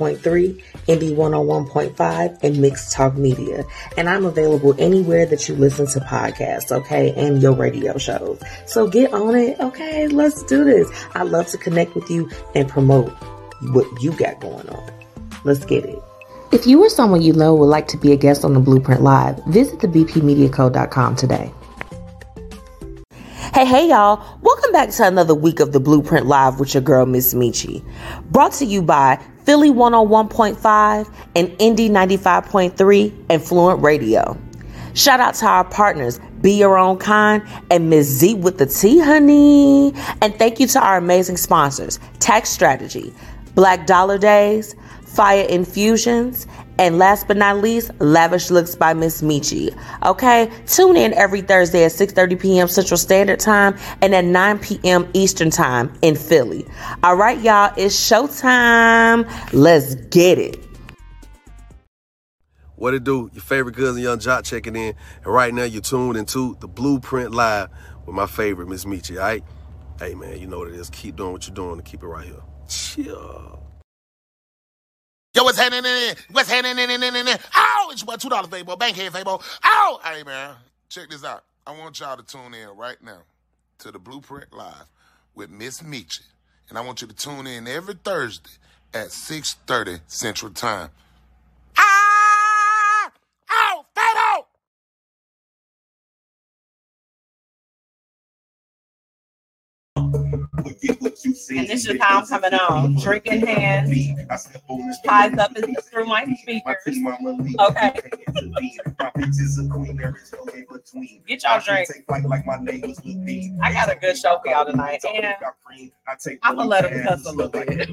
95.3, Indie 101.5, and Mixed Talk Media. And I'm available anywhere that you listen to podcasts, okay, and your radio shows. So get on it, okay? Let's do this. I love to connect with you and promote what you got going on. Let's get it. If you or someone you know would like to be a guest on the Blueprint Live, visit thebpmediaco.com today. Hey, hey, y'all. Welcome back to another week of the Blueprint Live with your girl, Miss Metchi. Brought to you by Philly 101.5 and Indy 95.3 and Fluent Radio. Shout out to our partners, Be Your Own Kind and Miss Z with the T, honey. And thank you to our amazing sponsors, Tax Strategy, Black Dollar Days, Fire Infusions, and last but not least, Lavish Looks by Miss Metchi. Okay, tune in every Thursday at 6:30 p.m. Central Standard Time and at 9 p.m. Eastern Time in Philly. All right, y'all, it's showtime. Let's get it. What it do? Your favorite cousin Yung Joc checking in, and right now you're tuned into the Blueprint Live with my favorite Miss Metchi. All right, hey man, you know what it is. Keep doing what you're doing and keep it right here. Chill. Yo, what's happening? What's happening? Oh, it's what two dollars, Fabo. Bankhead, Fabo. Oh, hey man, check this out. I want y'all to tune in right now to the Blueprint Live with Miss Metchi, and I want you to tune in every Thursday at six thirty Central Time. Ah! Oh, And this is how I'm coming on. Drinking hands, eyes up is through my speakers. Okay. Get y'all drink. I got a good show for y'all tonight. And I'm gonna let them cuss a little bit.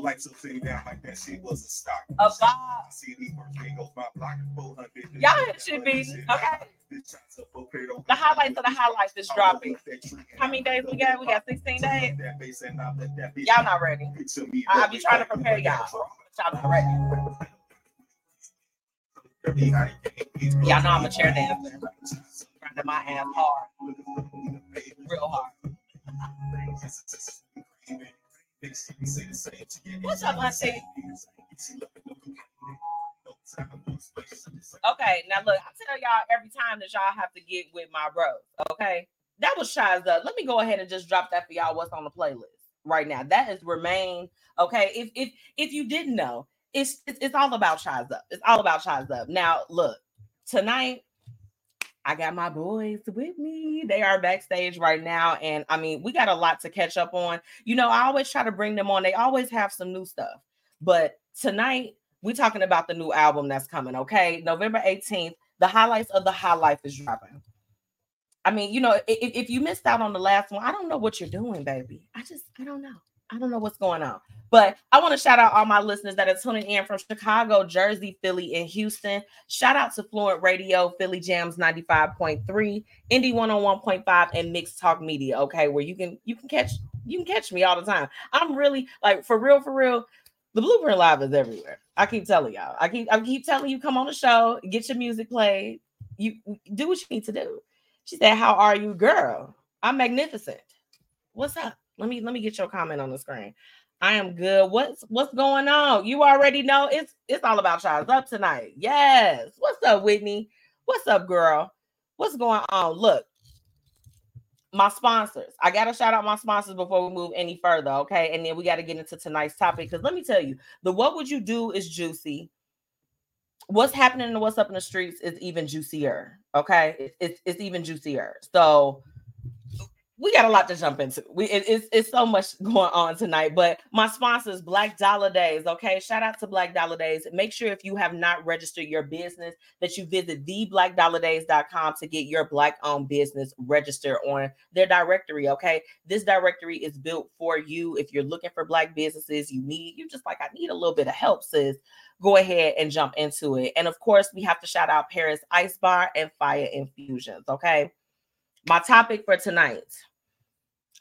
Dark blue go on the rocks. But life so sitting down like that shit was a stock. A vibe. See these birthday goes my block and 400. Y'all should be okay. The highlights of the highlights is dropping. How many days we got? We got 16 days. Y'all not ready. I'll be trying to prepare y'all. Y'all not ready. Y'all know I'm a chair dancer. Grinding my ass hard. Real hard. What's up, Auntie? Okay, now look, I tell y'all every time that y'all have to get with my bro. Okay, that was Shiza. Let me go ahead and just drop that for y'all. What's on the playlist right now? That is remain. Okay, if if if you didn't know, it's it's, it's all about Shiza. It's all about Shiza. Now look, tonight I got my boys with me. They are backstage right now. And I mean, we got a lot to catch up on. You know, I always try to bring them on. They always have some new stuff. But tonight, we're talking about the new album that's coming. Okay. November 18th, the highlights of the High Life is dropping. I mean, you know, if, if you missed out on the last one, I don't know what you're doing, baby. I just, I don't know. I don't know what's going on. But I want to shout out all my listeners that are tuning in from Chicago, Jersey, Philly, and Houston. Shout out to Fluent Radio, Philly Jams 95.3, Indy 101.5, and Mixed Talk Media. Okay, where you can you can catch you can catch me all the time. I'm really like for real, for real. The Blueprint Live is everywhere. I keep telling y'all. I keep I keep telling you, come on the show, get your music played. You do what you need to do. She said, How are you, girl? I'm magnificent. What's up? Let me let me get your comment on the screen. I am good. What's what's going on? You already know it's it's all about Child up tonight. Yes. What's up, Whitney? What's up, girl? What's going on? Look, my sponsors. I gotta shout out my sponsors before we move any further, okay? And then we got to get into tonight's topic because let me tell you, the what would you do is juicy. What's happening and what's up in the streets is even juicier, okay? It's it's, it's even juicier. So we got a lot to jump into. We it, it's it's so much going on tonight. But my sponsors, Black Dollar Days. Okay, shout out to Black Dollar Days. Make sure if you have not registered your business that you visit theblackdollardays.com to get your black-owned business registered on their directory. Okay, this directory is built for you. If you're looking for black businesses, you need you just like I need a little bit of help, sis. Go ahead and jump into it. And of course, we have to shout out Paris Ice Bar and Fire Infusions. Okay. My topic for tonight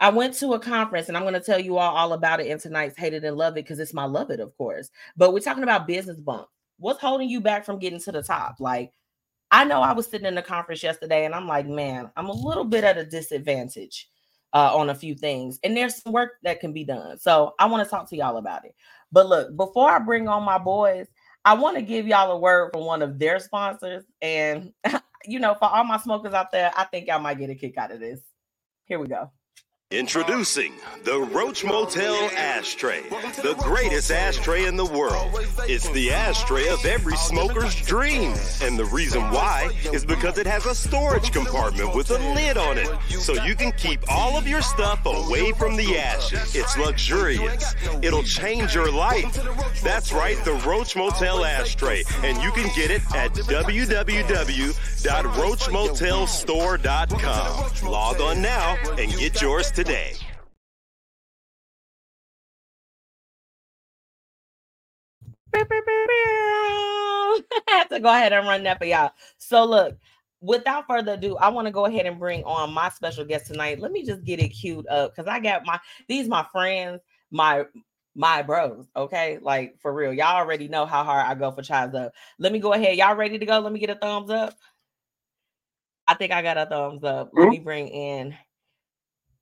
I went to a conference and I'm going to tell you all, all about it in tonight's Hate It and Love It because it's my love it, of course. But we're talking about business bump. What's holding you back from getting to the top? Like, I know I was sitting in the conference yesterday and I'm like, man, I'm a little bit at a disadvantage uh, on a few things, and there's some work that can be done. So I want to talk to y'all about it. But look, before I bring on my boys, I want to give y'all a word from one of their sponsors, and you know, for all my smokers out there, I think y'all might get a kick out of this. Here we go. Introducing the Roach Motel Ashtray, the greatest ashtray in the world. It's the ashtray of every smoker's dream. And the reason why is because it has a storage compartment with a lid on it, so you can keep all of your stuff away from the ashes. It's luxurious. It'll change your life. That's right, the Roach Motel Ashtray. And you can get it at www.roachmotelstore.com. Log on now and get yours today. I have to go ahead and run that for y'all. So look, without further ado, I want to go ahead and bring on my special guest tonight. Let me just get it queued up because I got my these my friends, my my bros. Okay, like for real, y'all already know how hard I go for Chaz up. Let me go ahead. Y'all ready to go? Let me get a thumbs up. I think I got a thumbs up. Let hmm? me bring in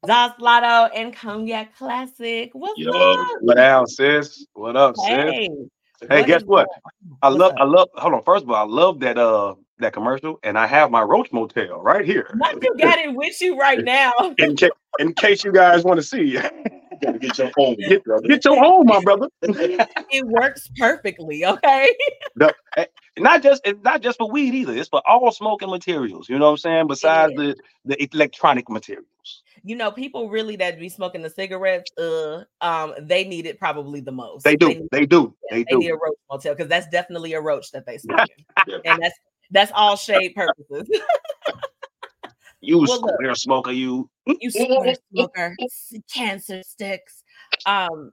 Josh Lotto and Cognac Classic. What's Yo, up? what out, sis? What up, sis? Hey, Hey, what guess what? going- I love. I love. Hold on. First of all, I love that uh that commercial, and I have my Roach Motel right here. Not you got it with you right now. in, ca- in case you guys want to see. gotta get your home, Get, get your home, my brother. It works perfectly. Okay. not just it's not just for weed either. It's for all smoking materials. You know what I'm saying? Besides the the electronic materials. You know, people really that be smoking the cigarettes, uh, um, they need it probably the most. They do. need, They do. They they need a roach motel because that's definitely a roach that they smoking, and that's that's all shade purposes. You Well, look. square smoker. You. you square smoker, cancer sticks. Um,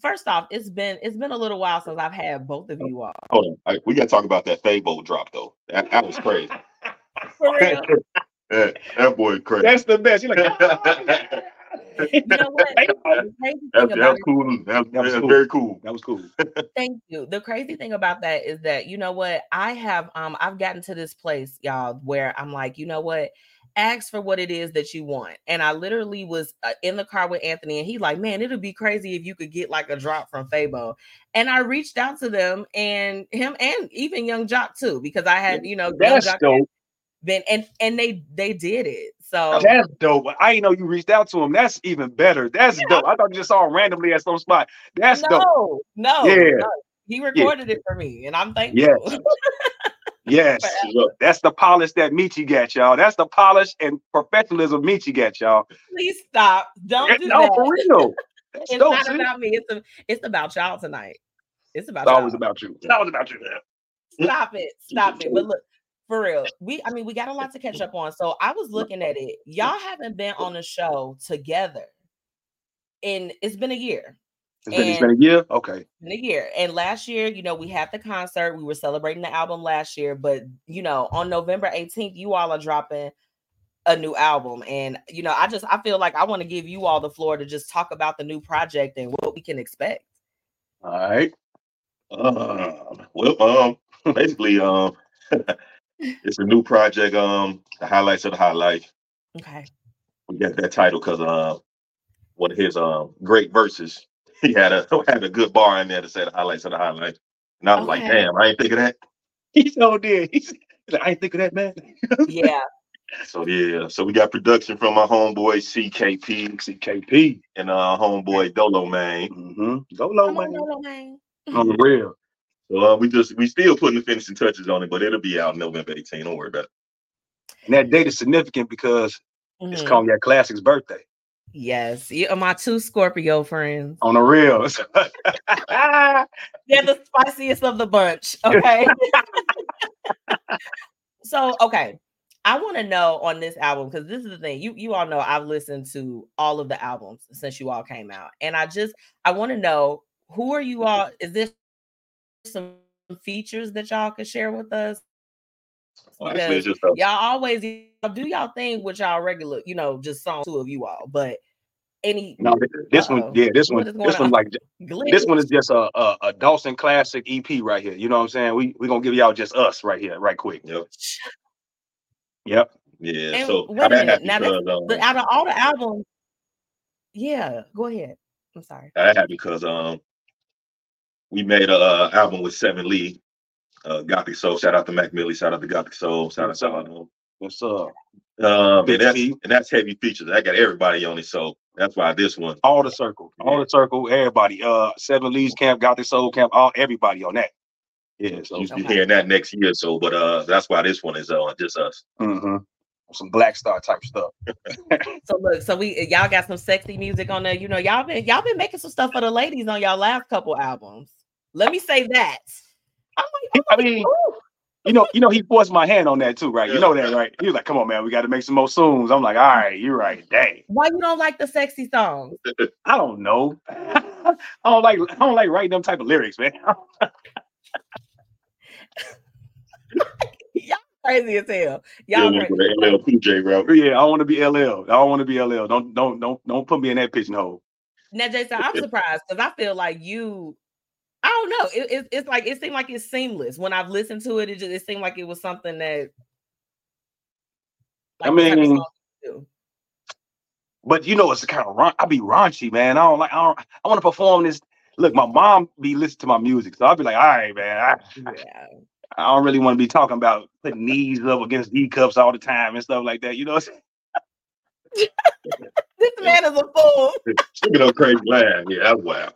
first off, it's been it's been a little while since I've had both of you all. Hold on. We got to talk about that Fabo drop, though. That, that was crazy. For real. That, that boy crazy. That's the best. You're like, that, You know what? The crazy thing that about was cool. That, That was that's cool. very cool. that was cool. Thank you. The crazy thing about that is that you know what I have um I've gotten to this place y'all where I'm like, you know what? Ask for what it is that you want. And I literally was uh, in the car with Anthony and he like, "Man, it'd be crazy if you could get like a drop from Fabo." And I reached out to them and him and even Yung Joc too because I had, you know, Yung Joc dope. Been and and they they did it. So That's dope. I didn't know you reached out to him. That's even better. That's dope. I thought you just saw him randomly at some spot. That's dope. no, no, Yeah. no. He recorded it for me and I'm thankful. Yes. Yes. That's the polish that Metchi got, y'all. That's the polish and professionalism Metchi got, y'all. Please stop. Don't do no, that. for real. That's it's dope. not about me. It's a, it's about y'all tonight. It's about It's always y'all. about you. It's always about you, man. Stop it. Stop it. But look, for real, we I mean we got a lot to catch up on. So I was looking at it. Y'all haven't been on a show together. And it's been a year. It's been, it's been a year. Okay. Been a year. And last year, you know, we had the concert. We were celebrating the album last year, but you know, on November 18th, you all are dropping a new album. And you know, I just I feel like I want to give you all the floor to just talk about the new project and what we can expect. All right. Um, well, um, basically, um, it's a new project. Um, the highlights of the highlight. Okay. We got that title because uh, one of his um great verses. He had a had a good bar in there to say the highlights of the highlight. And I was like, damn, I ain't think of that. He so did. He said, I ain't think of that, man. Yeah. So yeah, so we got production from my homeboy CKP CKP. and uh homeboy Dolo man. Mm-hmm. Go low, Come on, man. Lolo, man. On the real. So uh, we just we still putting the finishing touches on it, but it'll be out November 18. Don't worry about it. And that date is significant because it's Mhm. Cognac Classic's birthday. Yes, you are my two Scorpio friends. On the real. They're the spiciest of the bunch. Okay. so okay. I want to know on this album because this is the thing. You you all know I've listened to all of the albums since you all came out. And I just I want to know who are you all? Is this some features that y'all could share with us? Honestly, it's Because just a, y'all always y'all do y'all thing with y'all regular, you know, just song two of you all. But any no, this one, Uh-oh. yeah, this What one, is going this one on? like glitch? this one is just a, a a Dawson classic EP right here. You know what I'm saying? We we gonna give y'all just us right here, right quick. yep, Yep. yeah. And so wait a minute, now that's because um, out of all the albums, Yeah, go ahead. I'm sorry. That happened because um we made a uh, album with Seven Lee, uh, Gothic Soul. Shout out to Mac Millie. Shout out to Gothic Soul. Shout out to What's up? um and that's and that's heavy features. I got everybody on it, so that's why this one. All the circle, all the circle, everybody. Uh, Seven Leaves Camp, Gothic Soul Camp, all everybody on that. Yeah, so You should be Okay. hearing that next year. So, but uh, that's why this one is uh just us. hmm some Black Star type stuff. So look, so we y'all got some sexy music on there. You know, y'all been y'all been making some stuff for the ladies on y'all last couple albums. Let me say that. I'm like, I mean, ooh. you know, you know, he forced my hand on that too, right? You know that, right? He was like, "Come on, man, we got to make some more songs." I'm like, "All right, you're right." Dang, why you don't like the sexy songs? I don't know. I don't like, I don't like writing them type of lyrics, man. Y'all crazy as hell. Yeah, Y'all went crazy. LL Cool J route. yeah, I want to be LL. I don't want to be LL. Don't, don't, don't, don't put me in that pigeonhole. Now, Jason, I'm surprised because I feel like you. I don't know. It, it, it's like it seemed like it's seamless when I've listened to it. It just it seemed like it was something that. I type of mean. But you know, it's kind of raun- I be raunchy, man. I don't like. I don't. I want to perform this. Look, my mom be listening to my music, so I'll be like, "All right, man. I, yeah. I don't really want to be talking about putting knees up against D cups all the time and stuff like that." You know, what I'm saying? This man is a fool. Speaking of crazy laugh, yeah, that's wild.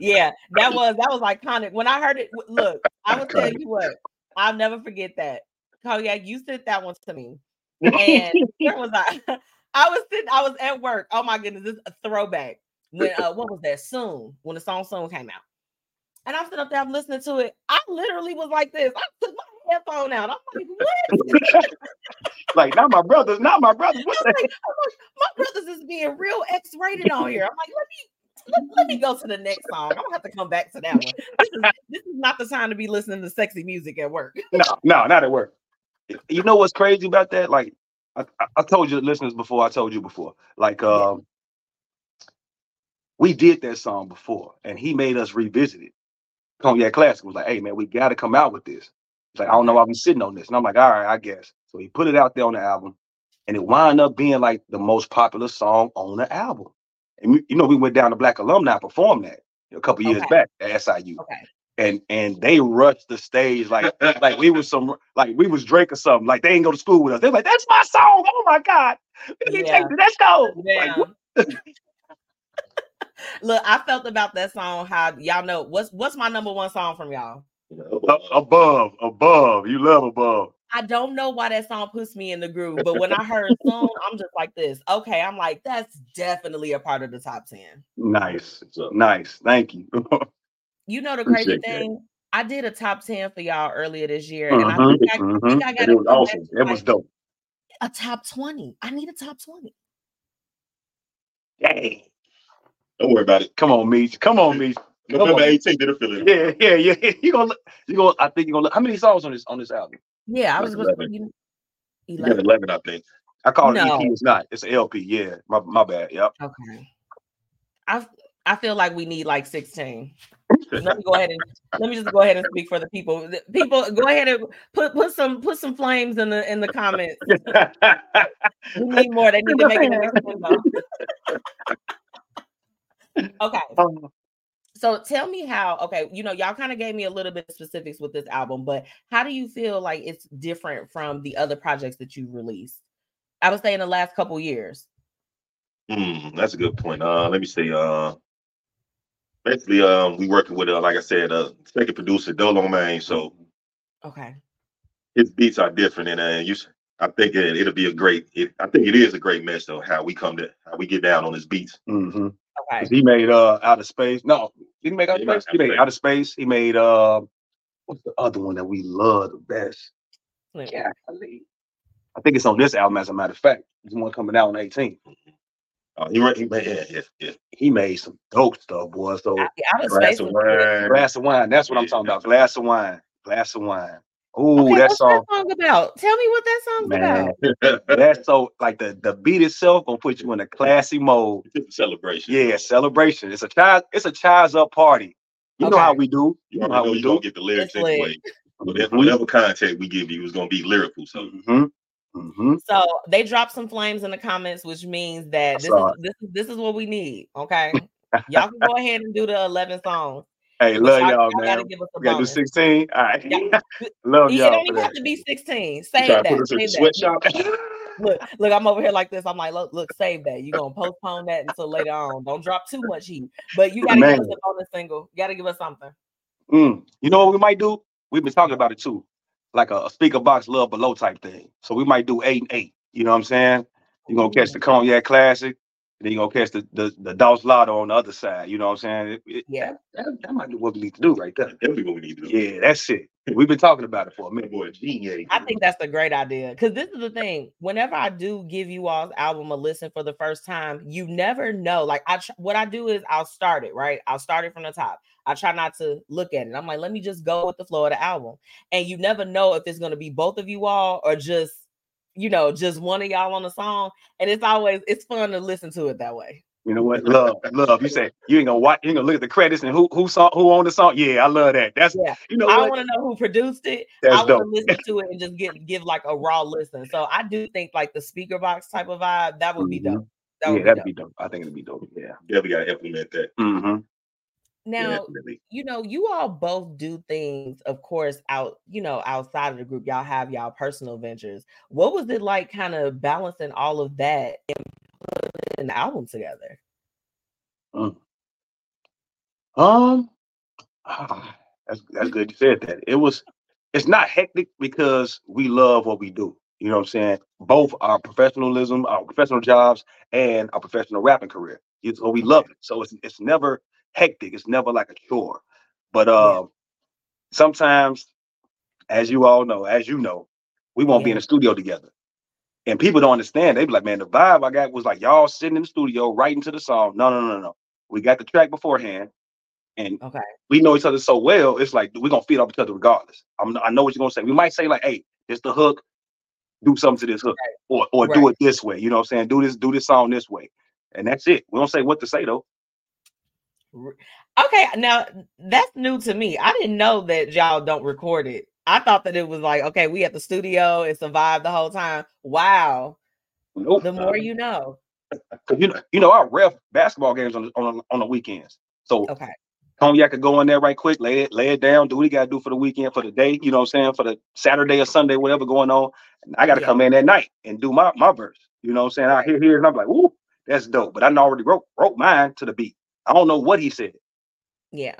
Yeah, that was that was iconic. When I heard it, look, I will tell you what, I'll never forget that. Cognac, you sent that one to me, and where was I? I was sitting, I was at work. Oh my goodness, this is a throwback. When uh, what was that? Soon, when the song "Soon" came out, and I'm sitting up there, I'm listening to it. I literally was like this. I took my headphone out. I'm like, what? like, not my brothers, not my brothers. What like, like, my brothers is being real X-rated on here. I'm like, let me let, let me go to the next song. I'm gonna have to come back to that one. This is this is not the time to be listening to sexy music at work. no, no, not at work. You know what's crazy about that? Like, I, I- told you listeners before. I told you before. Like, um, we did that song before, and he made us revisit it. Cognac Classic was like, "Hey, man, we got to come out with this." He's like, "I don't know. I've been sitting on this," and I'm like, "All right, I guess." So he put it out there on the album, and it wound up being like the most popular song on the album. And we, you know, we went down to Black Alumni performed that a couple years Okay. back at SIU Okay. and and they rushed the stage like like we was some like we was Drake or something. Like they ain't go to school with us. They're like, that's my song. Oh my god, Yeah. let's go. Yeah. Look, I felt about that song. How y'all know what's what's my number one song from y'all? You know, A- above, above. You love above. I don't know why that song puts me in the groove, but when I heard "Soon," I'm just like this. Okay, I'm like that's definitely a part of the top ten. Nice, it's, uh, nice. Thank you. You know the crazy Appreciate that. thing. I did a top ten for y'all earlier this year, and I Mhm, think I, I mhm. think I got it was awesome. It was dope. a top twenty. I need a top twenty. Dang. Don't worry about it. Come on, Meech. Come on, Meech. Come November on. 18th, it'll fill it. Yeah, yeah, yeah. You gonna you gonna I think you gonna how many songs on this on this album? Yeah, I was to 11. you- You 11. 11, I think. I call it No. EP. It's not. It's an LP. Yeah. My my bad. Yep. Okay. I I feel like we need like 16. let me go ahead and let me just go ahead and speak for the people. People, go ahead and put put some put some flames in the in the comments. We need more. They need to make it okay. Um, So tell me how, okay, you know, y'all kind of gave me a little bit of specifics with this album, but how do you feel like it's different from the other projects that you've released? I would say in the last couple years. Hmm, that's a good point. Uh, let me see. Uh, basically, um, we working with, uh, like I said, uh, second producer Dolo Man. So Okay. His beats are different, and uh, you, I think it, it'll be a great. It, I think it is a great mess though. How we come to, how we get down on his beats. hmm Okay. He made uh out of space. No, did he make out of made space? He made out of space. He made uh what's the other one that we love the best? Let- Golly. I think it's on this album, as a matter of fact. There's one coming out on 18th. Uh, he, he made, yeah, yeah, yeah. He made some dope stuff, boy. So Out out Glass of wine. glass of wine. That's what I'm Yeah. talking about. Glass of wine. Glass of wine. Ooh, Okay, that what's song. that song about? Tell me what that song's Man, about. that's so like the the beat itself gonna put you in a classy mode. It's a celebration. Yeah, celebration. It's a child. It's a child's up party. You know how we do. You You know how we you gonna do. get the lyrics It's lit. anyway. Whatever, whatever content we give you is gonna be lyrical. So Mhm. hmm So they dropped some flames in the comments, which means that this is this is this is what we need. Okay. Y'all can go ahead and do the 11 songs. Hey, love y'all, y'all, man. gotta give us a We gotta do bonus. 16. All right. Y'all- love it y'all don't even have to be 16. Save to put that. us in Save that. sweatshop? Look, look, I'm over here like this. I'm like, look, look, save that. You're gonna postpone that until later on. Don't drop too much heat. But you gotta give us Man. a bonus single. You gotta give us something. Mm. You know what we might do? We've been talking about it too, like a, a Speakerboxxx love below type thing. So we might do eight and eight. You know what I'm saying? You're gonna catch the cognac classic, and then you're gonna catch the the, the Dos Lotto on the other side. You know what I'm saying? It- it- Yeah. that, that, that might be what we need to do right there. Definitely what we need to do. Yeah, that's it. We've been talking about it for a minute. boy Gene. I think that's a great idea because this is the thing. Whenever I do give you all's album a listen for the first time, you never know. Like I, tr- what I do is I'll start it right. I'll start it from the top. I try not to look at it. I'm like, let me just go with the flow of the album, and you never know if it's going to be both of you all or just, you know, just one of y'all on the song. And it's always it's fun to listen to it that way. You know what? Love, love. You say you ain't gonna watch. You ain't gonna look at the credits and who who saw who owned the song. Yeah, I love that. That's Yeah. you know I what? want to know who produced it. That's I want dope. to listen to it and just get give like a raw listen. So I do think like the Speakerboxxx type of vibe that would be Mhm. dope. That Yeah, would be that'd dope. be dope. I think it'd be dope. Yeah. Definitely got to implement that. Mm-hmm. Now, you know, you all both do things, of course, out, you know, outside of the group. Y'all have y'all personal ventures. What was it like kind of balancing all of that and putting an album together? Um, ah, that's that's good. You said that. It was. It's not hectic because we love what we do. You know what I'm saying? Both our professionalism, our professional jobs, and our professional rapping career. It's, so we love it. So it's it's never hectic. It's never like a chore. But uh, sometimes, as you all know, as you know, we won't be in Yeah. the studio together. And people don't understand. They be like, man, the vibe I got was like y'all sitting in the studio writing to the song. No, no, no, no. We got the track beforehand, and Okay. we know each other so well. It's like we're gonna feed off each other regardless. I'm, I know what you're gonna say. We might say like, "Hey, it's the hook. Do something to this hook, or or do it this way." You know what I'm saying? Do this, do this song this way, and that's it. We don't say what to say though. Okay, now that's new to me. I didn't know that y'all don't record it. I thought that it was like, okay, we at the studio, and vibe the whole time. Wow. Nope. The more you know. 'Cause you know, you know, I ref basketball games on the, on on the weekends. So Okay. Cognac could go in there right quick, lay it, lay it down, do what he got to do for the weekend, for the day. You know what I'm saying? For the Saturday or Sunday, whatever going on. And I got to Yeah. come in at night and do my my verse. You know what I'm saying? I hear here and I'm like, ooh, that's dope. But I already wrote wrote mine to the beat. I don't know what he said. Yeah.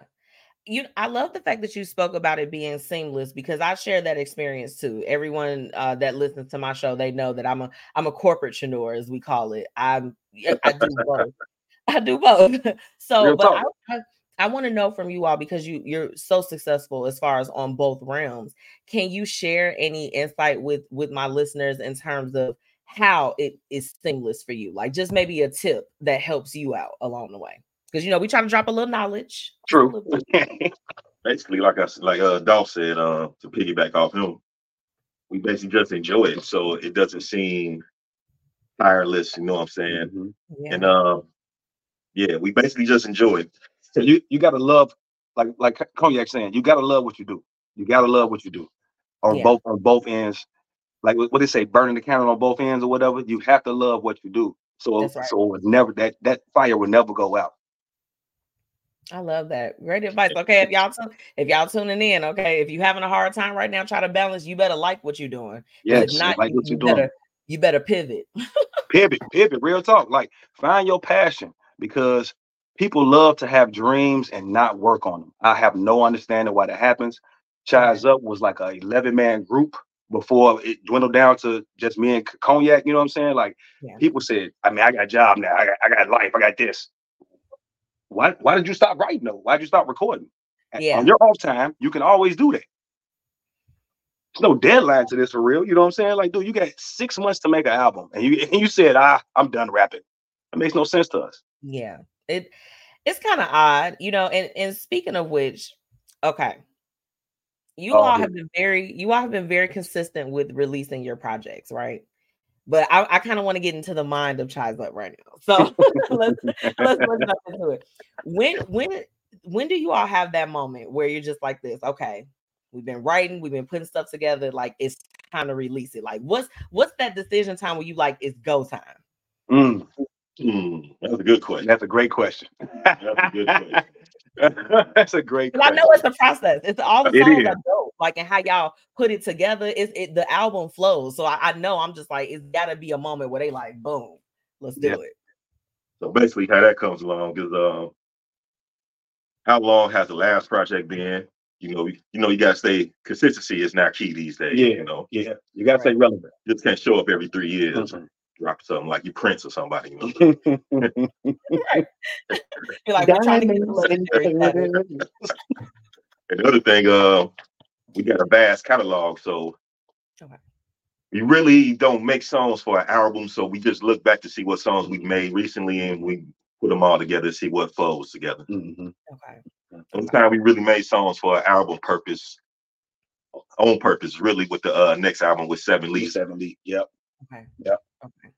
You I love the fact that you spoke about it being seamless because I share that experience too. Everyone uh, that listens to my show, they know that I'm a I'm a corporate chenor, as we call it. I'm I do both. I do both. so Real but talk. I, I, I want to know from you all because you you're so successful as far as on both realms. Can you share any insight with with my listeners in terms of how it is seamless for you? Like just maybe a tip that helps you out along the way. Because you know, we try to drop a little knowledge. True. little basically, like I s- like uh Dolph said, uh, to piggyback off him, we basically just enjoy it, so it doesn't seem tireless. You know what I'm saying? Mhm. Yeah. And um, yeah, we basically just enjoy it. So you you gotta love like like Cognac saying, you gotta love what you do. You gotta love what you do. On Yeah. both on both ends. Like what what they say, burning the candle on both ends or whatever. You have to love what you do. So right. so it never that that fire would never go out. I love that. Great advice. Okay, if y'all tune, if y'all tuning in, okay, if you're having a hard time right now, try to balance. You better like what you're doing. Yes, not, like what you you're doing. better you better pivot. pivot, pivot, real talk. Like find your passion because people love to have dreams and not work on them. I have no understanding why that happens. Chiseup was like a 11 man group before it dwindled down to just me and Cognac. You know what I'm saying? Like Yeah. people said, I mean, I got a job now. I got, I got life. I got this. Why, why did you stop writing though? Why did you stop recording? Yeah. On your off time, you can always do that. There's no deadline to this for real. You know what I'm saying? Like, dude, you got six months to make an album, and you and you said, ah, I'm done rapping. It makes no sense to us. Yeah. It it's kind of odd, you know. And and speaking of which, okay. You Oh, all here have been very you all have been very consistent with releasing your projects, right? But I, I kind of want to get into the mind of Chiseup right now. So let's let's let's jump into it. When when when do you all have that moment where you're just like this? Okay, we've been writing, we've been putting stuff together. Like it's time to release it? Like, what's what's that decision time where you like it's go time? Mm, Hmm, that's a good question. that's a great question. That's a good question. that's a great. I know it's a process. It's all the It songs is. are dope. Like and how y'all put it together. Is it the album flows. So I, I know I'm just like it's gotta be a moment where they like boom, let's do Yeah. it. So basically, how that comes along is um, how long has the last project been? You know, you, you know, you gotta stay. Consistency is not key these days. Yeah. You know, Yeah, you gotta stay relevant. you just can't show up every three years Mhm. And drop something like you Prince or somebody. You know, You're like we're trying to get the and the other thing, uh, we got a vast catalog, so Okay. we really don't make songs for an album. So we just look back to see what songs we've made recently, and we put them all together to see what flows together. Mhm. Okay. Only time we really made songs for an album purpose, on purpose, really with the uh, next album with Seven Lee Leaves. Seven Lee. Yep. Okay. Yep. Okay.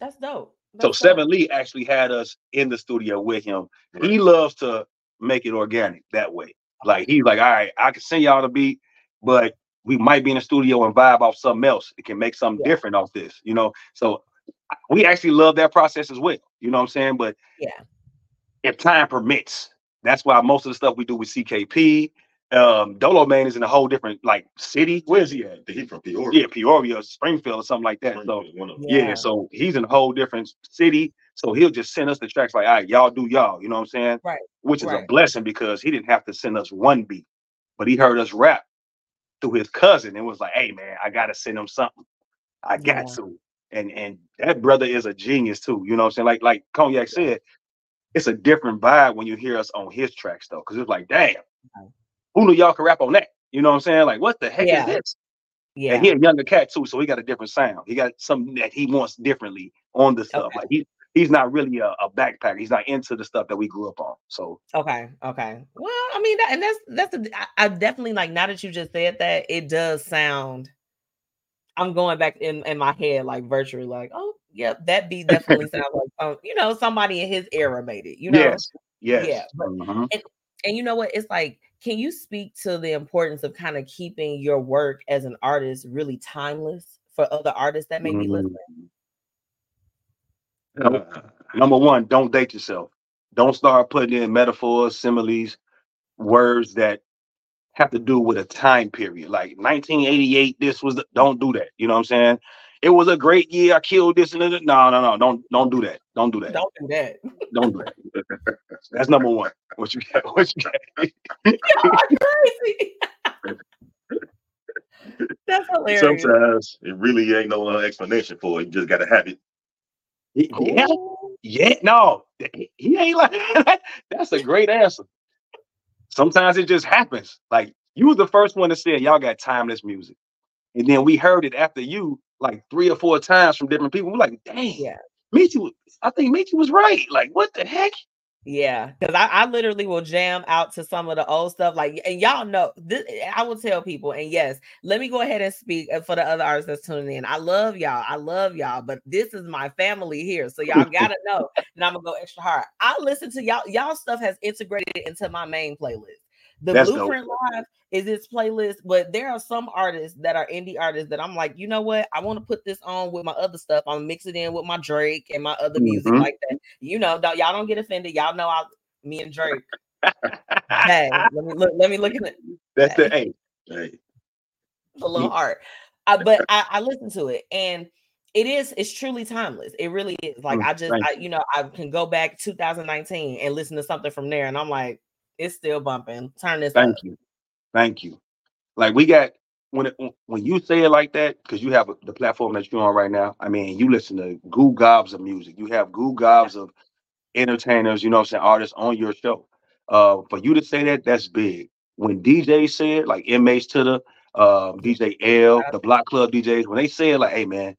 That's dope. So That's Seven. Lee actually had us in the studio with him. He loves to make it organic that way. Like he's like, all right, I can send y'all the beat, but we might be in the studio and vibe off something else. It can make something Yeah. different off this, you know. So we actually love that process as well. You know what I'm saying? But Yeah. if time permits, that's why most of the stuff we do with CKP. Um, Dolo Man is in a whole different like city. Where is he at? He from Peoria. Yeah, Peoria, Springfield, or something like that. So One of them. yeah. Yeah. so he's in a whole different city. So he'll just send us the tracks like, all right, y'all do y'all. You know what I'm saying? Right, Which is a blessing because he didn't have to send us one beat, but he heard us rap through his cousin and was like, hey man, I gotta send him something. I got Yeah. to. And and that brother is a genius too. You know what I'm saying? Like like Cognac said, it's a different vibe when you hear us on his tracks though. Cause it's like, damn, who knew y'all could rap on that? You know what I'm saying? Like, what the heck Yeah. is this? Yeah. And he a younger cat too, so he got a different sound. He got something that he wants differently on the stuff. Okay. Like he he's not really a, a backpacker. He's not into the stuff that we grew up on. So Okay. Okay. Well, I mean, that, and that's that's a, I, I definitely like now that you just said that, it does sound. I'm going back in in my head like virtually, like, oh, yep, that beat definitely sounds like um, you know somebody in his era made it. You know, yes, yes. Yeah, but- Mhm. and you know what? It's like, can you speak to the importance of kind of keeping your work as an artist really timeless for other artists that may be Mhm. listening? Number one, don't date yourself. Don't start putting in metaphors, similes, words that have to do with a time period. Like 1988, this was the, don't do that. You know what I'm saying? It was a great year. I killed this and that. No, no, no. Don't don't do that. Don't do that. Don't do that. Don't do that. That's number one. What you got? What you got? Y'all are crazy. That's hilarious. Sometimes it really ain't no uh, explanation for it. You just gotta have it. Yeah, yeah, no, he he ain't like that's a great answer. Sometimes it just happens. Like you was the first one to say y'all got timeless music, and then we heard it after you like three or four times from different people. We're like, dang, Yeah. Metchi, I think Metchi was right. Like, what the heck? Yeah, because I, I literally will jam out to some of the old stuff. Like, and y'all know, this, I will tell people. And yes, let me go ahead and speak uh, for the other artists that's tuning in. I love y'all. I love y'all, but this is my family here, so y'all gotta know that I'm gonna go extra hard. I listen to y'all. Y'all stuff has integrated into my main playlist. The That's dope. Blueprint Live is this playlist, but there are some artists that are indie artists that I'm like, you know what? I want to put this on with my other stuff. I'm mix it in with my Drake and my other music Mhm. like that. You know, don't, y'all don't get offended. Y'all know I, me and Drake. hey, let me look. Let me look at it. That's the hey. Hey, A little art, uh, but I, I listen to it and. It is. It's truly timeless. It really is. Like Mm, I just, I, you know, I can go back 2019 and listen to something from there, and I'm like, it's still bumping. Turn this Thank up. you. Thank you. Like we got when it, when you say it like that, because you have a, the platform that you're on right now. I mean, you listen to goo gobs of music. You have goo gobs of entertainers, you know what I'm saying, artists on your show. Uh, for you to say that, that's big. When DJ said, like inmates to the um, DJ L, the Block Club DJs, when they said like, hey man,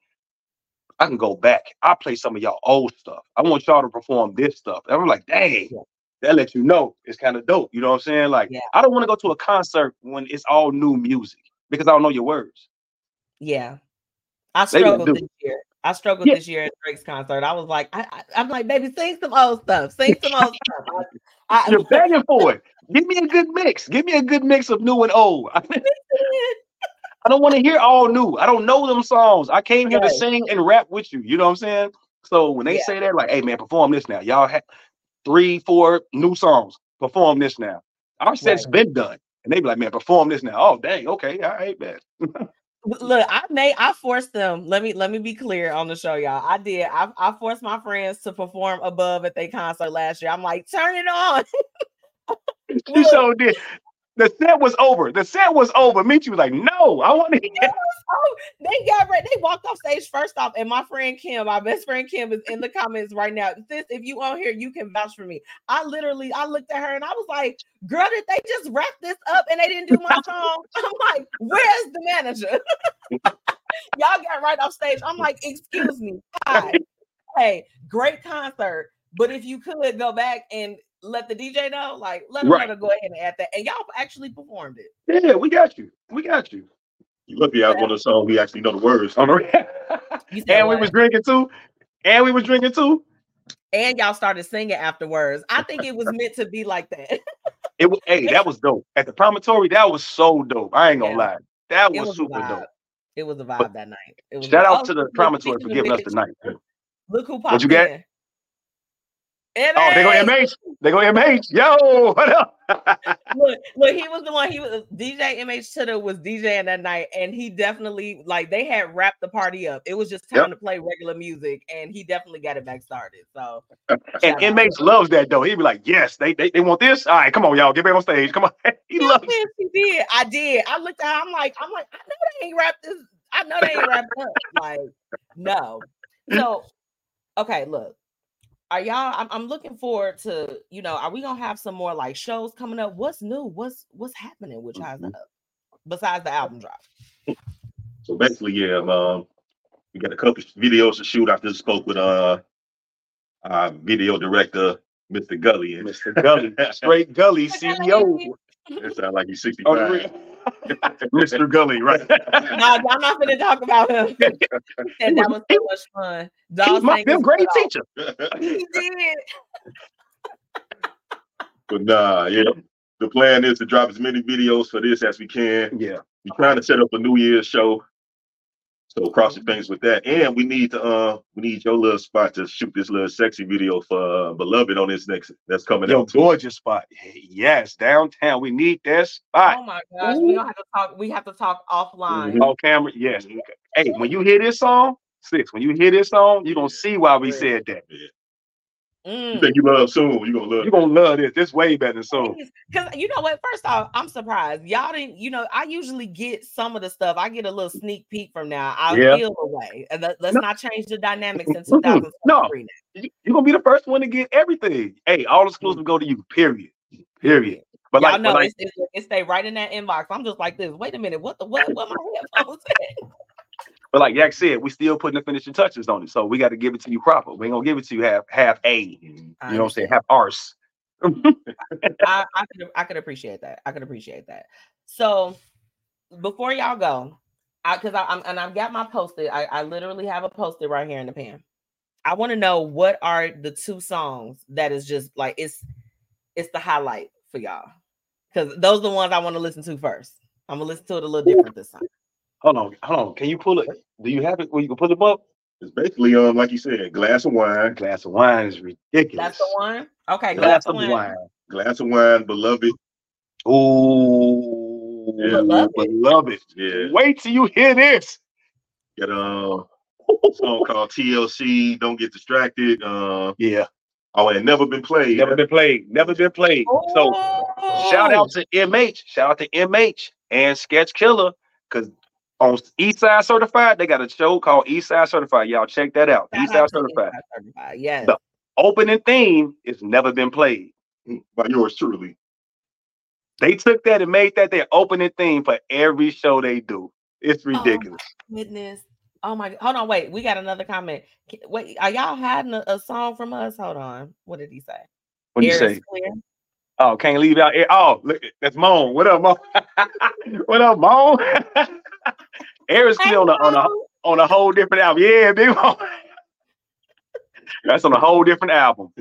I can go back. I play some of y'all old stuff. I want y'all to perform this stuff. And I'm like, dang. That lets you know it's kind of dope. You know what I'm saying? Like, Yeah. I don't want to go to a concert when it's all new music because I don't know your words. Yeah. I struggled this year. I struggled Yeah. this year at Drake's concert. I was like, I, I'm like, baby, sing some old stuff. Sing some old stuff. I, I, You're begging for it. Give me a good mix. Give me a good mix of new and old. I don't want to hear all new. I don't know them songs. I came here to sing and rap with you. You know what I'm saying? So when they Yeah. say that, like, hey man, perform this now. Y'all have three, four new songs. Perform this now. Our set's been done. And they be like, man, perform this now. Oh, dang, okay, all right, man. Look, I made I forced them. Let me let me be clear on the show, y'all. I did. I, I forced my friends to perform above at their concert last year. I'm like, turn it on. You so did. The set was over. The set was over. Metchi was like, no, I want to hear. Oh, they got ready. They walked off stage first off, and my friend Kim, my best friend Kim, is in the comments right now. Sis, if you on here, you can vouch for me. I literally, I looked at her and I was like, "Girl, did they just wrap this up and they didn't do my song?" I'm like, "Where's the manager?" Y'all got right off stage. I'm like, "Excuse me, hi, hey, great concert, but if you could go back and let the DJ know, like, let them Right. know to go ahead and add that." And y'all actually performed it. Yeah, we got you. We got you. You lucky I was one of the songs we actually know the words. Oh, on the You said and we was drinking too. And we was drinking too. and y'all started singing afterwards. I think it was meant to be like that. It was hey, that was dope. At the promontory, that was so dope. I ain't gonna Yeah. lie. That was, was super dope. It was a vibe that night. It was Shout a- out oh, to the promontory for giving us the night. Look who popped What popped you got? In. Oh, they go MH! MH. They go MH. Yo, what up? Look, look, he was the one. He was DJ MH Titter was DJing that night, and he definitely like they had wrapped the party up. It was just time Yep. to play regular music, and he definitely got it back started. So and. MH loves that though. He'd be like, yes, they, they they want this. All right, come on, y'all, get back on stage. Come on. he Yeah, loves yes, he did. I did. I looked at. her, I'm like, I'm like, I know they ain't wrapped this. I know they ain't wrapped up. Like, no. So, okay, look. Are y'all? I'm, I'm looking forward to. You know, are we gonna have some more like shows coming up? What's new? What's what's happening with Chiseup besides the album drop? So basically, yeah, um, we got a couple videos to shoot. I just spoke with uh our video director, Mr. Gully. And Mr. Gully, straight Gully CEO. It sounds like he's Oh, 65. real. Mr. Gully, right? No, y'all not gonna talk about him. and that was so much fun. He's Dog my sang fifth grade teacher. He did. but nah, yeah. The plan is to drop as many videos for this as we can. Yeah. We're trying to set up a New Year's show. So cross your fingers with that. And we need to uh we need your little spot to shoot this little sexy video for uh, Beloved on this next that's coming Yo, out. too. gorgeous spot. Yes, downtown. We need that spot. Oh my gosh, we don't have to talk. We have to talk offline. On camera, yes. Hey, when you hear this song, six. When you hear this song, you're gonna see why we said that. You Mm. think you love soon, you're gonna love You're gonna love this. This way better than soon. Because you know what? First off, I'm surprised. Y'all didn't, you know, I usually get some of the stuff. I get a little sneak peek from now. I'll Yeah. feel away. And let, us No. not change the dynamics in Mm-mm. 2023 now. You- You're gonna be the first one to get everything. Hey, all exclusive go to you. Period. Period. But Y'all like, know but like it's, it's, it stay right in that inbox. I'm just like this. Wait a minute. What the what? What my headphones at? But like Yak said, we still putting the finishing touches on it. So we got to give it to you proper. We ain't gonna give it to you half half A. You I know what I'm saying? Half arse. I, I could I could appreciate that. I could appreciate that. So before y'all go, I because I, I'm and I've got my posted. I, I literally have a posted right here in the pan. I want to know what are the two songs that is just like it's it's the highlight for y'all because those are the ones I want to listen to first. I'm gonna listen to it a little different this time. Hold on, hold on. Can you pull it? Do you have it where you can pull them up? It's basically um like you said, glass of wine, glass of wine is ridiculous. That's the wine. Okay, Glass glass of of wine. wine. glass of wine, beloved. Ooh, Yeah. Beloved. beloved. Yeah. Wait till you hear this. Got um, a song called TLC, Don't Get Distracted. Uh, Yeah, oh, and never been played. never been played. Never been played. So shout out to MH. Shout out to MH and Sketch Killer because on East Side Certified they got a show called East Side Certified. Y'all check that out. Shout East Side Certified. Inside Certified. Yes. The opening theme is never been played. Mm, by yours truly. They took that and made that their opening theme for every show they do. It's Oh, ridiculous. goodness. Oh my hold on, wait. We got another comment. Wait, are y'all hiding a, a song from us? Hold on. What did he say? What do you say? Oh, can't leave out air. Oh, look, that's Moan. What up, Moan? what up, Moan? air is clear on a, on a on a whole different album. Yeah, big Moan. that's on a whole different album.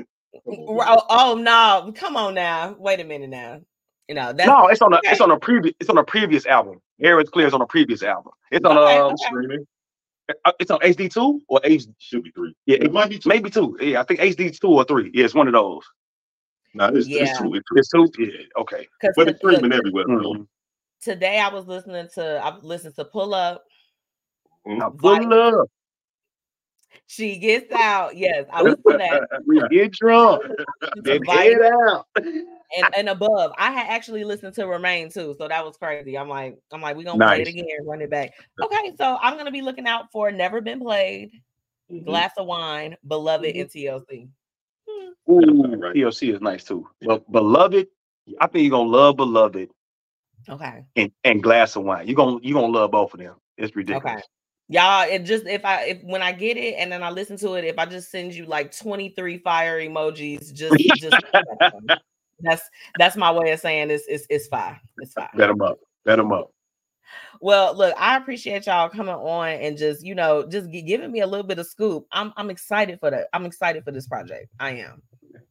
Oh, oh, no, come on now. Wait a minute now. You know that's no, it's on a okay. it's on a previous it's on a previous album. Air is Clear is on a previous album. It's on Okay, um, okay. Streaming uh, it's on HD two or H. should be three. Yeah, It might be two. maybe two. Yeah, I think HD two or three. Yeah, it's one of those. No, it's, Yeah. it's two. It's It's two. Yeah, okay. But it's streaming everywhere. Mhm. Though. today I was listening to I listened to Pull Up. Now, Vice. pull up. She gets out. Yes, I listened to that. We get drunk. Listened to Then Vice out. and, and above. I had actually listened to Remain too, so that was crazy. I'm like, I'm like, we're gonna play it again, run it back. Okay, so I'm gonna be looking out for Never Been Played, Mm-hmm. Glass of Wine, Beloved, and TLC. Ooh, Right. TLC is nice too. But beloved, I think you're gonna love beloved Okay. and, and glass of wine. You're gonna you're gonna love both of them. It's ridiculous. Okay. Y'all, it just if I if when I get it and then I listen to it, if I just send you like 23 fire emojis, just just that's that's my way of saying it's it's it's fine. It's fine. Bet them up. Bet them up. Well, look, I appreciate y'all coming on and just you know just gi- giving me a little bit of scoop. I'm I'm excited for that. I'm excited for this project. I am.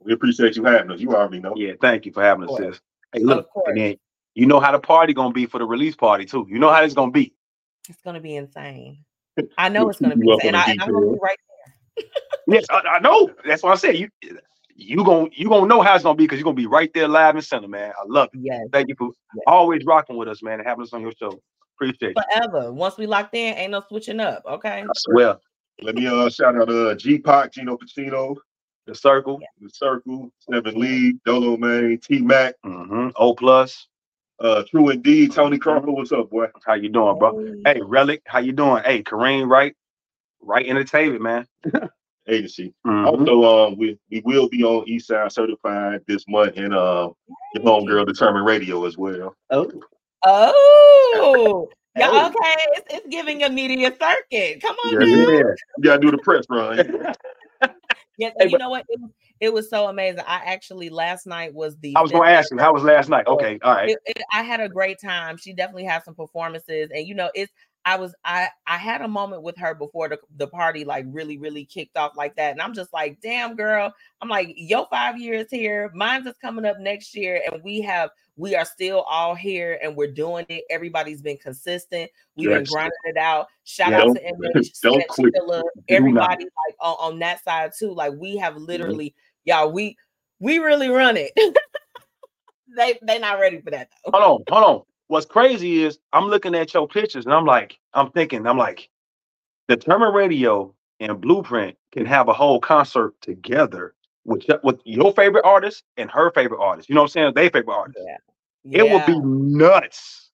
We appreciate you having us. You already know. Yeah, thank you for having us, sis. Hey, look, Of course. and then you know how the party gonna be for the release party too. You know how it's gonna be. It's gonna be insane. I know it's gonna be insane. And, I, I'm gonna be details. right. Yes, I, I know. That's what I said. You you gonna you gonna know how it's gonna be because you're gonna be right there live and center, man. I love it. Yes, Thank you for Yes. always rocking with us, man, and having us on your show. Appreciate you. forever. Once we locked in, ain't no switching up. Okay. I swear. Let me uh shout out uh G Pac, Gino Pacino, The circle. The Circle, Seven Lee, Dolo Man, T Mac, Mm-hmm. O plus. Uh True Indeed, Tony Crawford. What's up, boy? How you doing, bro? Hey, Relic, how you doing? Hey, Kareem, right? Right entertainment, man. Agency. Mhm. Also, um, we we will be on Eastside Certified this month and uh your homegirl Determined Radio as well. Oh. Oh, yeah. Oh. Okay, it's, it's giving a media circuit. Come on, Yeah, now. yeah. Yeah. You gotta do the press run. Yes, Hey, you but- know what? It, was- it was so amazing. I actually last night was the. I was gonna ask you, how was last night? Okay, all right. it, it- I had a great time. She definitely had some performances, and you know, it's I was I I had a moment with her before the, the party like really really kicked off like that, and I'm just like, damn girl, I'm like, your five years here, mine's is coming up next year, and we have we are still all here and we're doing it. Everybody's been consistent. We've been grinding it out. Shout Yeah, out to MH, don't Sketch, quit. Killer, not. everybody like on, on that side too. Like we have mm-hmm. literally, y'all, we we really run it. they they not ready for that though. Hold on, hold on. What's crazy is I'm looking at your pictures and I'm like, I'm thinking, I'm like, the Determined Radio and Blueprint can have a whole concert together with with your favorite artist and her favorite artist. You know what I'm saying? They favorite artist. It would be nuts.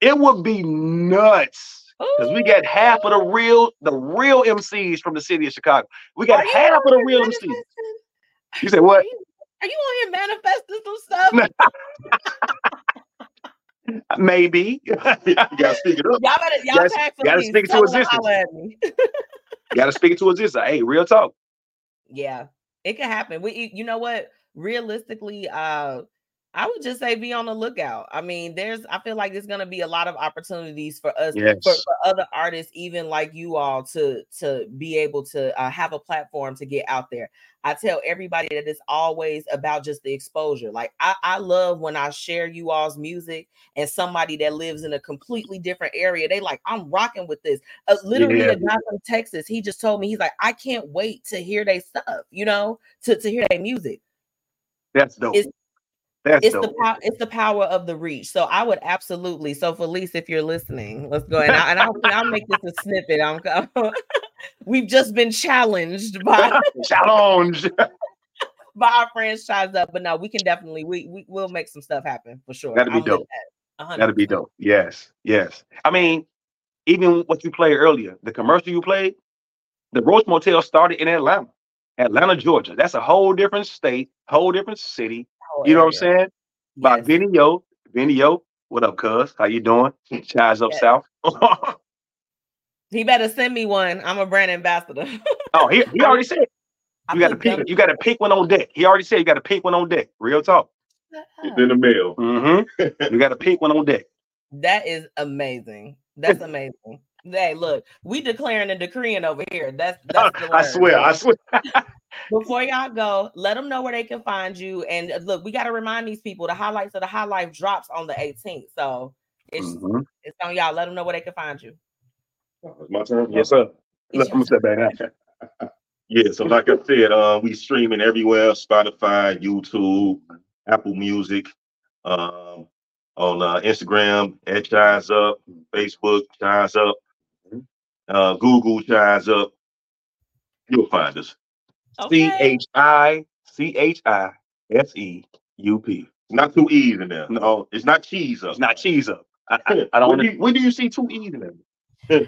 It would be nuts. Because we got half of the real, the real MCs from the city of Chicago. We got half of the real MCs. You said what? Are you, are you on here manifesting some stuff? Maybe. you gotta speak it up. Y'all better y'all Gotta- gotta speak it to Tell her to existence. holler. Got to speak it to existence. Hey, real talk. yeah, it could happen. We you know what? Realistically, uh I would just say be on the lookout. I mean, there's I feel like there's gonna be a lot of opportunities for us Yes. for, for other artists, even like you all, to to be able to uh, have a platform to get out there. I tell everybody that it's always about just the exposure. Like I, I love when I share you all's music and somebody that lives in a completely different area, they like, I'm rocking with this. Uh, literally, Yeah. a guy from Texas, he just told me he's like, I can't wait to hear their stuff, you know, to to hear their music That's dope. It's- That's it's dope. the power it's the power of the reach so i would absolutely so felice if you're listening let's go and, I, and I'll, I'll make this a snippet i'm we've just been challenged by Challenge. by our franchise up but no we can definitely we, we will make some stuff happen for sure That'd be I'm dope. that, 100%. That'd be dope. Yes, yes. I mean, even what you played earlier, the commercial you played, the Roach Motel started in Atlanta, Atlanta, Georgia. That's a whole different state, whole different city. You know what I'm saying? By Yes. Vinny Yo, Vinny Yo. What up, cuz? How you doing? Chaz up Yes. south. he better send me one i'm a brand ambassador oh, he, he already said you got to put pick. You got to pick one on deck. He already said you got to pick one on deck. Real talk. It's in the mail. Mm-hmm. you got to pick one on deck. that is amazing that's amazing Hey, look, we declaring and decreeing over here. That's that's the I swear, I swear. Before y'all go, let them know where they can find you. And uh, look, we got to remind these people the highlights of the high life drops on the 18th. So it's Mhm. it's on y'all. Let them know where they can find you. It's my turn. Yes, sir. Let me step back. Yeah, so like I said, uh, we streaming everywhere: Spotify, YouTube, Apple Music, um, on uh, Instagram at Chiseup, Facebook Chiseup, uh, Google Chiseup. You'll find us. C Okay. H I C H I S E U P. Not two E's in there. No. No, it's not cheese up. It's not cheese up. I, I, I don't When want do, you, when do you see two E's in there?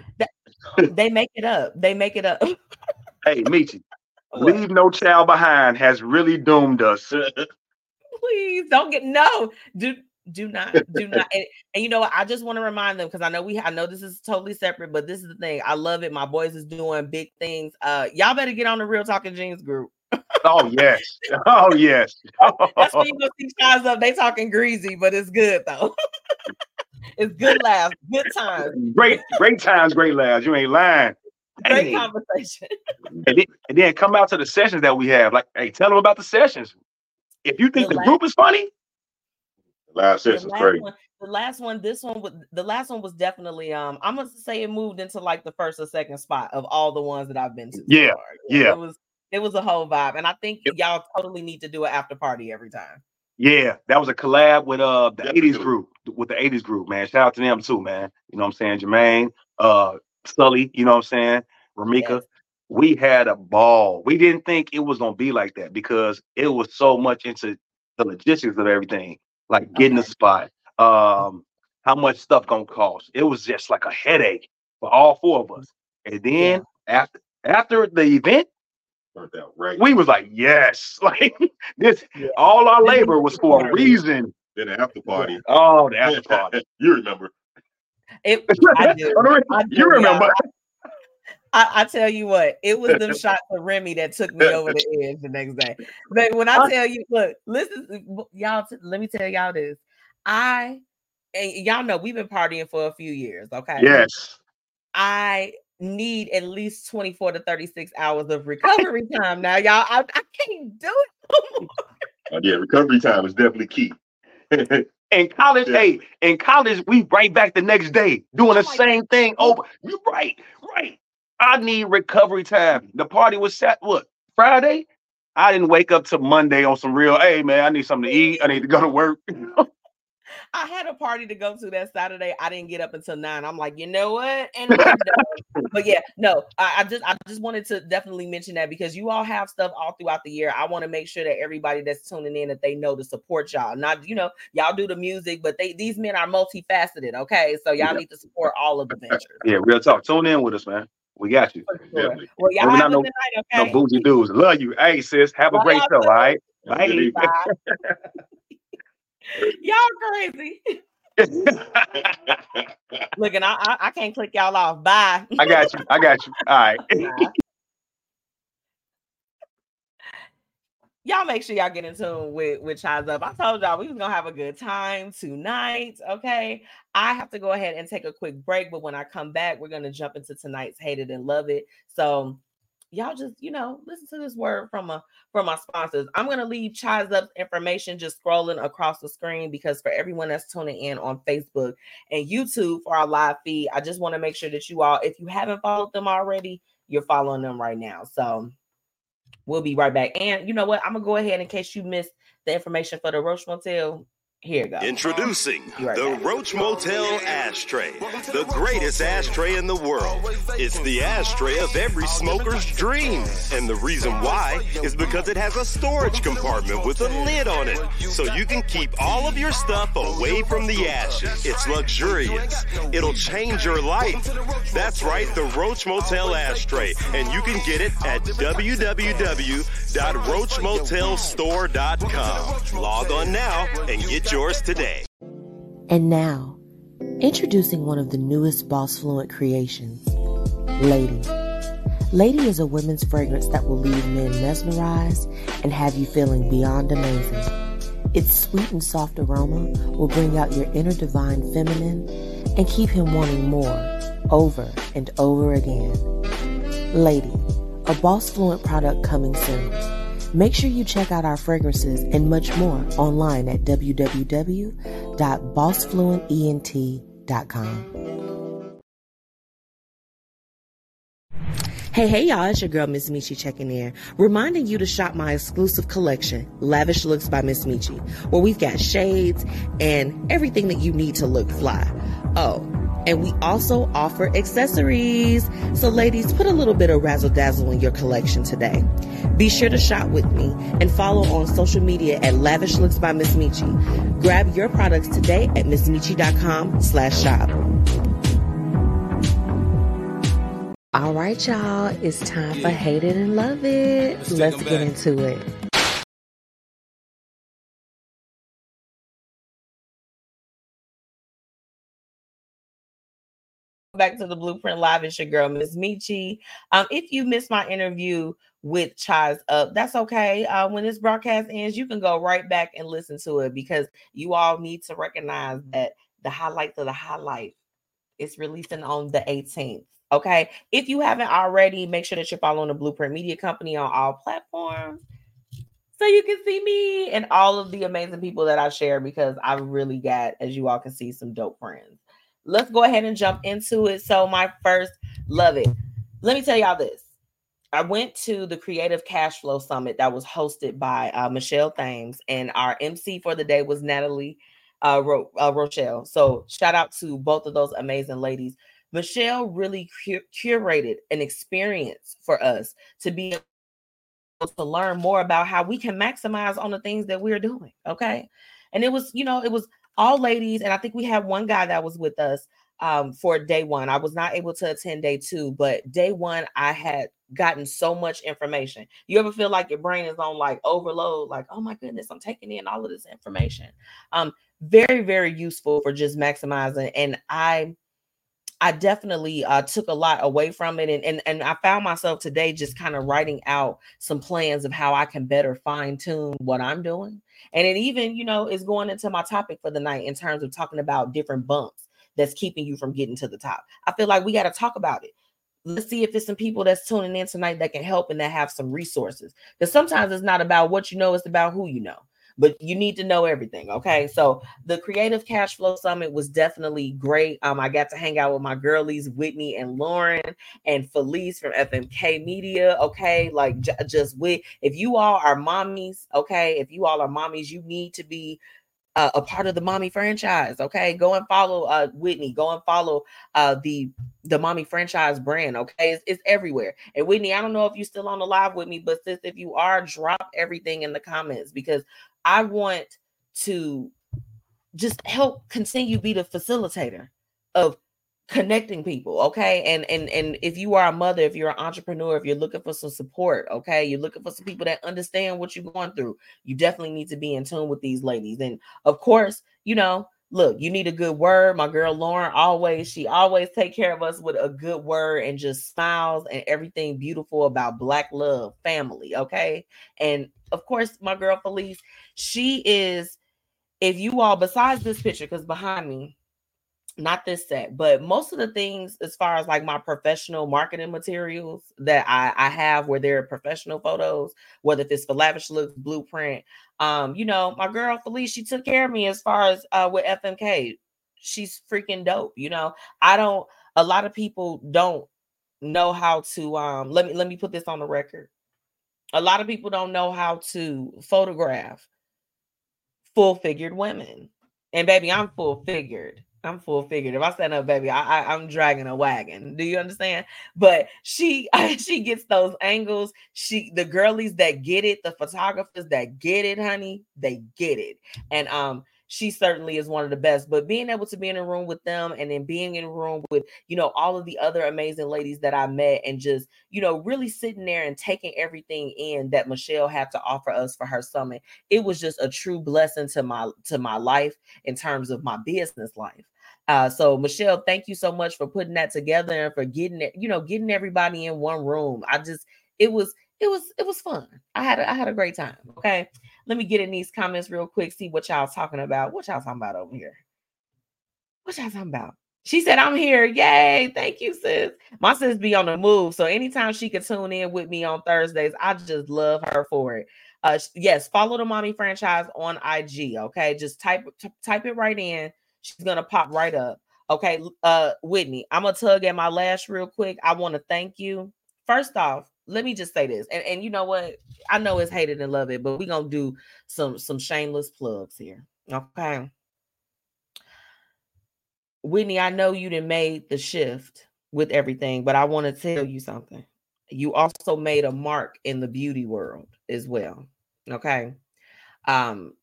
They make it up. They make it up. Hey, Metchi, What? leave no child behind has really doomed us. Please don't get no. Do do not do not. And, and you know what? I just want to remind them because I know we I know this is totally separate, but this is the thing. I love it. My boys is doing big things. Uh, y'all better get on the Real Talking Jeans group. Oh yes. Oh yes. That's when you go see Chiseup. They talking greasy, but it's good though. it's good laughs, good times, great, great times, great laughs. You ain't lying. great Hey, conversation. and, then, and then come out to the sessions that we have. Like, hey, tell them about the sessions. If you think The group is funny, Last the session's last crazy. one, the last one, this one was the last one was definitely um I'm gonna say it moved into like the first or second spot of all the ones that I've been to. Yeah, far. yeah. It was it was a whole vibe. And I think y'all totally need to do an after party every time. yeah, that was a collab with uh the Definitely. 80s group, with the 80s group, man. Shout out to them too, man. You know what I'm saying? Jermaine, uh, Sully, you know what I'm saying? Ramika. Yes. We had a ball. We didn't think it was gonna be like that because it was so much into the logistics of everything, like getting a spot, um, how much stuff gonna cost. It was just like a headache for all four of us. And then after after the event, Turned out right. we was like, yes, like this, Yeah. all our labor was for a reason. Then the after party. Oh, the after party. you remember? It I do. I do, you remember? Y'all. I, I tell you what, it was them shots of Remy that took me over the edge the next day. But when I tell you, look, listen, y'all, t- let me tell y'all this. I and y'all know we've been partying for a few years, okay? Yes. I need at least 24 to 36 hours of recovery time now, y'all. I, I can't do it. Uh, yeah, recovery time is definitely key. In college, Yeah. hey, in college, we right back the next day doing the Oh my same thing over. You right, right. I need recovery time. The party was set what Friday. I didn't wake up to Monday on some real. Hey man, I need something to eat. I need to go to work. I had a party to go to that Saturday. I didn't get up until nine. I'm like, you know what? And but yeah, no, I, I just I just wanted to definitely mention that because you all have stuff all throughout the year. I want to make sure that everybody that's tuning in that they know to support y'all. Not you know, y'all do the music, but they these men are multifaceted. Okay, so y'all Yeah. need to support all of the ventures. yeah, real talk. Tune in with us, man. We got you. Sure. Definitely. Well, y'all have no- good night. No bougie dudes. Love you. Hey sis, have a Love great show. All right. Bye. Bye. y'all crazy. Look, and I, I I can't click y'all off. Bye. I got you. I got you. All right. Y'all make sure y'all get in tune with with Chiseup. I told y'all we was gonna have a good time tonight. Okay. I have to go ahead and take a quick break, but when I come back, we're gonna jump into tonight's Hate It and Love It. So y'all just you know listen to this word from a from my sponsors. I'm gonna leave Chiseup's information just scrolling across the screen because for everyone that's tuning in on Facebook and YouTube for our live feed, I just want to make sure that you all, if you haven't followed them already, you're following them right now. So we'll be right back. And you know what? I'm gonna go ahead in case you missed the information for the Roach Motel. Here you go. Introducing right the back. Roach Motel Ashtray, the greatest ashtray in the world. It's the ashtray of every smoker's dream. And the reason why is because it has a storage compartment with a lid on it. So you can keep all of your stuff away from the ashes. It's luxurious. It'll change your life. That's right, the Roach Motel Ashtray. And you can get it at www.roachmotelstore.com. Log on now and get yours today. And now, introducing one of the newest Boss Fluent creations, Lady. Lady is a women's fragrance that will leave men mesmerized and have you feeling beyond amazing. Its sweet and soft aroma will bring out your inner divine feminine and keep him wanting more. over and over again. Lady, a Boss Fluent product coming soon. Make sure you check out our fragrances and much more online at www.bossfluentent.com. Hey, hey, y'all, it's your girl, Miss Metchi checking in, reminding you to shop my exclusive collection, Lavish Looks by Miss Metchi, where we've got shades and everything that you need to look fly. Oh, and we also offer accessories. So, ladies, put a little bit of razzle dazzle in your collection today. Be sure to shop with me and follow on social media at Lavish Looks by Miss Metchi. Grab your products today at mzmetchi.com slash shop. All right, y'all, it's time for Hate It and Love It. Let's Let's get back. into it. Back to the Blueprint Live. It's your girl, Miss Metchi. Um, if you missed my interview with Chaz Up, that's okay. Uh, when this broadcast ends, you can go right back and listen to it because you all need to recognize that the highlights of the highlight is releasing on the 18th. Okay. If you haven't already, make sure that you're following the Blueprint Media Company on all platforms so you can see me and all of the amazing people that I share because I really got, as you all can see, some dope friends. Let's go ahead and jump into it. So, my first love it. Let me tell y'all this. I went to the Creative Cash Flow Summit that was hosted by uh, Michelle Thames, and our MC for the day was Natalie uh, Ro- uh, Rochelle. So, shout out to both of those amazing ladies. Michelle really cu- curated an experience for us to be able to learn more about how we can maximize on the things that we're doing. Okay. And it was, you know, it was all ladies. And I think we had one guy that was with us um, for day one. I was not able to attend day two, but day one, I had gotten so much information. You ever feel like your brain is on like overload? Like, oh my goodness, I'm taking in all of this information. Um, very, very useful for just maximizing. And I, I definitely uh, took a lot away from it, and, and and I found myself today just kind of writing out some plans of how I can better fine tune what I'm doing, and it even you know is going into my topic for the night in terms of talking about different bumps that's keeping you from getting to the top. I feel like we got to talk about it. Let's see if there's some people that's tuning in tonight that can help and that have some resources. Because sometimes it's not about what you know; it's about who you know. But you need to know everything. Okay, so the Creative Cash Flow Summit was definitely great. Um, I got to hang out with my girlies, Whitney and Lauren and Felice from FMK Media. Okay, like j- just with if you all are mommies, okay, if you all are mommies, you need to be uh, a part of the mommy franchise. Okay, go and follow uh, Whitney. Go and follow uh, the the mommy franchise brand. Okay, it's, it's everywhere. And Whitney, I don't know if you're still on the live with me, but sis, if you are, drop everything in the comments because I want to just help continue be the facilitator of connecting people okay? And and and if you are a mother if you're an entrepreneur if you're looking for some support okay? You're looking for some people that understand what you're going through you definitely need to be in tune with these ladies. And of course you know look you need a good word. My girl lauren always she always take care of us with a good word and just smiles and everything beautiful about black love family okay? And of course my girl felice she is if you all besides this picture because behind me not this set, but most of the things as far as like my professional marketing materials that I, I have where they're professional photos, whether if it's for lavish looks, blueprint. Um, you know, my girl Felice, she took care of me as far as uh with FMK. She's freaking dope. You know, I don't a lot of people don't know how to um let me let me put this on the record. A lot of people don't know how to photograph full figured women. And baby, I'm full figured. I'm full figured. If I stand up, baby, I, I I'm dragging a wagon. Do you understand? But she she gets those angles. She the girlies that get it, the photographers that get it, honey, they get it. And um she certainly is one of the best. But being able to be in a room with them and then being in a room with, you know, all of the other amazing ladies that I met and just, you know, really sitting there and taking everything in that Michelle had to offer us for her summit, it was just a true blessing to my to my life in terms of my business life. Uh, so Michelle, thank you so much for putting that together and for getting it, you know, getting everybody in one room. I just, it was, it was, it was fun. I had, a, I had a great time. Okay, let me get in these comments real quick, see what y'all talking about. What y'all talking about over here? What y'all talking about? She said, I'm here. Yay. Thank you, sis. My sis be on the move. So anytime she could tune in with me on Thursdays, I just love her for it. Uh yes, follow the mommy franchise on IG. Okay. Just type t- type it right in. She's gonna pop right up. Okay. Uh Whitney, I'm gonna tug at my lash real quick. I want to thank you. First off, let me just say this. And, and you know what? I know it's hated and love it, but we're gonna do some some shameless plugs here. Okay. Whitney, I know you didn't made the shift with everything, but I want to tell you something. You also made a mark in the beauty world as well. Okay. Um,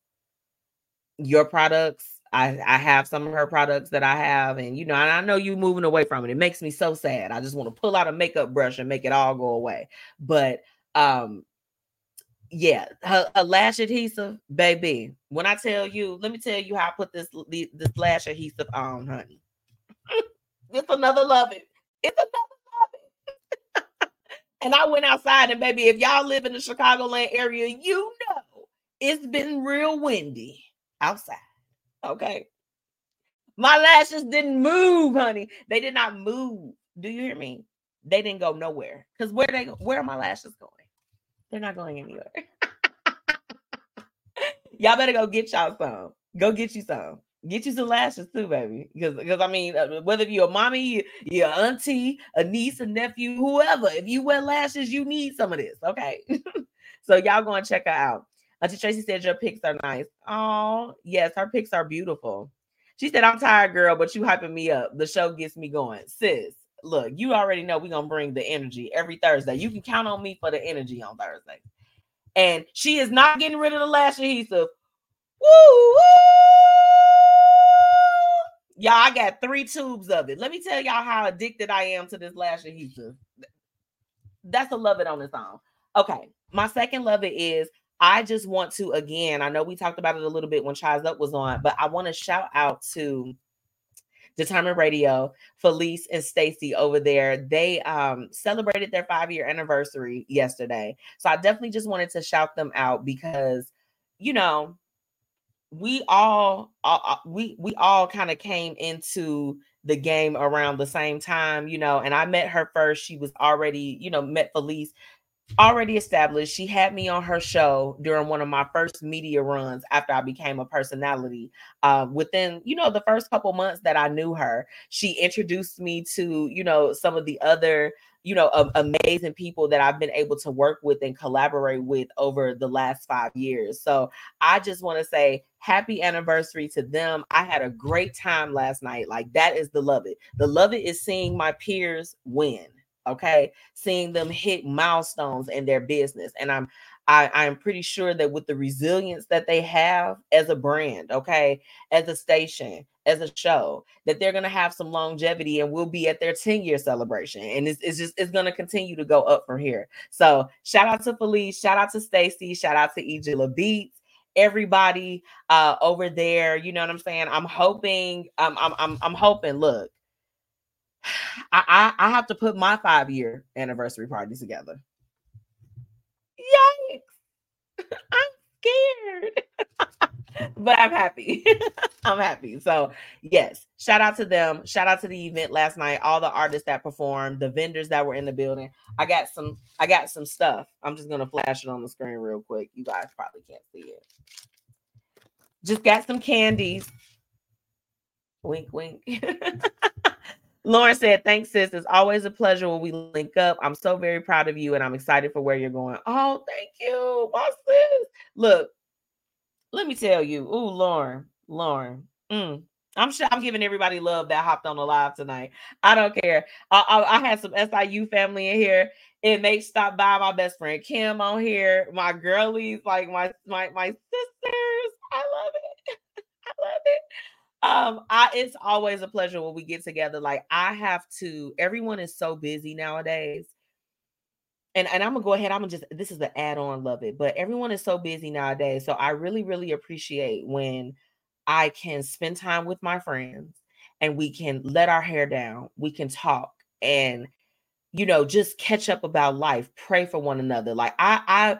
your products, I, I have some of her products that I have, and you know, and I know you moving away from it. It makes me so sad. I just want to pull out a makeup brush and make it all go away. But um, yeah, her, her lash adhesive, baby. When I tell you, let me tell you how I put this this lash adhesive on, honey. it's another love it. It's another love it. and I went outside, and baby, if y'all live in the Chicagoland area, you know it's been real windy outside. Okay. My lashes didn't move, honey. They did not move. Do you hear me? They didn't go nowhere. Because where they where are my lashes going? They're not going anywhere. y'all better go get y'all some. Go get you some. Get you some lashes too, baby. Because because I mean, uh, whether you're a mommy, your auntie, a niece, a nephew, whoever, if you wear lashes, you need some of this. Okay. so y'all go and check her out. Tracy said your pics are nice. Oh, yes, her pics are beautiful. She said, I'm tired, girl, but you hyping me up. The show gets me going. Sis, look, you already know we're gonna bring the energy every Thursday. You can count on me for the energy on Thursday. And she is not getting rid of the lash adhesive. Woo! woo! Y'all, I got three tubes of it. Let me tell y'all how addicted I am to this lash adhesive. That's a love it on its own. Okay, my second love it is I just want to again. I know we talked about it a little bit when Chiseup was on, but I want to shout out to Determined Radio, Felice and Stacy over there. They um, celebrated their five year anniversary yesterday. So I definitely just wanted to shout them out because, you know, we all, all we we all kind of came into the game around the same time, you know, and I met her first. She was already, you know, met Felice already established. She had me on her show during one of my first media runs after I became a personality. Uh, within, you know, the first couple months that I knew her, she introduced me to, you know, some of the other, you know, um, amazing people that I've been able to work with and collaborate with over the last five years. So I just want to say happy anniversary to them. I had a great time last night. Like that is the love it. The love it is seeing my peers win okay seeing them hit milestones in their business and i'm I, i'm pretty sure that with the resilience that they have as a brand okay as a station as a show that they're to have some longevity and we'll be at their 10 year celebration and it's, it's just it's to continue to go up from here. So shout out to felice shout out to stacy shout out to ejila beats everybody uh over there you know what i'm saying? I'm hoping um, i'm i'm i'm hoping look I, I, I have to put my five year anniversary party together. Yikes! I'm scared, but I'm happy. I'm happy. So yes, shout out to them. Shout out to the event last night. All the artists that performed, the vendors that were in the building. I got some. I got some stuff. I'm just gonna flash it on the screen real quick. You guys probably can't see it. Just got some candies. Wink, wink. Lauren said, Thanks, sis. It's always a pleasure when we link up. I'm so very proud of you and I'm excited for where you're going. Oh, thank you, my sis. Look, let me tell you. Ooh, Lauren, Lauren. Mm, I'm sure I'm giving everybody love that hopped on the live tonight. I don't care. I, I, I had some SIU family in here. It makes stop by my best friend Kim on here. My girlies, like my my my sisters. I love it. I love it um i it's always a pleasure when we get together like i have to everyone is so busy nowadays. And and i'm gonna go ahead i'm gonna just this is the add-on love it but everyone is so busy nowadays so i really really appreciate when i can spend time with my friends and we can let our hair down we can talk and you know just catch up about life pray for one another like i i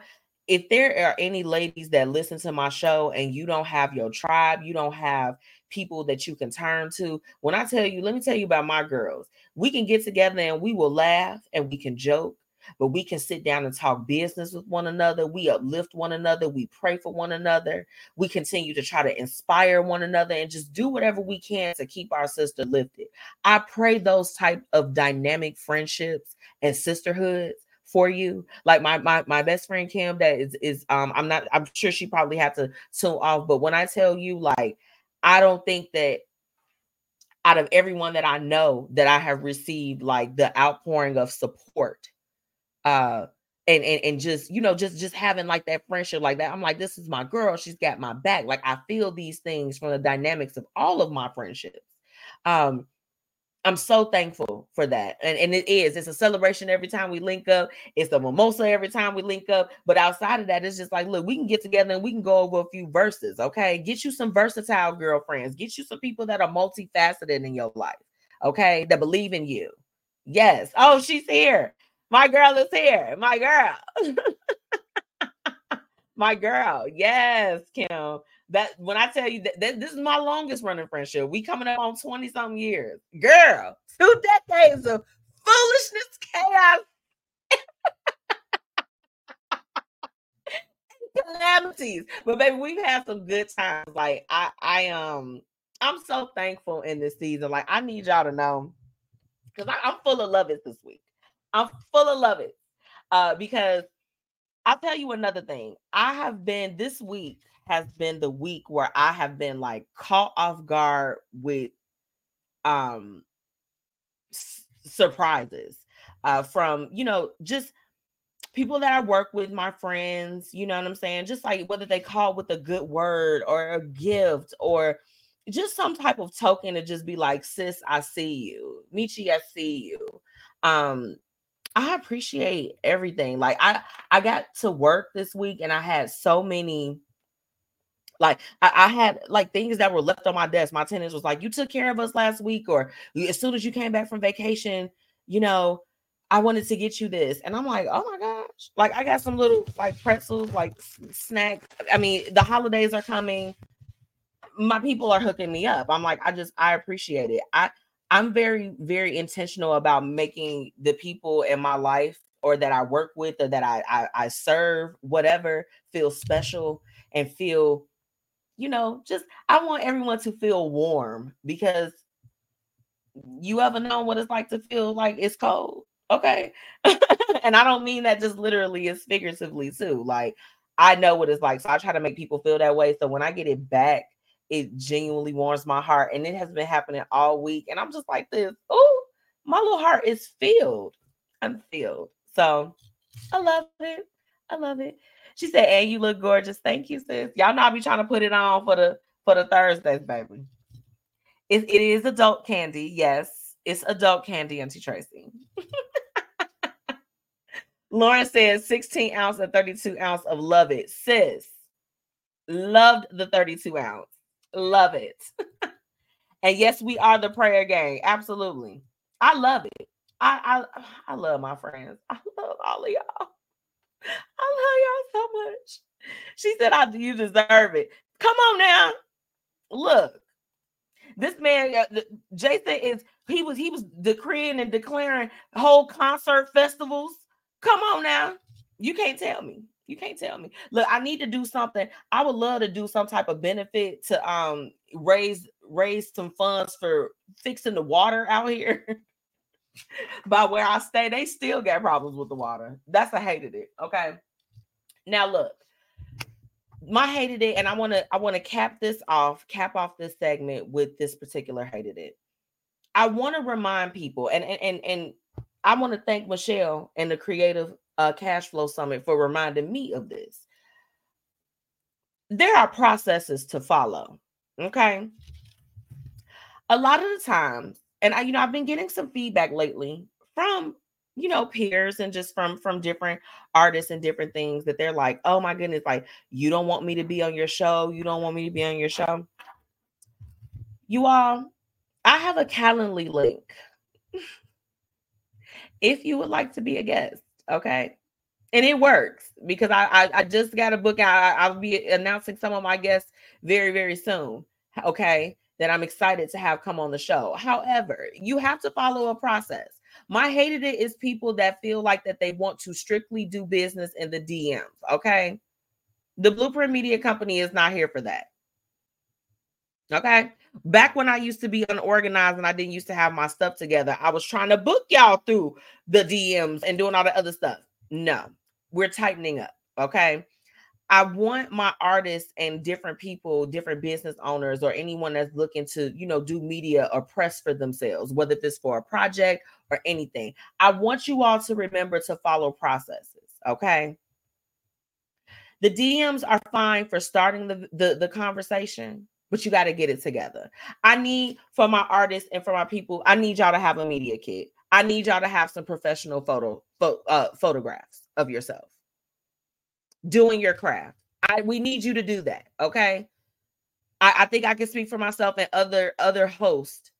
if there are any ladies that listen to my show and you don't have your tribe, you don't have people that you can turn to. When I tell you, let me tell you about my girls. We can get together and we will laugh and we can joke but we can sit down and talk business with one another. We uplift one another. We pray for one another. We continue to try to inspire one another and just do whatever we can to keep our sister lifted. I pray those type of dynamic friendships and sisterhoods for you. Like my my my best friend Kim, that is is um I'm not I'm sure she probably had to tune off, but when I tell you like I don't think that out of everyone that I know that I have received like the outpouring of support uh and, and and just you know just just having like that friendship like that i'm like this is my girl she's got my back. Like i feel these things from the dynamics of all of my friendships. Um i'm so thankful for that and, and it is it's a celebration every time we link up it's a mimosa every time we link up but outside of that it's just like look we can get together and we can go over a few verses okay get you some versatile girlfriends get you some people that are multifaceted in your life okay that believe in you yes oh she's here my girl is here. My girl. my girl. Yes, Kim. That when I tell you that, that, this is my longest running friendship. We coming up on 20 something years. Girl, two decades of foolishness, chaos, calamities. But baby, we've had some good times. Like I I um I'm so thankful in this season. Like I need y'all to know because I'm full of love it this week. I'm full of love it. Uh, because I'll tell you another thing. I have been this week has been the week where I have been like caught off guard with um s- surprises uh from you know just people that I work with, my friends, you know what I'm saying? Just like whether they call with a good word or a gift or just some type of token to just be like, sis, I see you. Metchi, I see you. Um, I appreciate everything. Like I I got to work this week and I had so many like I, I, had like things that were left on my desk. My tenants was like, "You took care of us last week," or as soon as you came back from vacation, you know, I wanted to get you this, and I'm like, "Oh my gosh!" Like I got some little like pretzels, like snack. I mean, the holidays are coming. My people are hooking me up. I'm like, I just I appreciate it. I I'm very, very intentional about making the people in my life or that I work with or that I, I, I serve, whatever, feel special and feel, you know, just I want everyone to feel warm because you ever know what it's like to feel like it's cold. Okay. and I don't mean that just literally, it's figuratively too. Like I know what it's like. So I try to make people feel that way. So when I get it back, it genuinely warms my heart. And it has been happening all week. And I'm just like this. Oh, my little heart is filled. I'm filled. So I love it. I love it. She said, and you look gorgeous. Thank you, sis. Y'all know I be trying to put it on for the for the Thursdays, baby. It, it is adult candy. Yes, it's adult candy, Auntie Tracy. Lauren says 16 ounce and 32 ounce of love it. Sis, loved the 32 ounce. Love it. and yes, we are the prayer gang. Absolutely. I love it. I I I love my friends. I love all of y'all. I love y'all so much. She said, "I you deserve it." Come on now. Look, this man, uh, Jason is he was he was decreeing and declaring whole concert festivals. Come on now, you can't tell me. You can't tell me. Look, I need to do something. I would love to do some type of benefit to um raise raise some funds for fixing the water out here. By where I stay, they still got problems with the water. That's I hated it. Okay. Now look, my hated it, and I want to I want to cap this off, cap off this segment with this particular hated it. I want to remind people, and and and and I want to thank Michelle and the creative uh, cash flow summit for reminding me of this. There are processes to follow. Okay. A lot of the times, and I, you know, I've been getting some feedback lately from you know peers and just from from different artists and different things that they're like oh my goodness like you don't want me to be on your show you don't want me to be on your show you all i have a calendly link if you would like to be a guest okay and it works because I I, I just got a book out. I, I'll be announcing some of my guests very very soon. Okay, that I'm excited to have come on the show. However, you have to follow a process. My hated it is people that feel like that they want to strictly do business in the DMs. Okay, the Blueprint Media Company is not here for that. Okay. Back when I used to be unorganized and I didn't used to have my stuff together, I was trying to book y'all through the DMs and doing all the other stuff. No, we're tightening up. Okay. I want my artists and different people, different business owners, or anyone that's looking to, you know, do media or press for themselves, whether it's for a project or anything. I want you all to remember to follow processes. Okay. The DMs are fine for starting the, the, the conversation, but you got to get it together. I need for my artists and for my people, I need y'all to have a media kit. I need y'all to have some professional photo, pho- uh, photographs of yourself doing your craft. I we need you to do that. Okay. I, I think I can speak for myself and other other hosts,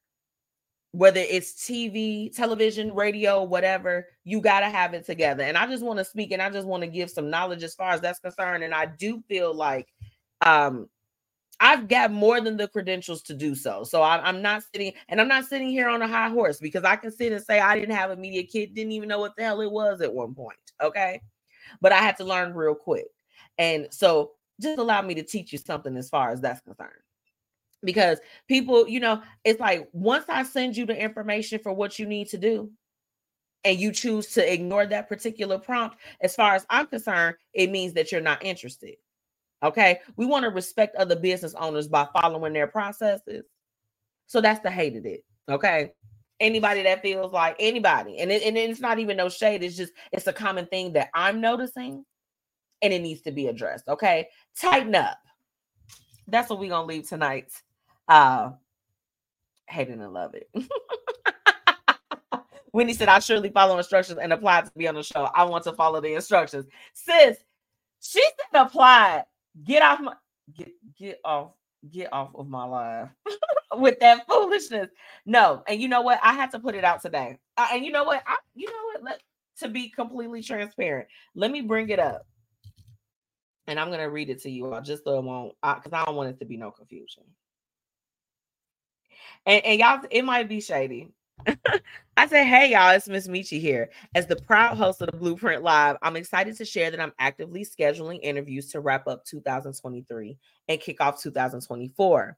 whether it's TV, television, radio, whatever, you got to have it together. And I just want to speak and I just want to give some knowledge as far as that's concerned. And I do feel like um I've got more than the credentials to do so. So I, am not sitting, and I'm not sitting here on a high horse because I can sit and say I didn't have a media kit, didn't even know what the hell it was at one point. Okay but I had to learn real quick. And so just allow me to teach you something as far as that's concerned. Because people, you know, it's like once I send you the information for what you need to do, and you choose to ignore that particular prompt, as far as I'm concerned, it means that you're not interested. Okay. We want to respect other business owners by following their processes. So that's the hated it. Okay anybody that feels like anybody. And, it, and it's not even no shade. It's just it's a common thing that i'm noticing and it needs to be addressed okay? Tighten up. That's what we're gonna leave tonight. Uh hating and love it. He said i surely follow instructions and apply to be on the show. I want to follow the instructions. Sis she said apply. Get off my get get off get off of my life with that foolishness. No, and you know what? I had to put it out today. Uh, and you know what? I, you know what? Let to be completely transparent. Let me bring it up, and I'm gonna read it to you. I just so it won't, because I, I don't want it to be no confusion. And, and y'all, it might be shady. I said, hey y'all, it's Miss Metchi here. As the proud host of the Blueprint Live, I'm excited to share that I'm actively scheduling interviews to wrap up 2023 and kick off 2024.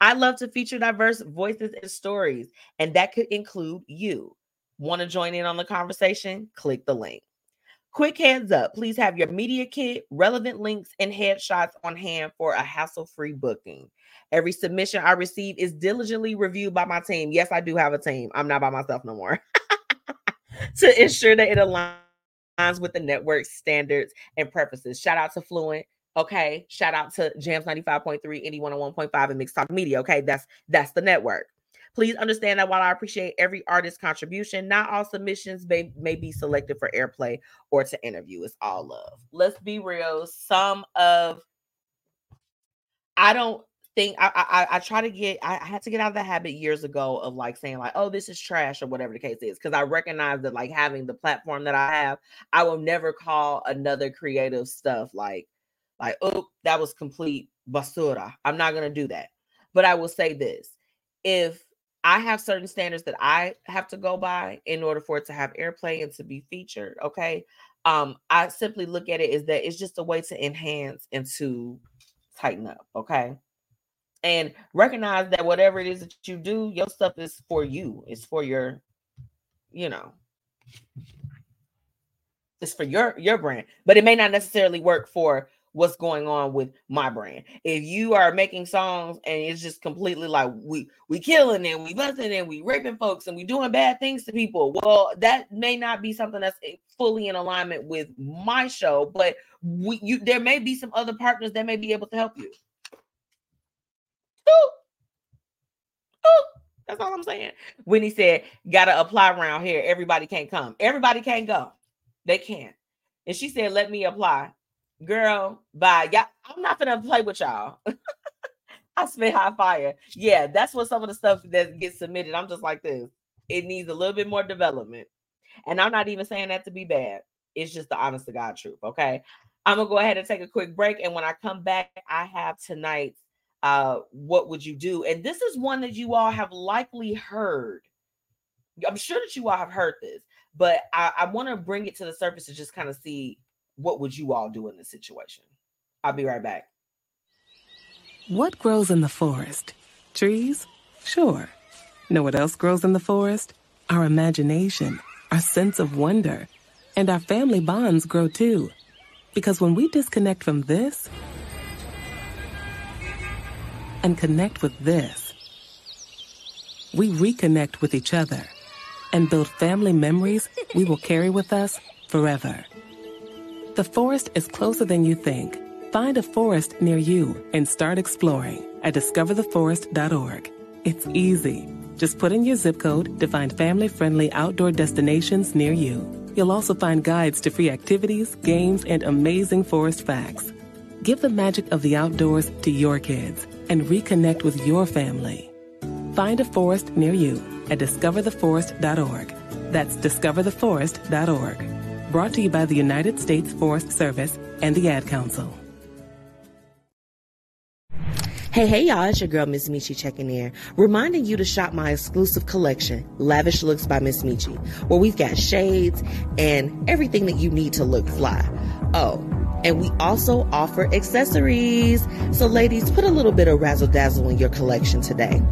I love to feature diverse voices and stories, and that could include you. Want to join in on the conversation? Click the link. Quick heads up please have your media kit, relevant links, and headshots on hand for a hassle free booking. Every submission I receive is diligently reviewed by my team. Yes, I do have a team. I'm not by myself no more. to ensure that it aligns with the network standards and preferences. Shout out to Fluent. Okay. Shout out to Jams 95.3, Indie 101.5, and Mixed Talk Media. Okay. That's that's the network. Please understand that while I appreciate every artist's contribution, not all submissions may, may be selected for airplay or to interview. It's all love. Let's be real. Some of I don't I, I I try to get I, I had to get out of the habit years ago of like saying like oh this is trash or whatever the case is because I recognize that like having the platform that I have I will never call another creative stuff like like oh that was complete basura I'm not gonna do that. But I will say this if I have certain standards that I have to go by in order for it to have airplay and to be featured okay um I simply look at it is that it's just a way to enhance and to tighten up okay and recognize that whatever it is that you do, your stuff is for you. It's for your, you know, it's for your your brand, but it may not necessarily work for what's going on with my brand. If you are making songs and it's just completely like we we killing and we busting and we raping folks and we doing bad things to people, well, that may not be something that's fully in alignment with my show, but we you there may be some other partners that may be able to help you. Ooh. Ooh. That's all I'm saying. When he said, gotta apply around here, everybody can't come. Everybody can't go. They can't. And she said, let me apply. Girl, bye. Y'all, I'm not gonna play with y'all. I spit high fire. Yeah, that's what some of the stuff that gets submitted. I'm just like this. It needs a little bit more development. And I'm not even saying that to be bad. It's just the honest to God truth. Okay. I'm gonna go ahead and take a quick break. And when I come back, I have tonight's uh what would you do? And this is one that you all have likely heard. I'm sure that you all have heard this, but I, I want to bring it to the surface to just kind of see what would you all do in this situation. I'll be right back. What grows in the forest? Trees? Sure. Know what else grows in the forest? Our imagination, our sense of wonder, and our family bonds grow too. Because when we disconnect from this and connect with this, we reconnect with each other and build family memories we will carry with us forever. The forest is closer than you think. Find a forest near you and start exploring at discovertheforest.org. It's easy. Just put in your zip code to find family friendly outdoor destinations near you. You'll also find guides to free activities, games, and amazing forest facts. Give the magic of the outdoors to your kids and reconnect with your family. Find a forest near you at discovertheforest.org. That's discovertheforest.org. Brought to you by the United States Forest Service and the Ad Council. Hey, hey, y'all, it's your girl, Miss Metchi checking in, reminding you to shop my exclusive collection, Lavish Looks by Miss Metchi, where we've got shades and everything that you need to look fly. Oh, and we also offer accessories. So, ladies, put a little bit of razzle dazzle in your collection today.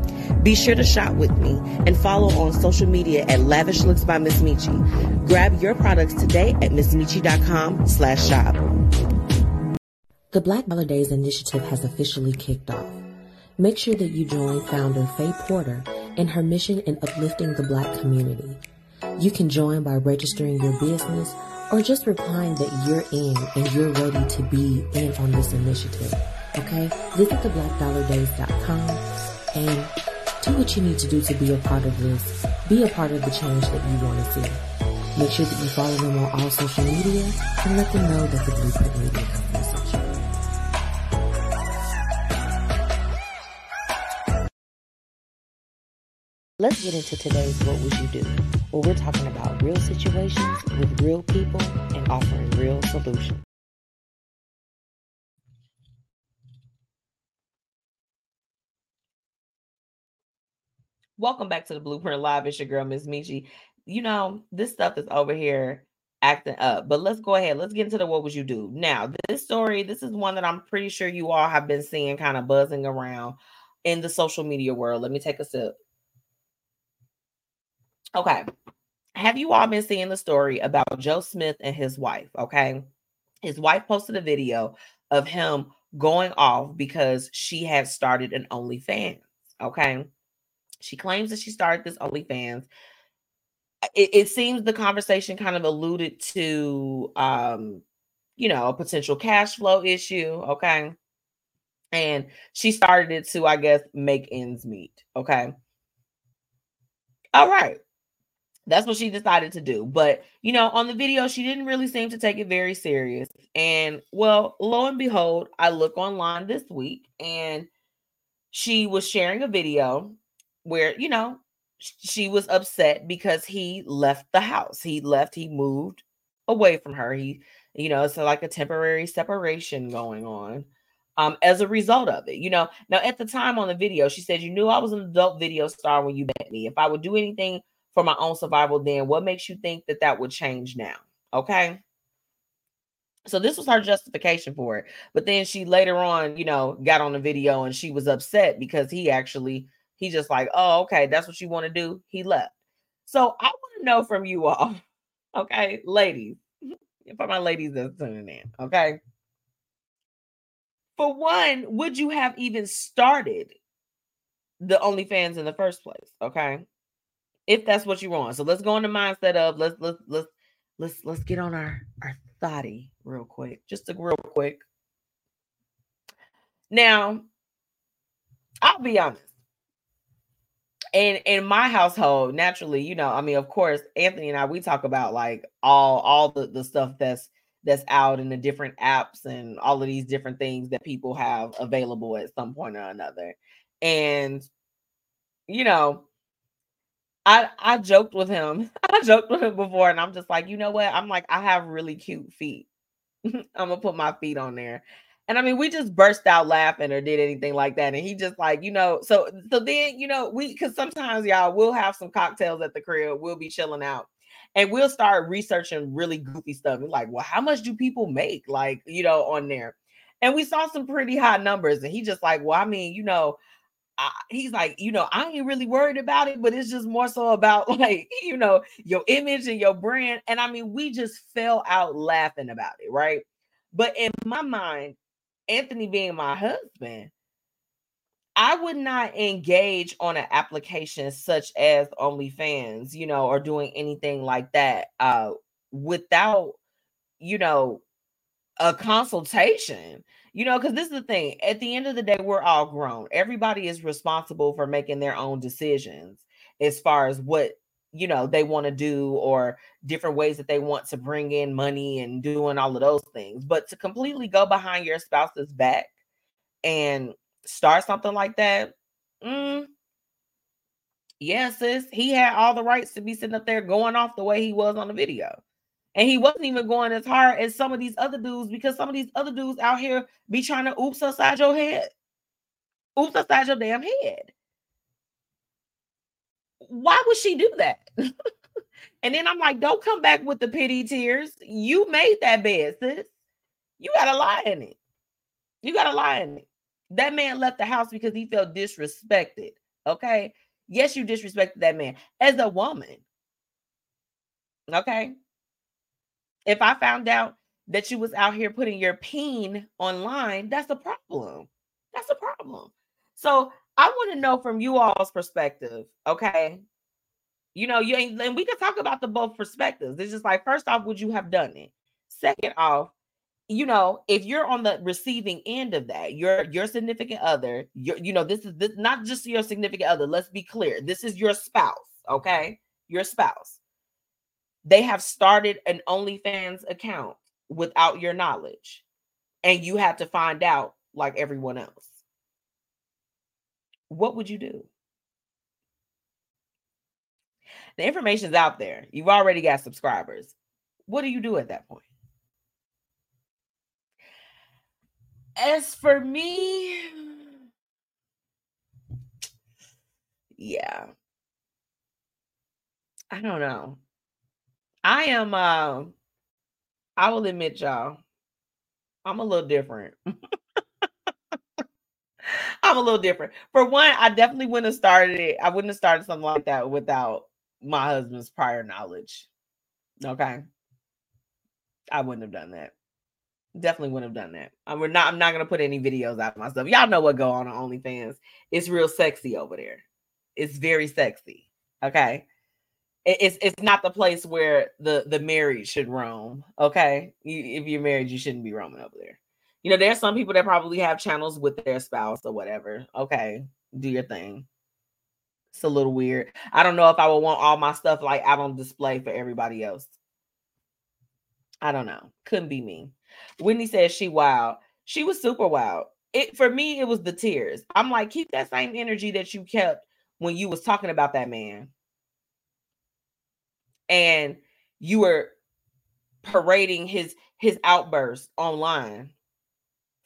Be sure to shop with me and follow on social media at Lavish Looks by Miss Metchi. Grab your products today at mzmetchi.com slash shop. The Black Dollar Days initiative has officially kicked off. Make sure that you join founder Faye Porter in her mission in uplifting the black community. You can join by registering your business or just replying that you're in and you're ready to be in on this initiative. Okay? Visit the theblackdollardays.com and do what you need to do to be a part of this. Be a part of the change that you want to see. Make sure that you follow them on all social media and let them know that the Blueprint Media Company Let's get into today's What Would You Do? Where we're talking about real situations with real people and offering real solutions. Welcome back to the Blueprint Live. It's your girl, Miss Metchi. You know, this stuff is over here acting up, but let's go ahead. Let's get into the what would you do. Now, this story, this is one that I'm pretty sure you all have been seeing kind of buzzing around in the social media world. Let me take a sip. Okay. Have you all been seeing the story about Joe Smith and his wife? Okay. His wife posted a video of him going off because she had started an OnlyFans. Okay. She claims that she started this OnlyFans. It, it seems the conversation kind of alluded to, um, you know, a potential cash flow issue. Okay. And she started it to, I guess, make ends meet. Okay. All right. That's what she decided to do. But, you know, on the video, she didn't really seem to take it very serious. And, well, lo and behold, I look online this week and she was sharing a video where, you know, she was upset because he left the house. He left, he moved away from her. He, you know, it's like a temporary separation going on um, as a result of it. You know, now at the time on the video, she said, You knew I was an adult video star when you met me. If I would do anything for my own survival, then what makes you think that that would change now? Okay. So this was her justification for it. But then she later on, you know, got on the video and she was upset because he actually, he just like, oh, okay, that's what you want to do. He left. So I want to know from you all, okay, ladies, for my ladies that's tuning in, okay. For one, would you have even started the OnlyFans in the first place? Okay if that's what you want. So let's go in the mindset of let's let's let's let's let's get on our our thoughty real quick, just a real quick. Now, I'll be honest. And in my household, naturally, you know, I mean, of course, Anthony and I we talk about like all all the the stuff that's that's out in the different apps and all of these different things that people have available at some point or another. And you know, I I joked with him. I joked with him before, and I'm just like, you know what? I'm like, I have really cute feet. I'm gonna put my feet on there. And I mean, we just burst out laughing or did anything like that. And he just like, you know, so so then, you know, we because sometimes y'all we'll have some cocktails at the crib, we'll be chilling out, and we'll start researching really goofy stuff. We're like, well, how much do people make? Like, you know, on there. And we saw some pretty high numbers. And he just like, well, I mean, you know, I, he's like, you know, I ain't really worried about it, but it's just more so about like, you know, your image and your brand. And I mean, we just fell out laughing about it, right? But in my mind, Anthony being my husband, I would not engage on an application such as OnlyFans, you know, or doing anything like that uh, without, you know, a consultation you know because this is the thing at the end of the day we're all grown. Everybody is responsible for making their own decisions as far as what you know they want to do or different ways that they want to bring in money and doing all of those things. But to completely go behind your spouse's back and start something like that mm, yes sis he had all the rights to be sitting up there going off the way he was on the video and he wasn't even going as hard as some of these other dudes because some of these other dudes out here be trying to oops upside your head. Oops upside your damn head. Why would she do that? and then I'm like, don't come back with the pity tears. You made that bed, sis. You got to lie in it. You got to lie in it. That man left the house because he felt disrespected. Okay. Yes, you disrespected that man as a woman. Okay. If I found out that you was out here putting your peen online, that's a problem. That's a problem. So I want to know from you all's perspective, okay? You know, you ain't, and we can talk about the both perspectives. It's just like, first off, would you have done it? Second off, you know, if you're on the receiving end of that, your your significant other, your, you know, this is this not just your significant other. Let's be clear. This is your spouse, okay? Your spouse they have started an OnlyFans account without your knowledge, and you have to find out like everyone else. What would you do? The information's out there. You've already got subscribers. What do you do at that point? As for me, yeah. I don't know. I am uh I will admit y'all, I'm a little different. I'm a little different. For one, I definitely wouldn't have started it. I wouldn't have started something like that without my husband's prior knowledge. Okay. I wouldn't have done that. Definitely wouldn't have done that. I'm not I'm not gonna put any videos out of myself. Y'all know what go on on OnlyFans. It's real sexy over there. It's very sexy. Okay it's it's not the place where the the married should roam. Okay, you, if you're married, you shouldn't be roaming over there. You know, there's some people that probably have channels with their spouse or whatever. Okay, do your thing. It's a little weird. I don't know if I would want all my stuff like out on display for everybody else. I don't know. Couldn't be me. Whitney says she wild. She was super wild. It for me, it was the tears. I'm like, keep that same energy that you kept when you was talking about that man and you were parading his his outburst online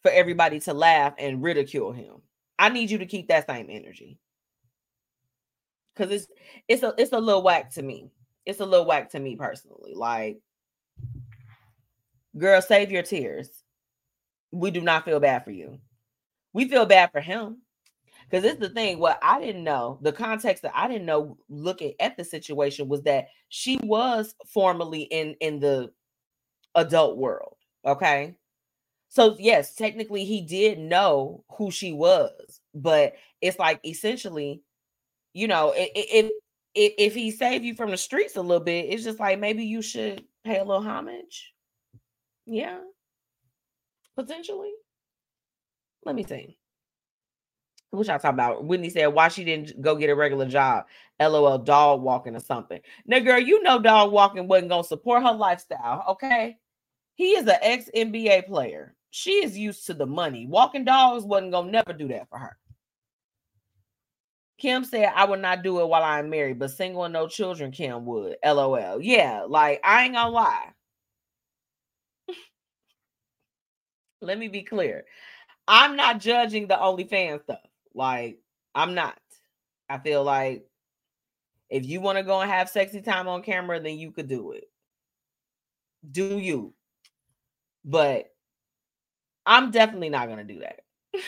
for everybody to laugh and ridicule him. I need you to keep that same energy. Cause it's it's a it's a little whack to me. It's a little whack to me personally. Like, girl, save your tears. We do not feel bad for you. We feel bad for him because it's the thing what i didn't know the context that i didn't know looking at the situation was that she was formerly in in the adult world okay? So yes technically he did know who she was but it's like essentially you know if if if he saved you from the streets a little bit it's just like maybe you should pay a little homage. Yeah. Potentially. Let me see what y'all talking about? Whitney said why she didn't go get a regular job. LOL, dog walking or something. Now, girl, you know dog walking wasn't gonna support her lifestyle. Okay, he is an ex NBA player. She is used to the money. Walking dogs wasn't gonna never do that for her. Kim said, I would not do it while I'm married, but single and no children, Kim would. LOL. Yeah, like I ain't gonna lie. Let me be clear. I'm not judging the OnlyFans stuff. Like, I'm not. I feel like if you want to go and have sexy time on camera, then you could do it. Do you? But I'm definitely not gonna do that.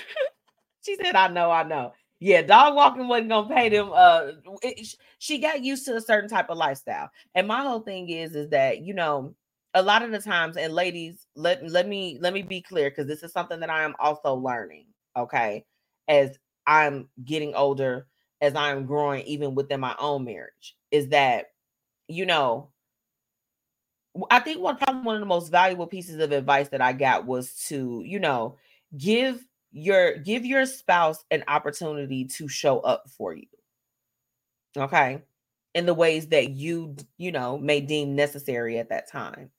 she said, I know, I know. Yeah, dog walking wasn't gonna pay them. Uh, it, she got used to a certain type of lifestyle, and my whole thing is, is that you know, a lot of the times, and ladies, let let me let me be clear because this is something that I am also learning. Okay, as I'm getting older, as I'm growing, even within my own marriage, is that you know, I think one probably one of the most valuable pieces of advice that I got was to you know give your give your spouse an opportunity to show up for you. Okay? In the ways that you you know may deem necessary at that time.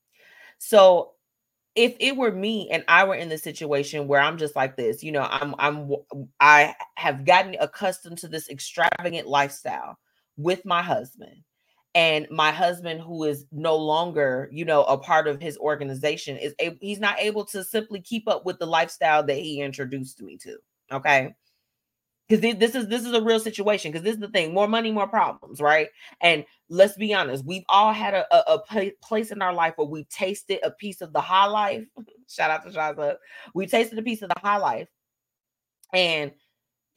So if it were me and i were in the situation where i'm just like this you know i'm i'm i have gotten accustomed to this extravagant lifestyle with my husband. And my husband who is no longer you know a part of his organization is a, he's not able to simply keep up with the lifestyle that he introduced me to okay because this is this is a real situation because this is the thing more money more problems right and let's be honest we've all had a, a, a place in our life where we tasted a piece of the high life shout out to Shaza. we tasted a piece of the high life and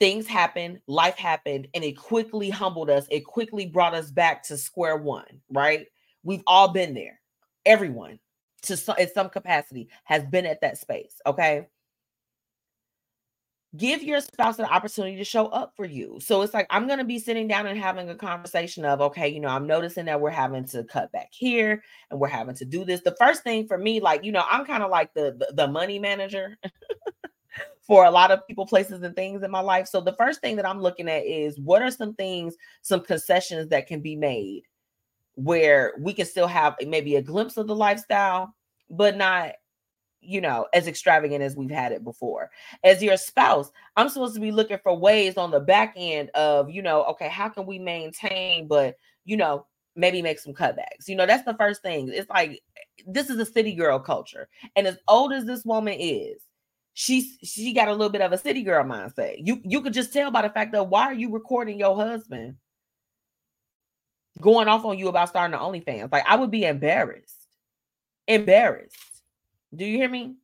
things happened, life happened, and it quickly humbled us. It quickly brought us back to square one, right? We've all been there. Everyone, to some, in some capacity, has been at that space. Okay. Give your spouse an opportunity to show up for you. So it's like, I'm going to be sitting down and having a conversation of, okay, you know, I'm noticing that we're having to cut back here and we're having to do this. The first thing for me, like, you know, I'm kind of like the, the, the money manager. for a lot of people, places, and things in my life. So the first thing that I'm looking at is what are some things, some concessions that can be made where we can still have maybe a glimpse of the lifestyle, but not you know, as extravagant as we've had it before. As your spouse, I'm supposed to be looking for ways on the back end of, you know, okay, how can we maintain, but, you know, maybe make some cutbacks? You know, that's the first thing. It's like, this is a city girl culture. And as old as this woman is, she's she got a little bit of a city girl mindset. You you could just tell by the fact that why are you recording your husband going off on you about starting the OnlyFans? Like I would be embarrassed. Embarrassed. Do you hear me?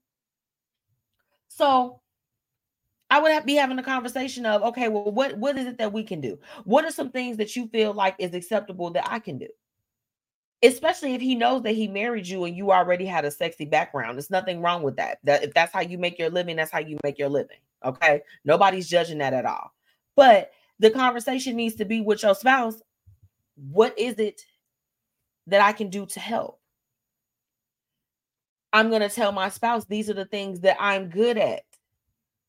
So I would have, be having a conversation of okay, well, what what is it that we can do? What are some things that you feel like is acceptable that I can do? especially if he knows that he married you and you already had a sexy background. There's nothing wrong with that. That if that's how you make your living, that's how you make your living. Okay. Nobody's judging that at all. But the conversation needs to be with your spouse. What is it that I can do to help? I'm going to tell my spouse these are the things that I'm good at.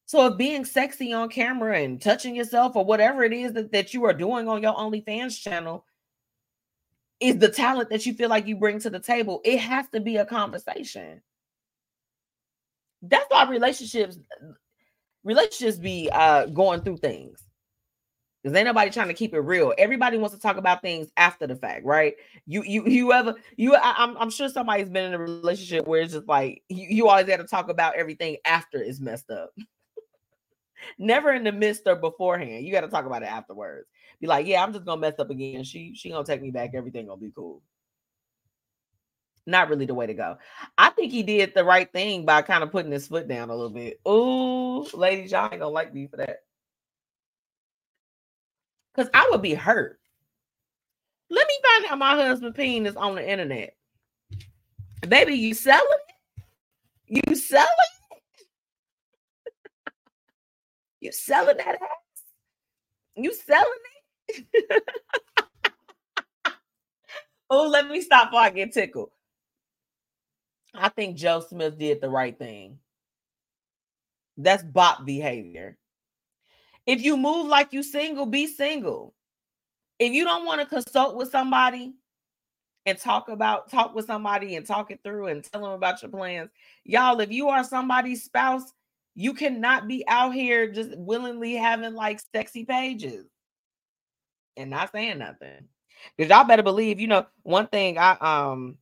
So if being sexy on camera and touching yourself or whatever it is that, that you are doing on your OnlyFans channel is the talent that you feel like you bring to the table. It has to be a conversation. That's why relationships relationships be uh going through things. Because ain't nobody trying to keep it real. Everybody wants to talk about things after the fact, right? You you you ever you I, am I'm, I'm sure somebody's been in a relationship where it's just like you, you always got to talk about everything after it's messed up. Never in the midst or beforehand. You got to talk about it afterwards be like, yeah, I'm just gonna mess up again. She she gonna take me back. Everything gonna be cool. Not really the way to go. I think he did the right thing by kind of putting his foot down a little bit. Ooh, ladies, y'all ain't gonna like me for that. Cause I would be hurt. Let me find out my husband penis on the internet. Baby, you selling it? You selling it? you selling that ass? You selling it? oh, let me stop before I get tickled. I think Joe Smith did the right thing. That's bot behavior. If you move like you single, be single. If you don't want to consult with somebody and talk about talk with somebody and talk it through and tell them about your plans, y'all, if you are somebody's spouse, you cannot be out here just willingly having like sexy pages. and not saying nothing. Because y'all better believe, you know, one thing I um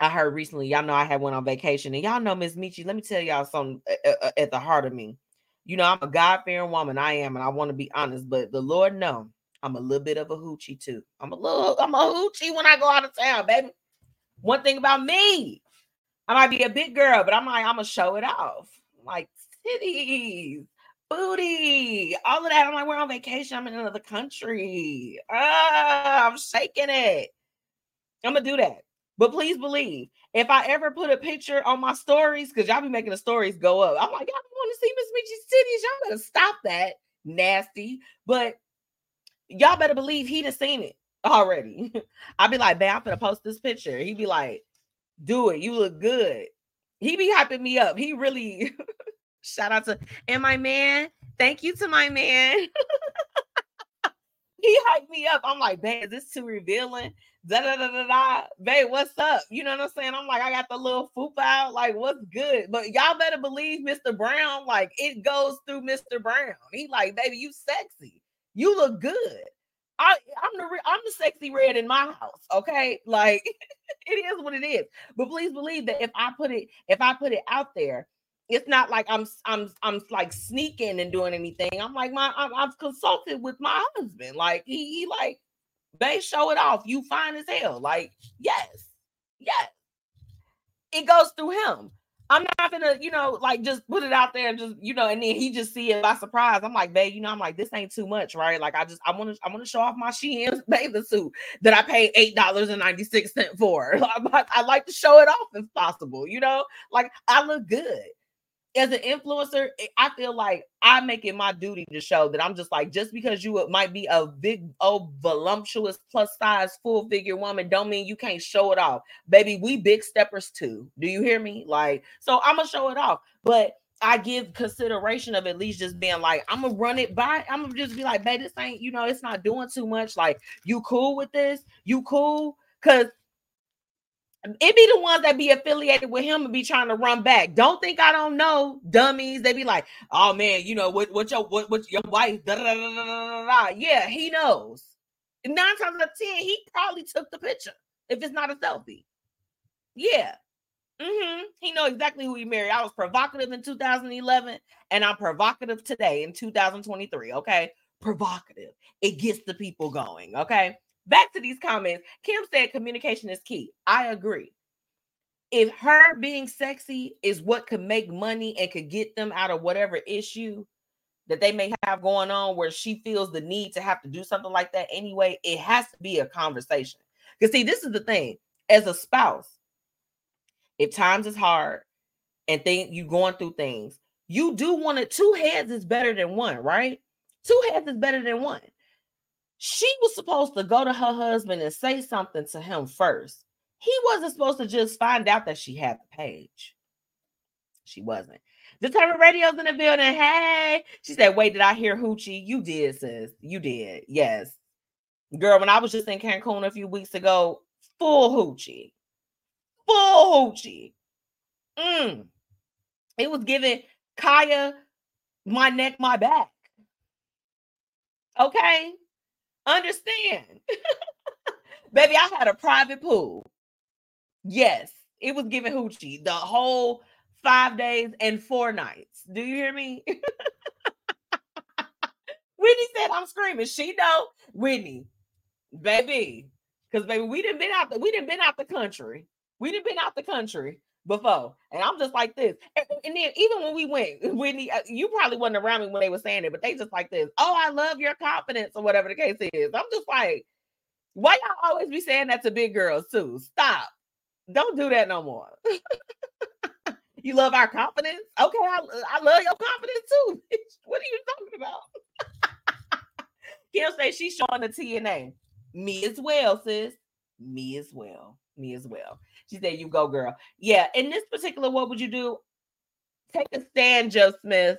I heard recently, y'all know I had went on vacation, and y'all know Miss Metchi. Let me tell y'all something uh, uh, at the heart of me. You know, I'm a God fearing woman. I am, and I want to be honest, but the Lord know I'm a little bit of a hoochie too. I'm a little, I'm a hoochie when I go out of town, baby. One thing about me, I might be a big girl, but I'm like, I'm gonna show it off. Like titties, booty, all of that. I'm like, we're on vacation. I'm in another country. Ah, I'm shaking it. I'm gonna do that. But please believe, if I ever put a picture on my stories, because y'all be making the stories go up, I'm like, y'all see Miss Metchi's titties. Y'all better stop that. Nasty. But y'all better believe he done seen it already. I'd be like, man, I'm gonna post this picture. He'd be like, do it. You look good. He be hyping me up. He really shout out to and my man. Thank you to my man. he hyped me up. I'm like, babe, is this too revealing? Da da da da da. Babe, what's up? You know what I'm saying? I'm like, I got the little foop out. Like, what's good? But y'all better believe Mr. Brown. Like, it goes through Mr. Brown. He like, baby, you sexy. You look good. I, I'm the I'm the sexy red in my house. Okay, like it is what it is. But please believe that if I put it if I put it out there, it's not like I'm I'm I'm like sneaking and doing anything. I'm like my I'm, I've consulted with my husband. Like he, he like they show it off. You fine as hell. Like yes, yes. It goes through him. I'm not gonna, you know, like just put it out there and just, you know, and then he just see it by surprise. I'm like, babe, you know, I'm like, this ain't too much, right? Like, I just, I want to, I want to show off my Shein bathing suit that I paid eight dollars and ninety six cent for. I, I like to show it off if possible, you know, like I look good as an influencer, I feel like I make it my duty to show that I'm just like, just because you might be a big, old, voluptuous, plus size, full figure woman, don't mean you can't show it off. Baby, we big steppers too. Do you hear me? Like, so I'm gonna show it off, but I give consideration of at least just being like, I'm gonna run it by, I'm gonna just be like, babe, this ain't, you know, it's not doing too much. Like, you cool with this? You cool? Because it be the ones that be affiliated with him and be trying to run back. Don't think I don't know, dummies. They be like, "Oh man, you know what? What your what? What your wife?" Da, da, da, da, da, da. yeah, he knows. Nine times out of ten, he probably took the picture if it's not a selfie. Yeah, mm-hmm. he know exactly who he married. I was provocative in 2011, and I'm provocative today in 2023. Okay, provocative. It gets the people going. Okay back to these comments. Kim said communication is key. I agree. If her being sexy is what could make money and could get them out of whatever issue that they may have going on where she feels the need to have to do something like that anyway, it has to be a conversation. Because see, this is the thing as a spouse, if times is hard and think you going through things, you do want it. Two heads is better than one, right? Two heads is better than one she was supposed to go to her husband and say something to him first. He wasn't supposed to just find out that she had the page. She wasn't. Determined Radio's in the building. Hey, she said, Wait, did I hear Hoochie? You did, sis. You did. Yes. Girl, when I was just in Cancun a few weeks ago, full Hoochie. Full Hoochie. Mm. It was giving Khia my neck, my back. Okay. Understand. Baby, I had a private pool. Yes, it was giving hoochie the whole five days and four nights. Do you hear me? Whitney said I'm screaming. She know Whitney, baby, because baby, we didn't been out the we didn't been out the country. We didn't been out the country before. And I'm just like this. And, and, then even when we went, Whitney, uh, you probably wasn't around me when they were saying it, but they just like this. Oh, I love your confidence, or whatever the case is. I'm just like, why y'all always be saying that to big girls too? Stop. Don't do that no more. you love our confidence? Okay, I, I love your confidence too. what are you talking about? Kim say she's showing the TNA. Me as well, sis. Me as well. Me as well. She said, You go, girl. Yeah. In this particular, what would you do? Take a stand, Joe Smith.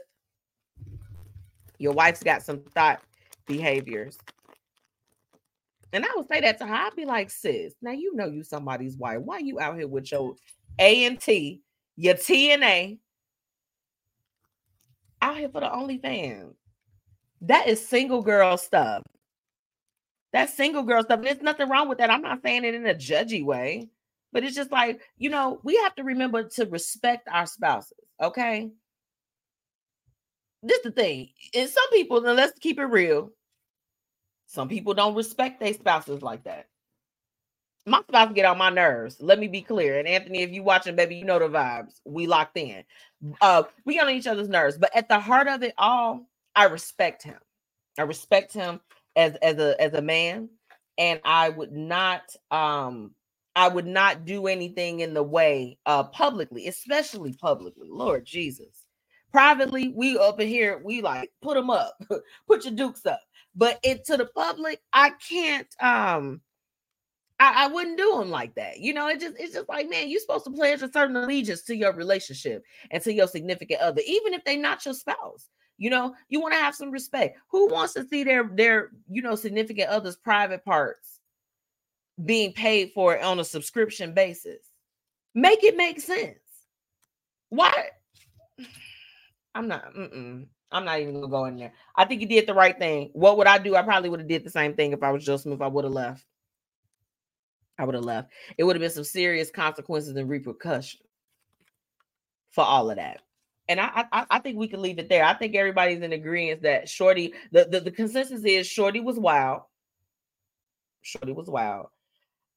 Your wife's got some thought behaviors. And I would say that to her. I'd be like, sis, now you know you somebody's wife. Why are you out here with your A and T, your T and A, out here for the OnlyFans? That is single girl stuff. That's single girl stuff. There's nothing wrong with that. I'm not saying it in a judgy way, but it's just like, you know, we have to remember to respect our spouses. Okay. This is the thing. And some people, let's keep it real. Some people don't respect their spouses like that. My spouse get on my nerves. Let me be clear. And Anthony, if you watching, baby, you know the vibes. We locked in. Uh, we on each other's nerves. But at the heart of it all, I respect him. I respect him as as a as a man, and I would not um I would not do anything in the way uh publicly, especially publicly. Lord Jesus. Privately, we up in here, we like put them up, put your dukes up. But it to the public, I can't um I, I wouldn't do them like that. You know, it just it's just like, man, you're supposed to pledge a certain allegiance to your relationship and to your significant other, even if they're not your spouse. You know, you want to have some respect. Who wants to see their their you know significant others' private parts being paid for on a subscription basis? Make it make sense. Why? I'm not. Mm-mm. I'm not even gonna go in there. I think you did the right thing. What would I do? I probably would have did the same thing if I was Joe Smith. I would have left. I would have left. It would have been some serious consequences and repercussions for all of that and I, I I think we can leave it there. I think everybody's in agreement that Shorty, the, the, the consensus is Shorty was wild. Shorty was wild.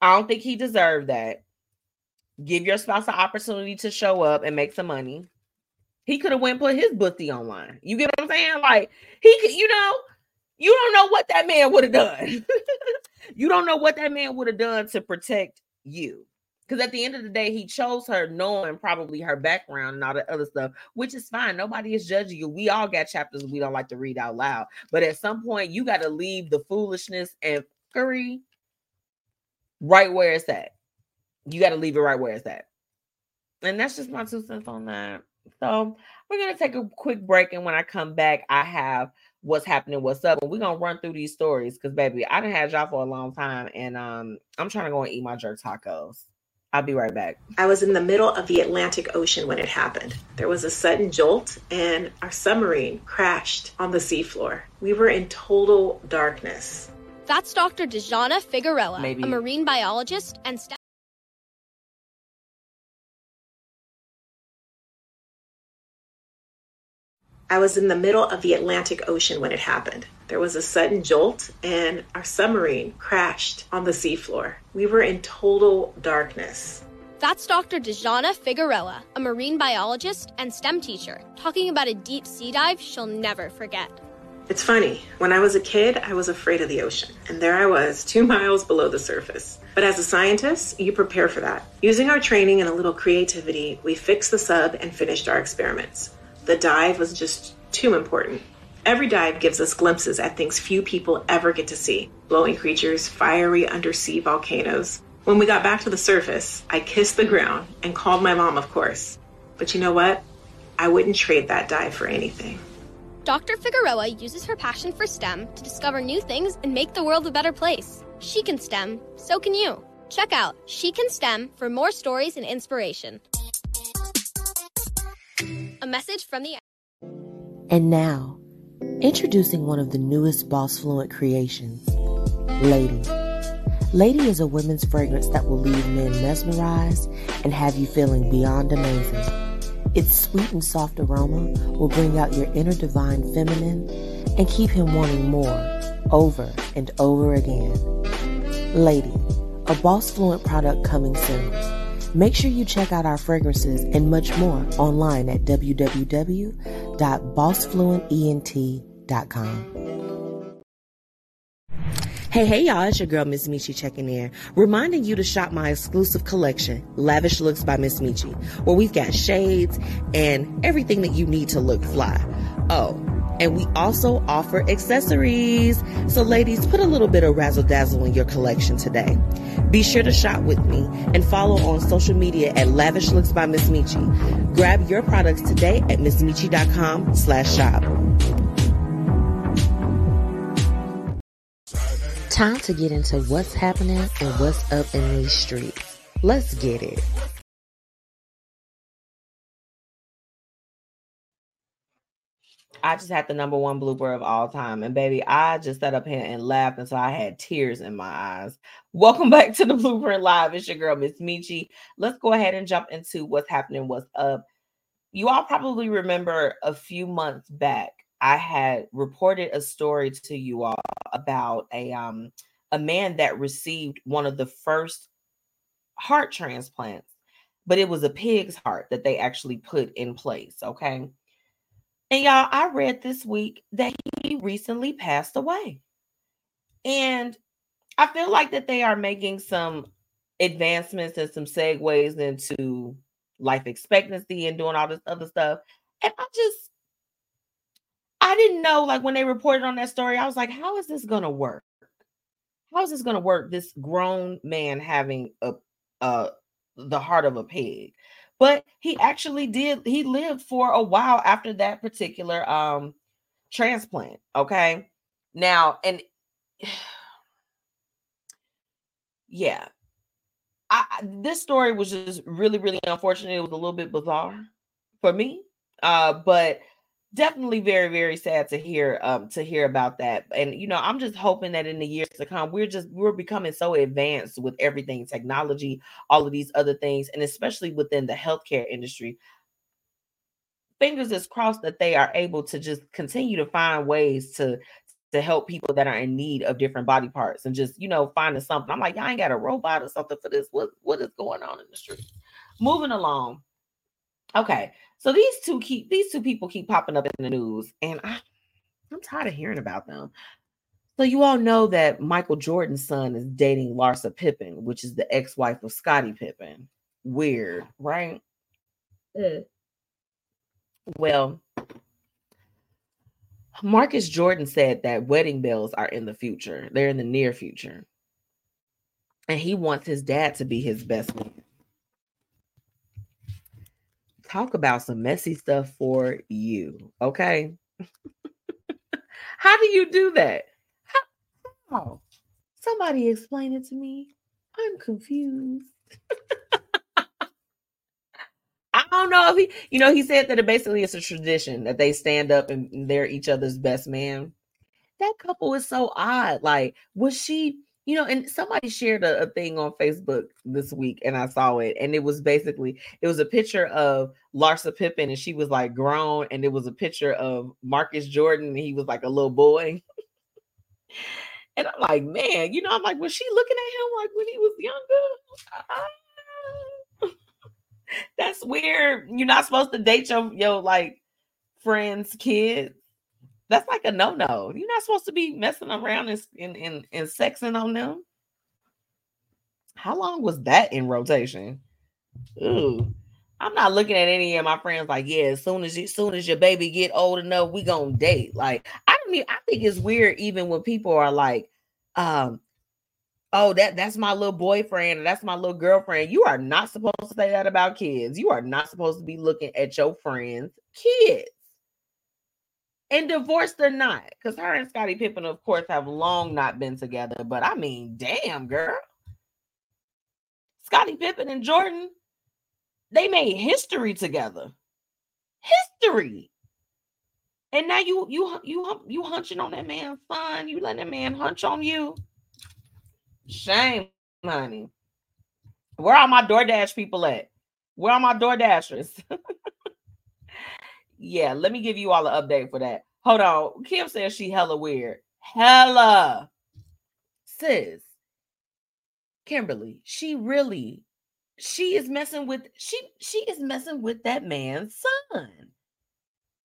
I don't think he deserved that. Give your spouse an opportunity to show up and make some money. He could have went put his booty online. You get what I'm saying? Like he could, you know, you don't know what that man would have done. you don't know what that man would have done to protect you. Because at the end of the day, he chose her knowing probably her background and all the other stuff, which is fine. Nobody is judging you. We all got chapters we don't like to read out loud. But at some point, you got to leave the foolishness and fuckery right where it's at. You got to leave it right where it's at. And that's just my two cents on that. So we're to take a quick break. And when I come back, I have what's happening, what's up. And we're gonna run through these stories because baby, I didn't have y'all for a long time and um I'm trying to go and eat my jerk tacos. I'll be right back. I was in the middle of the Atlantic Ocean when it happened. There was a sudden jolt, and our submarine crashed on the seafloor. We were in total darkness. That's Dr. Dejana Figueroa, Maybe. a marine biologist and STEM. I was in the middle of the Atlantic Ocean when it happened. There was a sudden jolt, and our submarine crashed on the seafloor. We were in total darkness. That's Dr. Dejana Figueroa, a marine biologist and STEM teacher, talking about a deep sea dive she'll never forget. It's funny, when I was a kid, I was afraid of the ocean, and there I was, two miles below the surface. But as a scientist, you prepare for that. Using our training and a little creativity, we fixed the sub and finished our experiments. The dive was just too important. Every dive gives us glimpses at things few people ever get to see glowing creatures, fiery undersea volcanoes. When we got back to the surface, I kissed the ground and called my mom, of course. But you know what? I wouldn't trade that dive for anything. Dr. Figueroa uses her passion for STEM to discover new things and make the world a better place. She can STEM, so can you. Check out She Can STEM for more stories and inspiration. A message from the And now, introducing one of the newest Boss Fluent creations, Lady. Lady is a women's fragrance that will leave men mesmerized and have you feeling beyond amazing. Its sweet and soft aroma will bring out your inner divine feminine and keep him wanting more over and over again. Lady, a Boss Fluent product coming soon. Make sure you check out our fragrances and much more online at www.bossfluentent.com. Hey, hey, y'all, it's your girl, Miss Metchi checking in, reminding you to shop my exclusive collection, Lavish Looks by Miss Metchi, where we've got shades and everything that you need to look fly. Oh, and we also offer accessories. So, ladies, put a little bit of razzle dazzle in your collection today. Be sure to shop with me and follow on social media at Lavish Looks by Miss Michi. Grab your products today at mzmetchi.com slash shop. Time to get into what's happening and what's up in these streets. Let's get it. I just had the number one blooper of all time. And baby, I just sat up here and laughed until I had tears in my eyes. Welcome back to the Blueprint Live. It's your girl, Miss Metchi. Let's go ahead and jump into what's happening, what's up. You all probably remember a few months back, I had reported a story to you all about a um a man that received one of the first heart transplants, but it was a pig's heart that they actually put in place. Okay. And y'all, I read this week that he recently passed away. And I feel like that they are making some advancements and some segues into life expectancy and doing all this other stuff. And I just, I didn't know, like when they reported on that story, I was like, how is this going to work? How is this going to work? This grown man having a, uh, the heart of a pig but he actually did he lived for a while after that particular um transplant okay now and yeah I, this story was just really really unfortunate it was a little bit bizarre for me uh but definitely very very sad to hear um to hear about that. And you know i'm just hoping that in the years to come we're just we're becoming so advanced with everything technology all of these other things and especially within the healthcare industry. Fingers is crossed that they are able to just continue to find ways to to help people that are in need of different body parts and just you know finding something. I'm like i ain't got a robot or something for this. What what is going on in the street? Moving along okay so these two keep these two people keep popping up in the news, and I, I'm tired of hearing about them. So you all know that Michael Jordan's son is dating Larsa Pippen, which is the ex-wife of Scottie Pippen. Weird, right? Uh. Well, Marcus Jordan said that wedding bells are in the future. They're in the near future. And he wants his dad to be his best man talk about some messy stuff for you. Okay. How do you do that? How? Somebody explain it to me. I'm confused. I don't know if he, you know, he said that it basically it's a tradition that they stand up and they're each other's best man. That couple is so odd. Like, was she you know, and somebody shared a, a, thing on Facebook this week, and I saw it, and it was basically it was a picture of Larsa Pippen, and she was like grown, and it was a picture of Marcus Jordan, and he was like a little boy. and I'm like, man, you know, I'm like, was she looking at him like when he was younger? That's weird. You're not supposed to date your your like friends' kids that's like a no no. You're not supposed to be messing around and, and, and, and sexing on them. How long was that in rotation? Ooh. I'm not looking at any of my friends like, yeah, as soon as you, as soon as your baby get old enough, we gonna date. Like, I don't mean I think it's weird even when people are like, um, oh, that that's my little boyfriend or that's my little girlfriend. You are not supposed to say that about kids. You are not supposed to be looking at your friends' kids and divorced or not, because her and Scottie Pippen, of course, have long not been together. But I mean, damn, girl. Scottie Pippen and Jordan, they made history together. History. And now you you you you hunching on that man's son. You letting that man hunch on you. Shame, honey. Where are my DoorDash people at? Where are my DoorDashers? yeah, let me give you all an update for that. Hold on. Kim says she hella weird. Hella. Sis. Kimberly, she really, she is messing with, she she is messing with that man's son.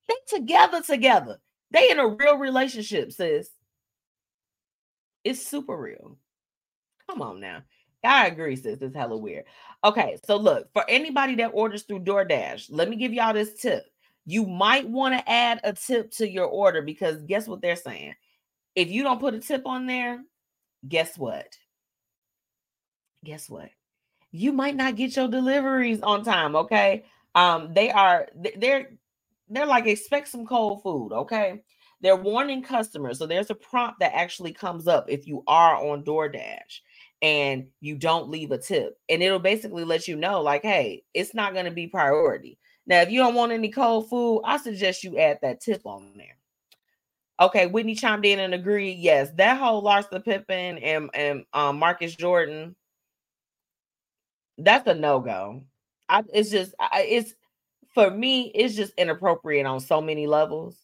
They together together. They in a real relationship, sis. It's super real. Come on now. I agree, sis. It's hella weird. Okay, so look, for anybody that orders through DoorDash, let me give y'all this tip you might want to add a tip to your order because guess what they're saying? If you don't put a tip on there, guess what? Guess what? You might not get your deliveries on time, okay? Um they are they're they're like expect some cold food, okay? They're warning customers. So there's a prompt that actually comes up if you are on DoorDash and you don't leave a tip. And it'll basically let you know like, hey, it's not going to be priority Now, if you don't want any cold food, I suggest you add that tip on there. Okay, Whitney chimed in and agreed. Yes, that whole Larsa Pippen and and um, Marcus Jordan, that's a no go. It's just I, it's for me. It's just inappropriate on so many levels.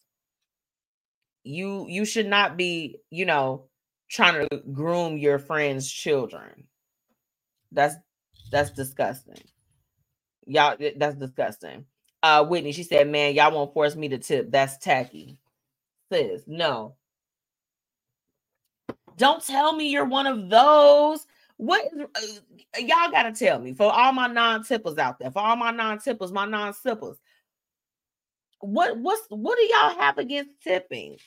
You you should not be you know trying to groom your friends' children. That's that's disgusting. Y'all, that's disgusting. Uh, Whitney, she said, "Man, y'all won't force me to tip. That's tacky." Sis, no. Don't tell me you're one of those. What uh, y'all got to tell me for all my non-tippers out there, for all my non-tippers, my non-sippers. What what's what do y'all have against tipping?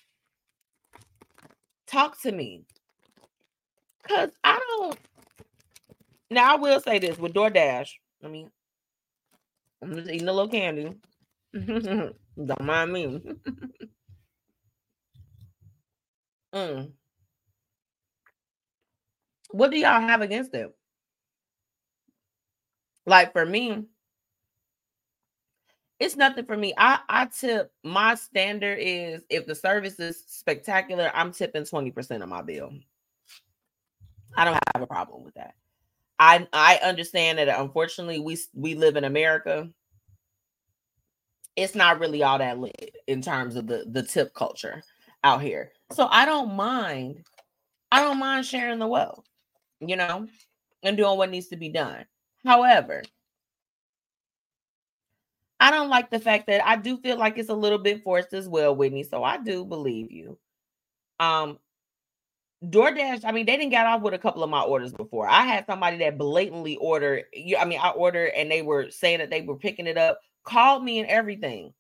Talk to me. Cause I don't now I will say this with DoorDash. I mean, I'm just eating a little candy. don't mind me. mm. What do y'all have against it? Like for me, it's nothing for me. I I tip my standard is if the service is spectacular, I'm tipping 20% of my bill. I don't have a problem with that. I I understand that unfortunately we we live in America. It's not really all that lit in terms of the the tip culture out here. So I don't mind. I don't mind sharing the wealth, you know, and doing what needs to be done. However, I don't like the fact that I do feel like it's a little bit forced as well, Whitney. So I do believe you. Um, DoorDash, I mean, they didn't get off with a couple of my orders before. I had somebody that blatantly ordered, I mean, I ordered and they were saying that they were picking it up, called me and everything,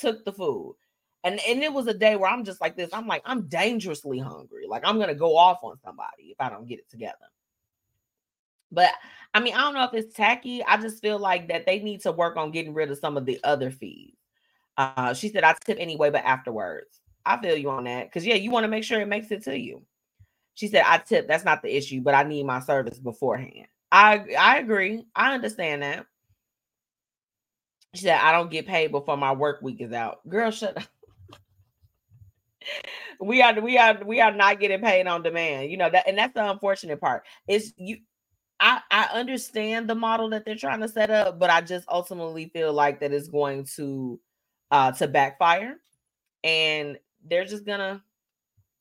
took the food. And, and it was a day where I'm just like this. I'm like, I'm dangerously hungry. Like, I'm to go off on somebody if I don't get it together. But I mean, I don't know if it's tacky. I just feel like that they need to work on getting rid of some of the other fees. Uh, she said, I tip anyway, but afterwards. I feel you on that. Because, yeah, you want to make sure it makes it to you. She said, I tip, that's not the issue, but I need my service beforehand. I I agree. I understand that. She said, I don't get paid before my work week is out. Girl, shut up. we are we are we are not getting paid on demand. You know that, and that's the unfortunate part. Is you I I understand the model that they're trying to set up, but I just ultimately feel like that is going to uh to backfire and they're just gonna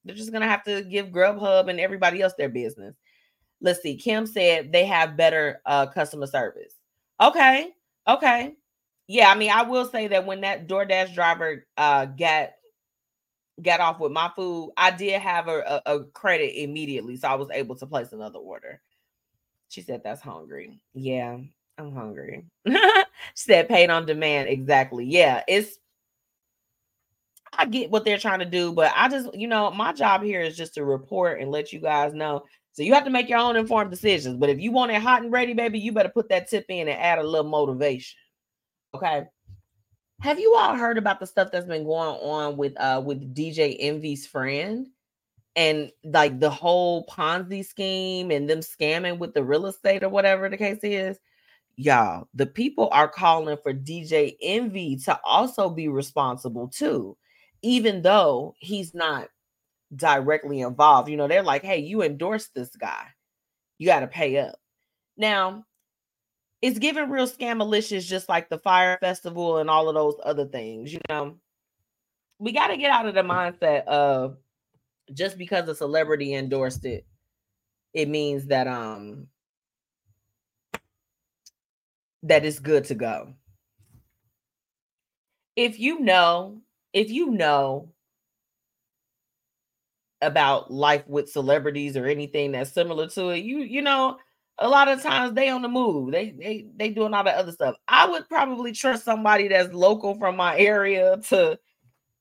they're just gonna have to give Grubhub and everybody else their business. Let's see. Kim said they have better uh, customer service. Okay, okay, yeah. I mean, I will say that when that DoorDash driver uh, got got off with my food, I did have a, a, a credit immediately, so I was able to place another order. She said, "That's hungry." Yeah, I'm hungry. she said, "Paid on demand." Exactly. Yeah, it's I get what they're trying to do, but I just, you know, my job here is just to report and let you guys know. So you have to make your own informed decisions. But if you want it hot and ready, baby, you better put that tip in and add a little motivation. Okay. Have you all heard about the stuff that's been going on with uh with DJ Envy's friend and like the whole Ponzi scheme and them scamming with the real estate or whatever the case is? Y'all, the people are calling for DJ Envy to also be responsible too even though he's not directly involved. You know, they're like, hey, you endorsed this guy. You got to pay up. Now, it's given real scamalicious, just like the Fyre Festival and all of those other things. You know, we got to get out of the mindset of just because a celebrity endorsed it, it means that um that it's good to go. If you know if you know about life with celebrities or anything that's similar to it, you you know, a lot of times they on the move. They they they doing all that other stuff. I would probably trust somebody that's local from my area to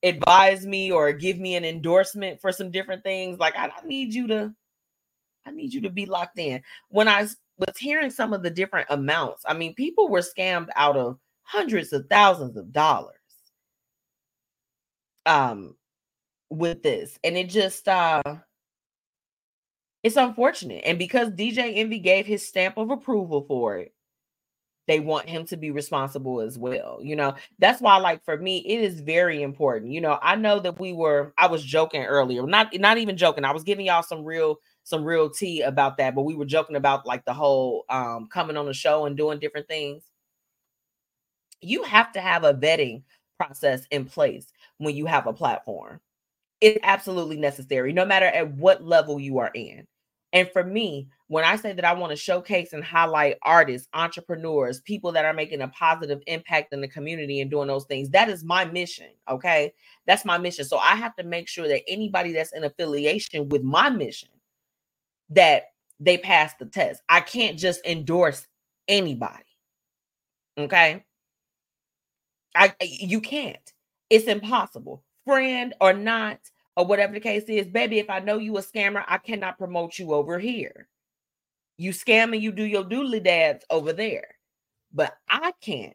advise me or give me an endorsement for some different things. Like I, I need you to I need you to be locked in. When I was hearing some of the different amounts, I mean, people were scammed out of hundreds of thousands of dollars um with this and it just uh it's unfortunate and because dj envy gave his stamp of approval for it they want him to be responsible as well. You know, that's why, like for me, it is very important. You know, I know that we were, I was joking earlier, not not even joking. I was giving y'all some real some real tea about that, but we were joking about like the whole um coming on the show and doing different things. You have to have a vetting process in place when you have a platform. It's absolutely necessary, no matter at what level you are in. And for me, when I say that I want to showcase and highlight artists, entrepreneurs, people that are making a positive impact in the community and doing those things, that is my mission. Okay. That's my mission. So I have to make sure that anybody that's in affiliation with my mission, that they pass the test. I can't just endorse anybody. Okay. I you can't. It's impossible. Friend or not, or whatever the case is, baby, if I know you a scammer, I cannot promote you over here. You scam and you do your doodly dads over there. But I can't.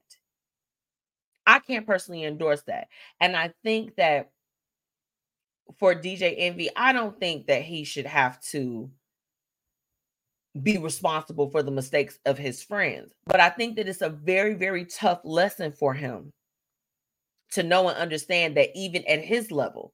I can't personally endorse that. And I think that for DJ Envy, I don't think that he should have to be responsible for the mistakes of his friends. But I think that it's a very, very tough lesson for him to know and understand that even at his level,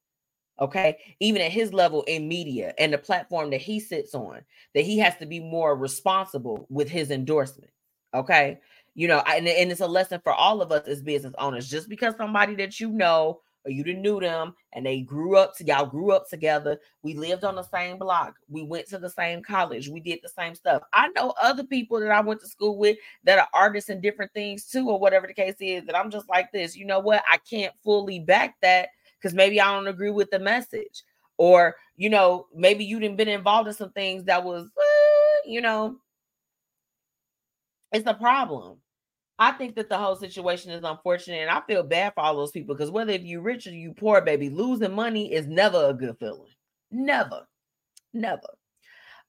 okay even at his level in media and the platform that he sits on that he has to be more responsible with his endorsement okay? You know and, and it's a lesson for all of us as business owners. Just because somebody that you know or you didn't knew them and they grew up to y'all grew up together. We lived on the same block. We went to the same college. We did the same stuff. I know other people that i went to school with that are artists and different things too or whatever the case is that i'm just like this you know what? I can't fully back that because maybe I don't agree with the message. Or, you know, maybe you didn't been involved in some things that was, eh, you know, it's a problem. I think that the whole situation is unfortunate, and I feel bad for all those people because whether if you rich or you poor, baby, losing money is never a good feeling. Never, never.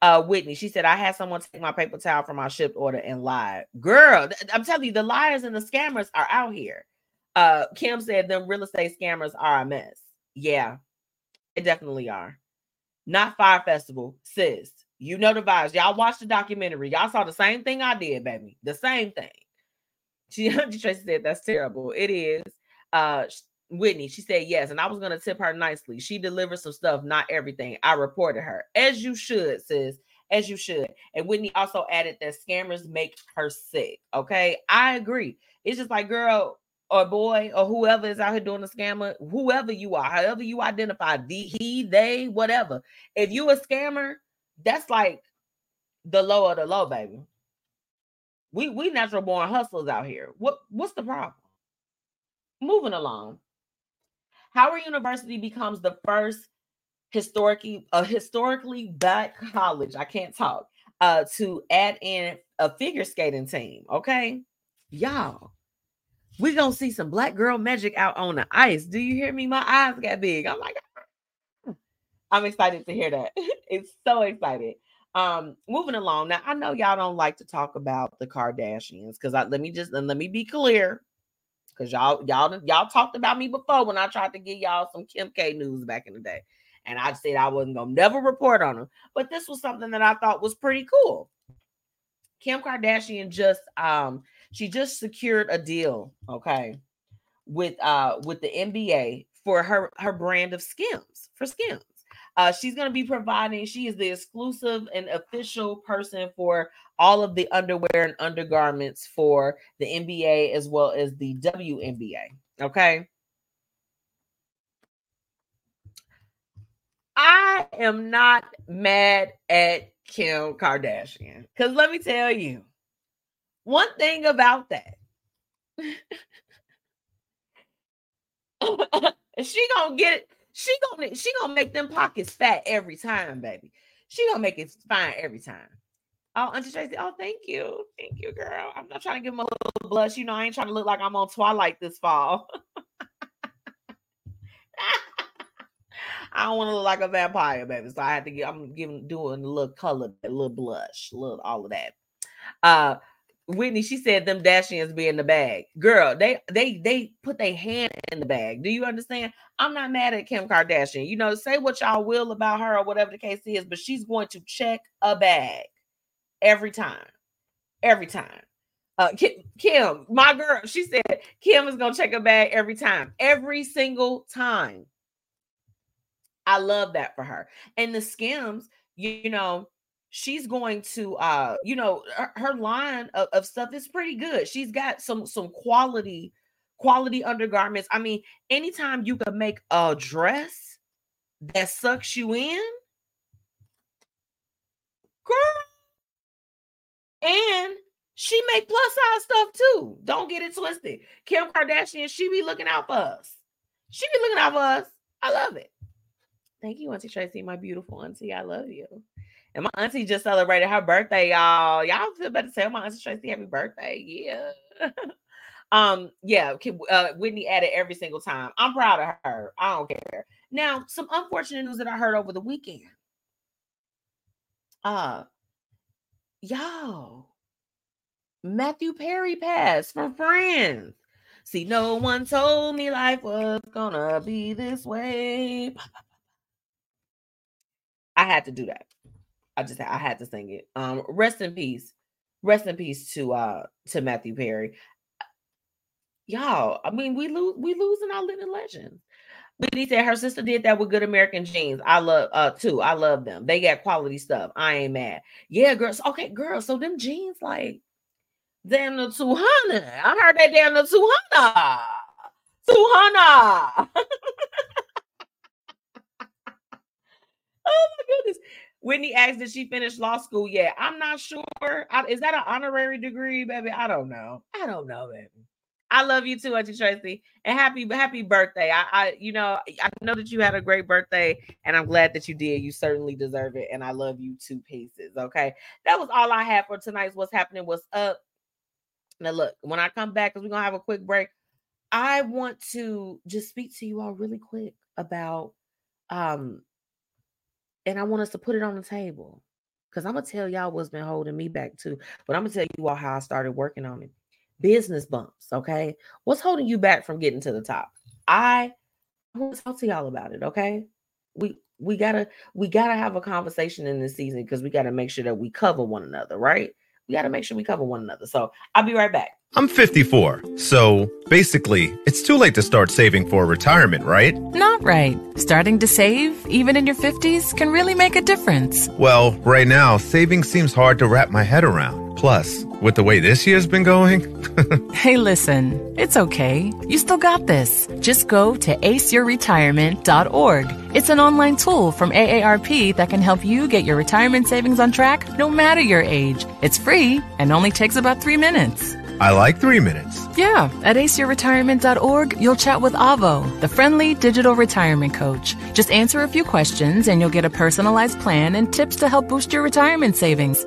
Uh, Whitney, she said, I had someone take my paper towel from my shipped order and lie. Girl, I'm telling you, the liars and the scammers are out here. Uh, Kim said them real estate scammers are a mess. Yeah, they definitely are. Not Fyre Festival, sis. You know the vibes. Y'all watched the documentary. Y'all saw the same thing I did, baby. The same thing. She Tracy said that's terrible. It is. Uh Whitney, she said yes, and I was gonna tip her nicely. She delivered some stuff, not everything. I reported her, as you should, sis, as you should. And Whitney also added that scammers make her sick. Okay, I agree. It's just like, girl, or boy or whoever is out here doing the scammer, whoever you are, however you identify, the, he, they, whatever. If you a scammer, that's like the low of the low, baby. We we natural born hustlers out here. What what's the problem? Moving along. Howard University becomes the first historically a historically black college. I can't talk uh to add in a figure skating team. Okay, y'all we're gonna see some black girl magic out on the ice. Do you hear me? My eyes got big. I'm like, ah. I'm excited to hear that. it's so excited. Um, moving along. Now I know y'all don't like to talk about the Kardashians because I let me just let me be clear. Because y'all, y'all, y'all talked about me before when I tried to get y'all some Kim K news back in the day. And I said I wasn't gonna never report on them. But this was something that I thought was pretty cool. Kim Kardashian just um she just secured a deal, okay, with uh with the NBA for her her brand of Skims for Skims. Uh, she's going to be providing, she is the exclusive and official person for all of the underwear and undergarments for the NBA as well as the WNBA. Okay. I am not mad at Kim Kardashian because let me tell you, one thing about that. she gonna get it. She gonna she gonna make them pockets fat every time, baby. She gonna make it fine every time. Oh, Auntie Tracy, oh, thank you. Thank you, girl. I'm not trying to give him a little blush. You know, I ain't trying to look like I'm on Twilight this fall. I don't want to look like a vampire, baby. So I had to get I'm giving doing a little color, a little blush, a little all of that. Uh Whitney, she said them Dashians be in the bag. Girl, they they they put their hand in the bag. Do you understand? I'm not mad at Kim Kardashian. You know, say what y'all will about her or whatever the case is, but she's going to check a bag every time. Every time. Uh, Kim, my girl, she said Kim is gonna check a bag every time, every single time. I love that for her. And the skims, you, you know, she's going to uh you know her, her line of, of, stuff is pretty good. She's got some some quality quality undergarments. I mean anytime you can make a dress that sucks you in girl and she make plus size stuff too. Don't get it twisted. Kim kardashian she be looking out for us. She be looking out for us. I love it. Thank you auntie tracy my beautiful auntie. I love you and my auntie just celebrated her birthday, y'all. Y'all feel better tell my auntie Tracy happy birthday. Yeah. um, yeah, uh, Whitney added every single time. I'm proud of her. I don't care. Now, some unfortunate news that I heard over the weekend. Uh y'all, Matthew Perry passed from Friends. See, no one told me life was gonna be this way. I had to do that. I just I had to sing it. Um, rest in peace. Rest in peace to uh to Matthew Perry. Y'all, I mean, we lose we losing our living legends. Whitney said her sister did that with Good American Jeans. I love uh too. I love them. They got quality stuff. I ain't mad. Yeah, girls. Okay, girls. So them jeans like damn the 200. I heard that damn the 200. 200. oh my goodness. Whitney asked, "Did she finish law school yet?" I'm not sure. I, is that an honorary degree, baby? I don't know. I don't know, baby. I love you too, Auntie Tracy, and happy happy birthday. I, I, you know, I know that you had a great birthday, and I'm glad that you did. You certainly deserve it, and I love you two pieces. Okay, that was all I had for tonight's What's Happening, What's Up. Now, look, when I come back, because we're gonna have a quick break, I want to just speak to you all really quick about um and I want us to put it on the table because I'm gonna tell y'all what's been holding me back too. But I'm gonna tell you all how I started working on it. Business bumps, okay? What's holding you back from getting to the top? I, I want to talk to y'all about it, okay? We we gotta we gotta have a conversation in this season because we gotta make sure that we cover one another, right? We gotta make sure we cover one another. So I'll be right back. I'm 54, so basically, it's too late to start saving for retirement, right? Not right. Starting to save, even in your 50s, can really make a difference. Well, right now, saving seems hard to wrap my head around. Plus, with the way this year's been going. hey, listen, it's okay. You still got this. Just go to aceyourretirement.org. It's an online tool from AARP that can help you get your retirement savings on track no matter your age. It's free and only takes about three minutes. I like three minutes. Yeah, at aceyourretirement.org, you'll chat with Avo, the friendly digital retirement coach. Just answer a few questions and you'll get a personalized plan and tips to help boost your retirement savings.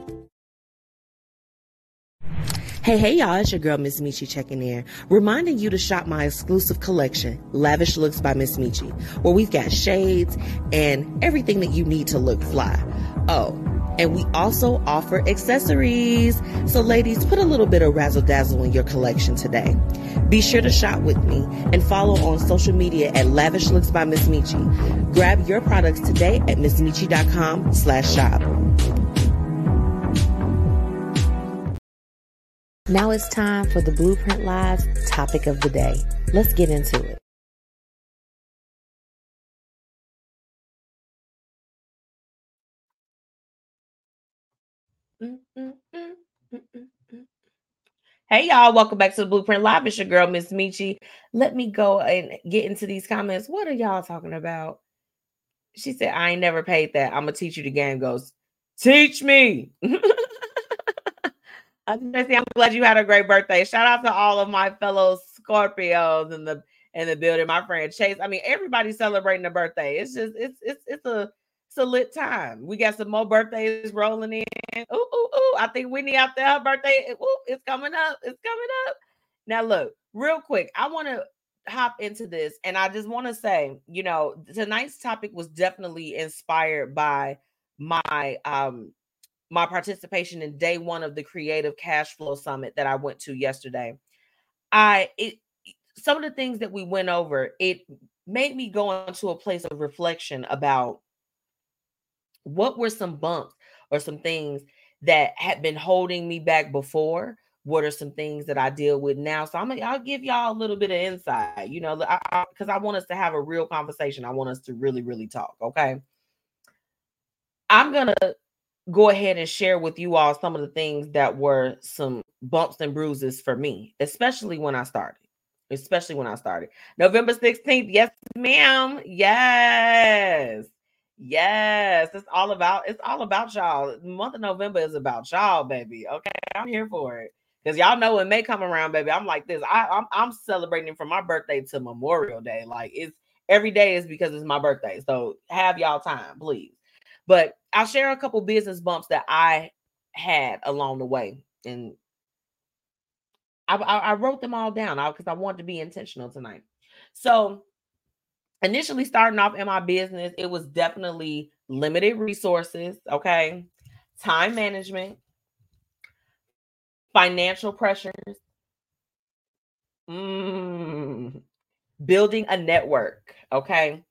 Hey, hey, y'all, it's your girl, Miss Metchi, checking in, reminding you to shop my exclusive collection, Lavish Looks by Miss Metchi, where we've got shades and everything that you need to look fly. Oh, and we also offer accessories. So, ladies, put a little bit of razzle dazzle in your collection today. Be sure to shop with me and follow on social media at Lavish Looks by Miss Metchi. Grab your products today at MissMetchi.com slash shop. Now it's time for the Blueprint Live topic of the day. Let's get into it. Mm, mm, mm, hey y'all, welcome back to the Blueprint Live. It's your girl, Miss Metchi. Let me go and get into these comments. What are y'all talking about? She said, I ain't never paid that. I'm gonna teach you the game goes. Teach me. I'm glad you had a great birthday. Shout out to all of my fellow Scorpios in the in the building. My friend Chase. I mean, everybody's celebrating a birthday. It's just it's it's it's a it's a lit time. We got some more birthdays rolling in. Ooh, ooh, ooh. I think Whitney out there, her birthday. Ooh, it's coming up. It's coming up. Now, look, real quick, I want to hop into this, and I just want to say, you know, tonight's topic was definitely inspired by my um my participation in day one of the creative cash flow summit that I went to yesterday. I it some of the things that we went over, it made me go into a place of reflection about what were some bumps or some things that had been holding me back before what are some things that I deal with now. So I'm gonna I'll give y'all a little bit of insight, you know, because I, I, I, want us to have a real conversation. I want us to really, really talk. Okay. I'm gonna go ahead and share with you all some of the things that were some bumps and bruises for me, especially when I started. Especially when I started. November 16th. Yes, ma'am. Yes. Yes, it's all about it's all about y'all. The month of November is about y'all, baby. Okay, I'm here for it. Because y'all know when May come around, baby, I'm like this. I, I'm I'm celebrating from my birthday to Memorial Day. Like it's every day is because it's my birthday. So have y'all time, please. But I'll share a couple business bumps that I had along the way, and I, I, I wrote them all down because I wanted to be intentional tonight. So initially starting off in my business, it was definitely limited resources. Okay, time management, financial pressures, mm, building a network, okay,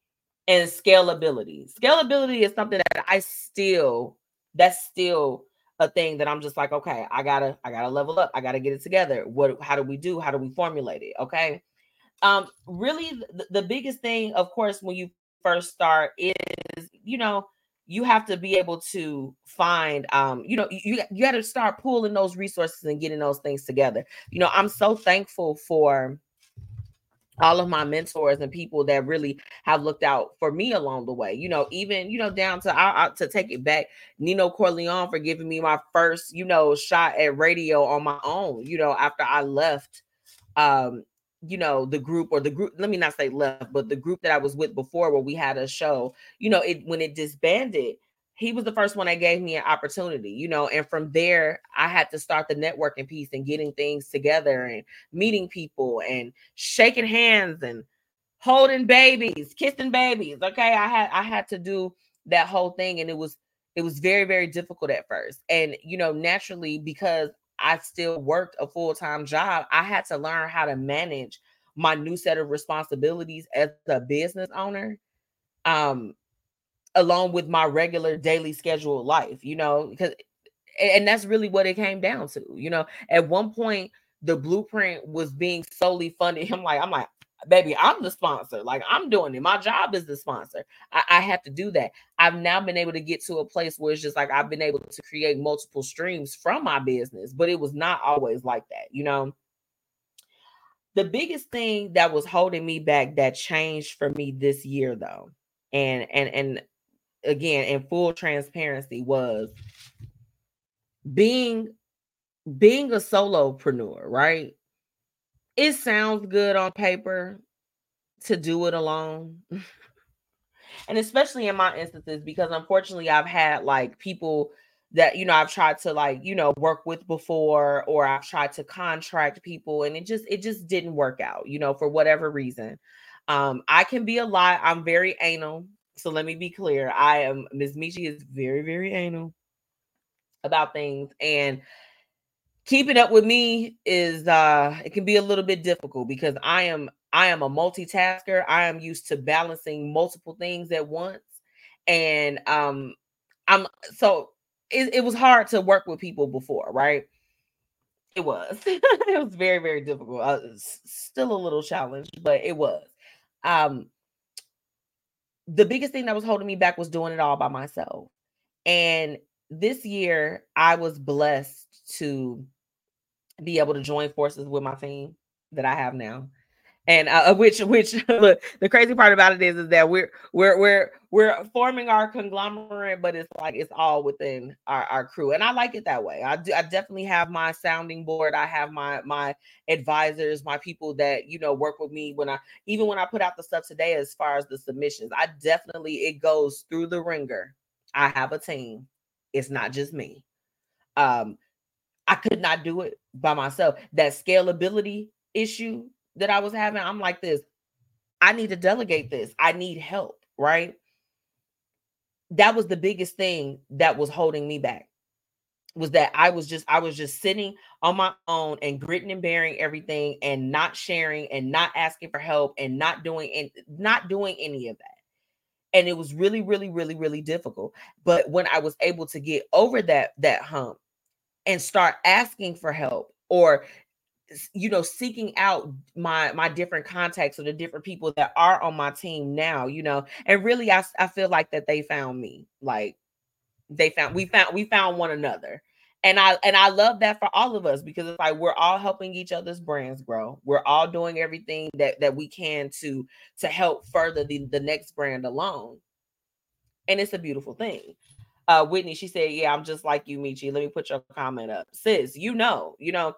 and scalability. Scalability is something that I still, that's still a thing that I'm just like, okay, I gotta, I gotta level up, I gotta get it together. What, how do we do? How do we formulate it? Okay. Um, really, the, the biggest thing, of course, when you first start is, you know, you have to be able to find um you know you, you got to start pulling those resources and getting those things together you know i'm so thankful for all of my mentors and people that really have looked out for me along the way you know even you know down to I, I, to take it back nino corleone for giving me my first you know shot at radio on my own you know after i left um you know the group or the group let me not say left but the group that i was with before where we had a show you know it when it disbanded he was the first one that gave me an opportunity you know and from there i had to start the networking piece and getting things together and meeting people and shaking hands and holding babies kissing babies okay? I had i had to do that whole thing and it was it was very very difficult at first. And you know naturally because I still worked a full time job, I had to learn how to manage my new set of responsibilities as a business owner, um, along with my regular daily scheduled life, you know, because and that's really what it came down to, you know. At one point, the blueprint was being solely funded. I'm like, I'm like, baby, I'm the sponsor. Like I'm doing it. My job is the sponsor. I, I, have to do that. I've now been able to get to a place where it's just like I've been able to create multiple streams from my business, but it was not always like that, you know. The biggest thing that was holding me back that changed for me this year though, and and and again in full transparency was being being a solopreneur, right? it sounds good on paper to do it alone. and especially in my instances, because unfortunately I've had like people that you know I've tried to like you know work with before or I've tried to contract people and it just it just didn't work out you know for whatever reason um I can be a lot I'm very anal so let me be clear I am Ms. Metchi is very very anal about things and keeping up with me is uh it can be a little bit difficult because I am I am a multitasker. I am used to balancing multiple things at once. And um I'm so it, it was hard to work with people before, right? It was. it was very, very difficult. Uh, still a little challenged, but it was. Um the biggest thing that was holding me back was doing it all by myself. And this year I was blessed to be able to join forces with my team that I have now. And uh, uh which which look the crazy part about it is is that we're we're we're we're forming our conglomerate, but it's like it's all within our, our crew, and I like it that way. I do I definitely have my sounding board. I have my my advisors, my people that you know work with me when I even when I put out the stuff today as far as the submissions. I definitely it goes through the ringer. I have a team. It's not just me. Um, I could not do it by myself. That scalability issue that I was having, I'm like this. I need to delegate this. I need help, right? That was the biggest thing that was holding me back. was that I was just I was just sitting on my own and gritting and bearing everything and not sharing and not asking for help and not doing and not doing any of that. And it was really really really really difficult. But when I was able to get over that that hump and start asking for help or you know seeking out my my different contacts or the different people that are on my team now you know and really i, I feel like that they found me like they found we found we found one another. And i and i love that for all of us because it's like we're all helping each other's brands grow. We're all doing everything that that we can to to help further the, the next brand along. And it's a beautiful thing. Uh whitney she said yeah i'm just like you Metchi. Let me put your comment up. Sis you know you know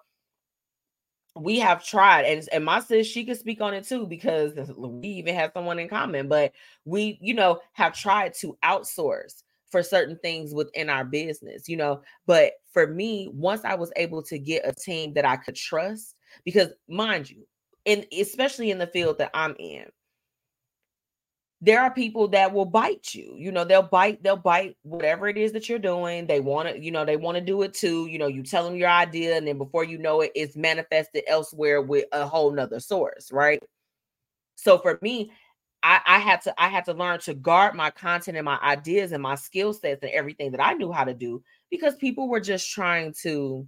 we have tried and, and my sis she could speak on it too because we even have someone in common but we you know have tried to outsource for certain things within our business, you know. But for me, once I was able to get a team that I could trust, because mind you, and especially in the field that I'm in, there are people that will bite you. You know, they'll bite, they'll bite whatever it is that you're doing. They want to, you know, they want to do it too. You know, you tell them your idea, and then before you know it, it's manifested elsewhere with a whole nother source, right? So for me, I, I had to I had to learn to guard my content and my ideas and my skill sets and everything that I knew how to do because people were just trying to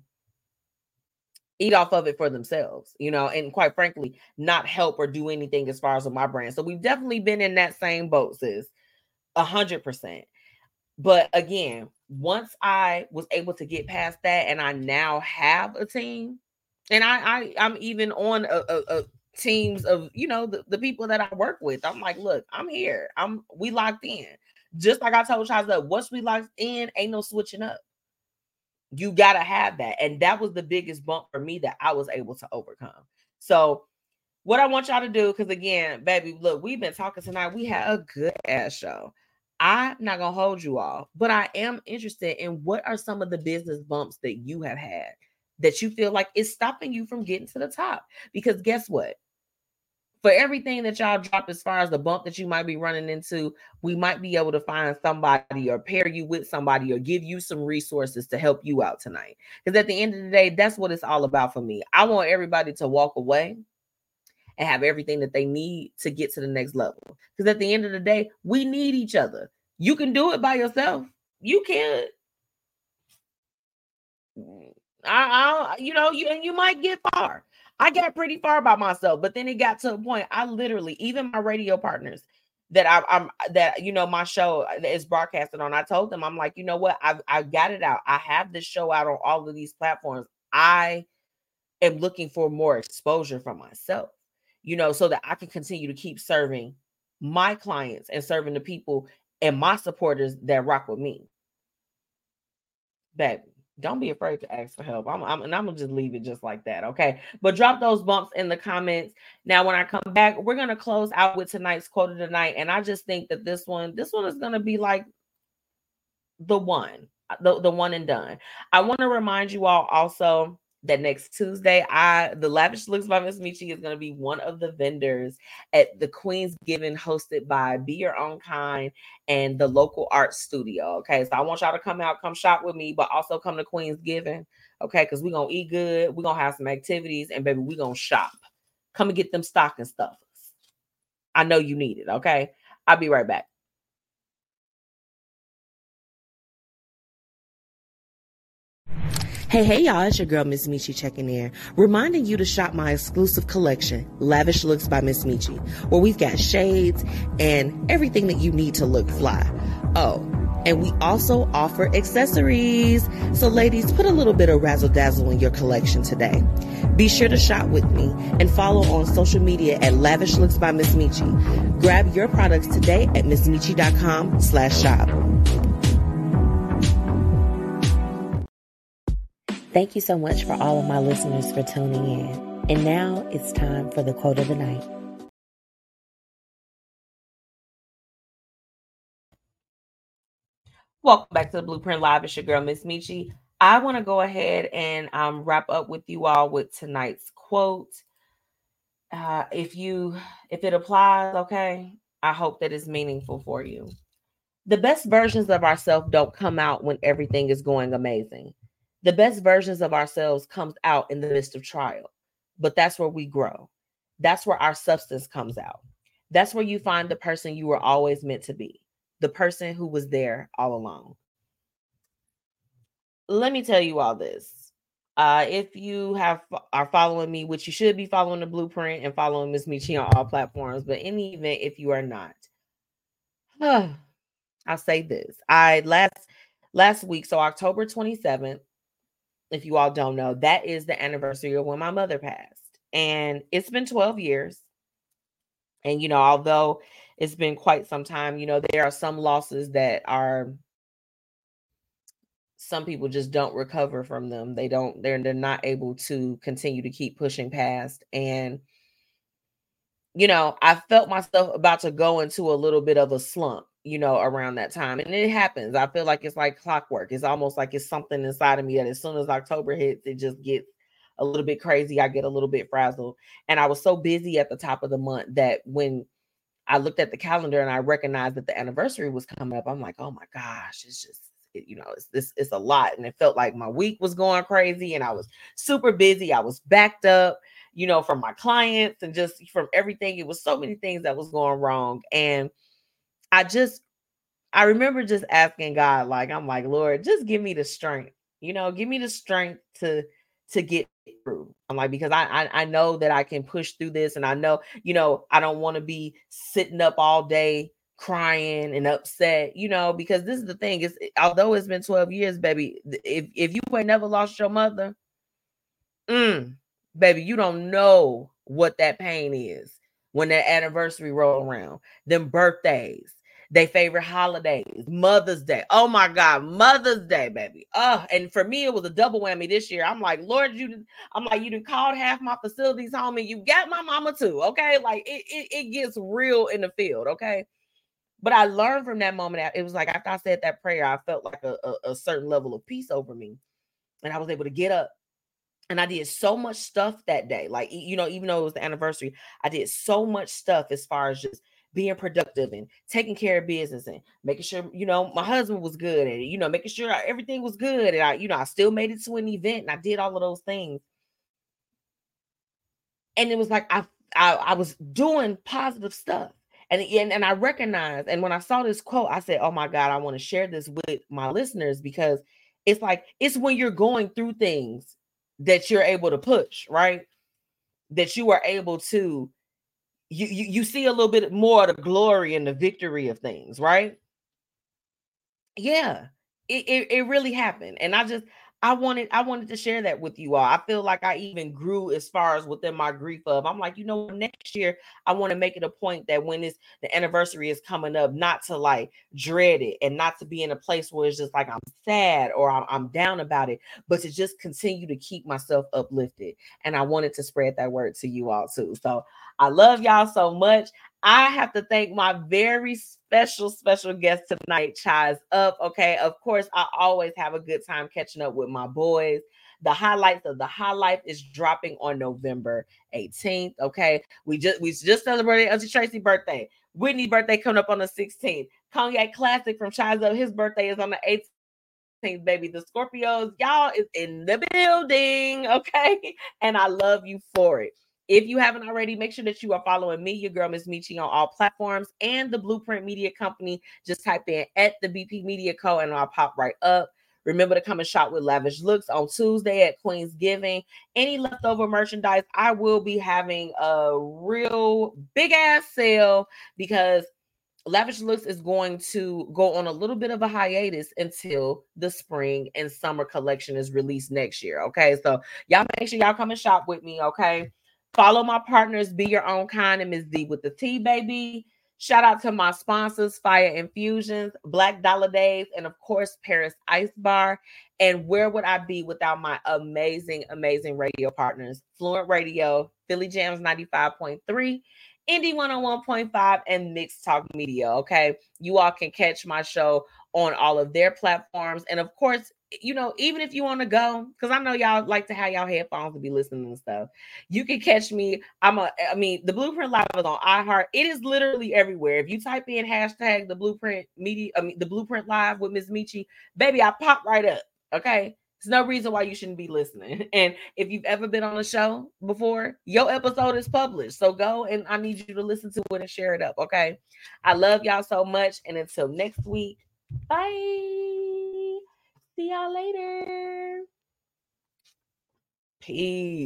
eat off of it for themselves, you know, and quite frankly, not help or do anything as far as with my brand. So we've definitely been in that same boat, sis, a hundred percent. But again, once I was able to get past that, and I now have a team, and I, I I'm even on a, a, a teams of you know the, the people that I work with. I'm like, look, I'm here. I'm we locked in. Just like I told Charles that once we locked in, ain't no switching up. You gotta have that. And that was the biggest bump for me that I was able to overcome. So what I want y'all to do, because again, baby, look, we've been talking tonight. We had a good ass show. I'm not gonna hold you all, but I am interested in what are some of the business bumps that you have had that you feel like is stopping you from getting to the top. Because guess what? For everything that y'all drop as far as the bump that you might be running into, we might be able to find somebody or pair you with somebody or give you some resources to help you out tonight. Because at the end of the day, that's what it's all about for me. I want everybody to walk away and have everything that they need to get to the next level. Because at the end of the day, we need each other. You can do it by yourself. You can. I, I you know, you and you might get far. I got pretty far by myself, but then it got to a point. I literally, even my radio partners that I, I'm that you know my show uh, is broadcasted on. I told them I'm like, you know what, I've I've got it out. I have this show out on all of these platforms. I am looking for more exposure for myself, you know, so that I can continue to keep serving my clients and serving the people and my supporters that rock with me. Baby don't be afraid to ask for help. I'm, I'm, and I'm gonna just leave it just like that. Okay. But drop those bumps in the comments. Now, when I come back, we're gonna close out with tonight's quote of the night. And I just think that this one, this one is gonna be like the one, the, the one and done. I want to remind you all also that next Tuesday, I the Lavish Looks by Miss Metchi is going to be one of the vendors at the Queen's Giving hosted by Be Your Own Kind and the local art studio. Okay, so I want y'all to come out, come shop with me, but also come to Queen's Giving. Okay, because we're gonna eat good, we're gonna have some activities, and baby, we're gonna shop. Come and get them stocking stuffers. I know you need it. Okay, I'll be right back. Hey, hey, y'all, it's your girl, Miss Metchi, checking in, reminding you to shop my exclusive collection, Lavish Looks by Miss Metchi, where we've got shades and everything that you need to look fly. Oh, and we also offer accessories. So, ladies, put a little bit of razzle dazzle in your collection today. Be sure to shop with me and follow on social media at Lavish Looks by Miss Metchi. Grab your products today at MissMetchi.com slash shop. Thank you so much for all of my listeners for tuning in. And now it's time for the quote of the night. Welcome back to the Blueprint Live. It's your girl, Miss Metchi. I want to go ahead and um, wrap up with you all with tonight's quote. Uh, if you if it applies, okay, I hope that it's meaningful for you. The best versions of ourselves don't come out when everything is going amazing the best versions of ourselves comes out in the midst of trial but that's where we grow. That's where our substance comes out. That's where you find the person you were always meant to be the person who was there all along. Let me tell you all this. Uh, if you have are following me, which you should be following the blueprint and following Miss Metchi on all platforms, but in the event if you are not, I'll say this. I last last week, so October 27th, if you all don't know, that is the anniversary of when my mother passed. And it's been 12 years. And you know, although it's been quite some time, you know, there are some losses that are some people just don't recover from them. They don't, they're they're not able to continue to keep pushing past. And you know, I felt myself about to go into a little bit of a slump, you know, around that time. And it happens. I feel like it's like clockwork. It's almost like it's something inside of me that as soon as October hits, it just gets a little bit crazy. I get a little bit frazzled. And I was so busy at the top of the month that when I looked at the calendar and I recognized that the anniversary was coming up, I'm like, oh my gosh, it's just you know, it's this it's a lot. And it felt like my week was going crazy and I was super busy. I was backed up, you know, from my clients and just from everything. It was so many things that was going wrong. And I just I remember just asking God, like, I'm like, Lord, just give me the strength, you know, give me the strength to to get through. I'm like, because I, I I know that I can push through this, and I know, you know, I don't want to be sitting up all day crying and upset, you know, because this is the thing is although it's been 12 years, baby, if if you ain't never lost your mother, mm, baby, you don't know what that pain is when that anniversary roll around, them birthdays, they favorite holidays, Mother's Day. Oh my God, Mother's Day, baby. Oh, and for me, it was a double whammy this year. I'm like, Lord, you, I'm like, you done called half my facilities home and you got my mama too. Okay. Like it, it, it gets real in the field. Okay. But I learned from that moment. It was like after I said that prayer, I felt like a, a, a certain level of peace over me. And I was able to get up and I did so much stuff that day. Like, you know, even though it was the anniversary, I did so much stuff as far as just being productive and taking care of business and making sure, you know, my husband was good and, you know, making sure everything was good. And I, you know, I still made it to an event and I did all of those things. And it was like I, I, I was doing positive stuff. And, and and I recognized, and when I saw this quote, I said, "Oh my God, I want to share this with my listeners because it's like it's when you're going through things that you're able to push, right? That you are able to you you, you see a little bit more of the glory and the victory of things, right? Yeah, it, it, it really happened. And I just I wanted I wanted to share that with you all. I feel like I even grew as far as within my grief of. I'm like, you know, next year I want to make it a point that when this the anniversary is coming up, not to like dread it and not to be in a place where it's just like I'm sad or I'm, I'm down about it, but to just continue to keep myself uplifted. And I wanted to spread that word to you all too. So I love y'all so much. I have to thank my very special, special guest tonight, Chaz Up. Okay. Of course, I always have a good time catching up with my boys. The highlights of the highlight is dropping on November 18th. Okay. We just we just celebrated Auntie Tracy's birthday. Whitney's birthday coming up on the 16th. Cognac Classic from Chiseup. His birthday is on the 18th. Baby, the Scorpios, y'all is in the building, okay? And I love you for it. If you haven't already, make sure that you are following me, your girl Miss Metchi, on all platforms and the Blueprint Media Company. Just type in at the BP Media Co. and I'll pop right up. Remember to come and shop with Lavish Looks on Tuesday at Queen's Giving. Any leftover merchandise, I will be having a real big ass sale because Lavish Looks is going to go on a little bit of a hiatus until the spring and summer collection is released next year. Okay, so y'all make sure y'all come and shop with me. Okay. Follow my partners, Be Your Own Kind and Ms. D with the T, baby. Shout out to my sponsors, Fire Infusions, Black Dollar Days, and of course, Paris Ice Bar. And where would I be without my amazing, amazing radio partners? Fluent Radio, Philly Jams 95.3, Indie 101.5, and Mixed Talk Media. Okay. You all can catch my show on all of their platforms. And of course, you know, even if you want to go, because I know y'all like to have y'all headphones to be listening and stuff, you can catch me. I'm a, I mean, the Blueprint Live is on iHeart. It is literally everywhere. If you type in hashtag the Blueprint Media, I mean, the Blueprint Live with Miss Metchi, baby, I pop right up. Okay. There's no reason why you shouldn't be listening. And if you've ever been on a show before, your episode is published. So go and I need you to listen to it and share it up. Okay. I love y'all so much. And until next week, bye. See y'all later. Peace.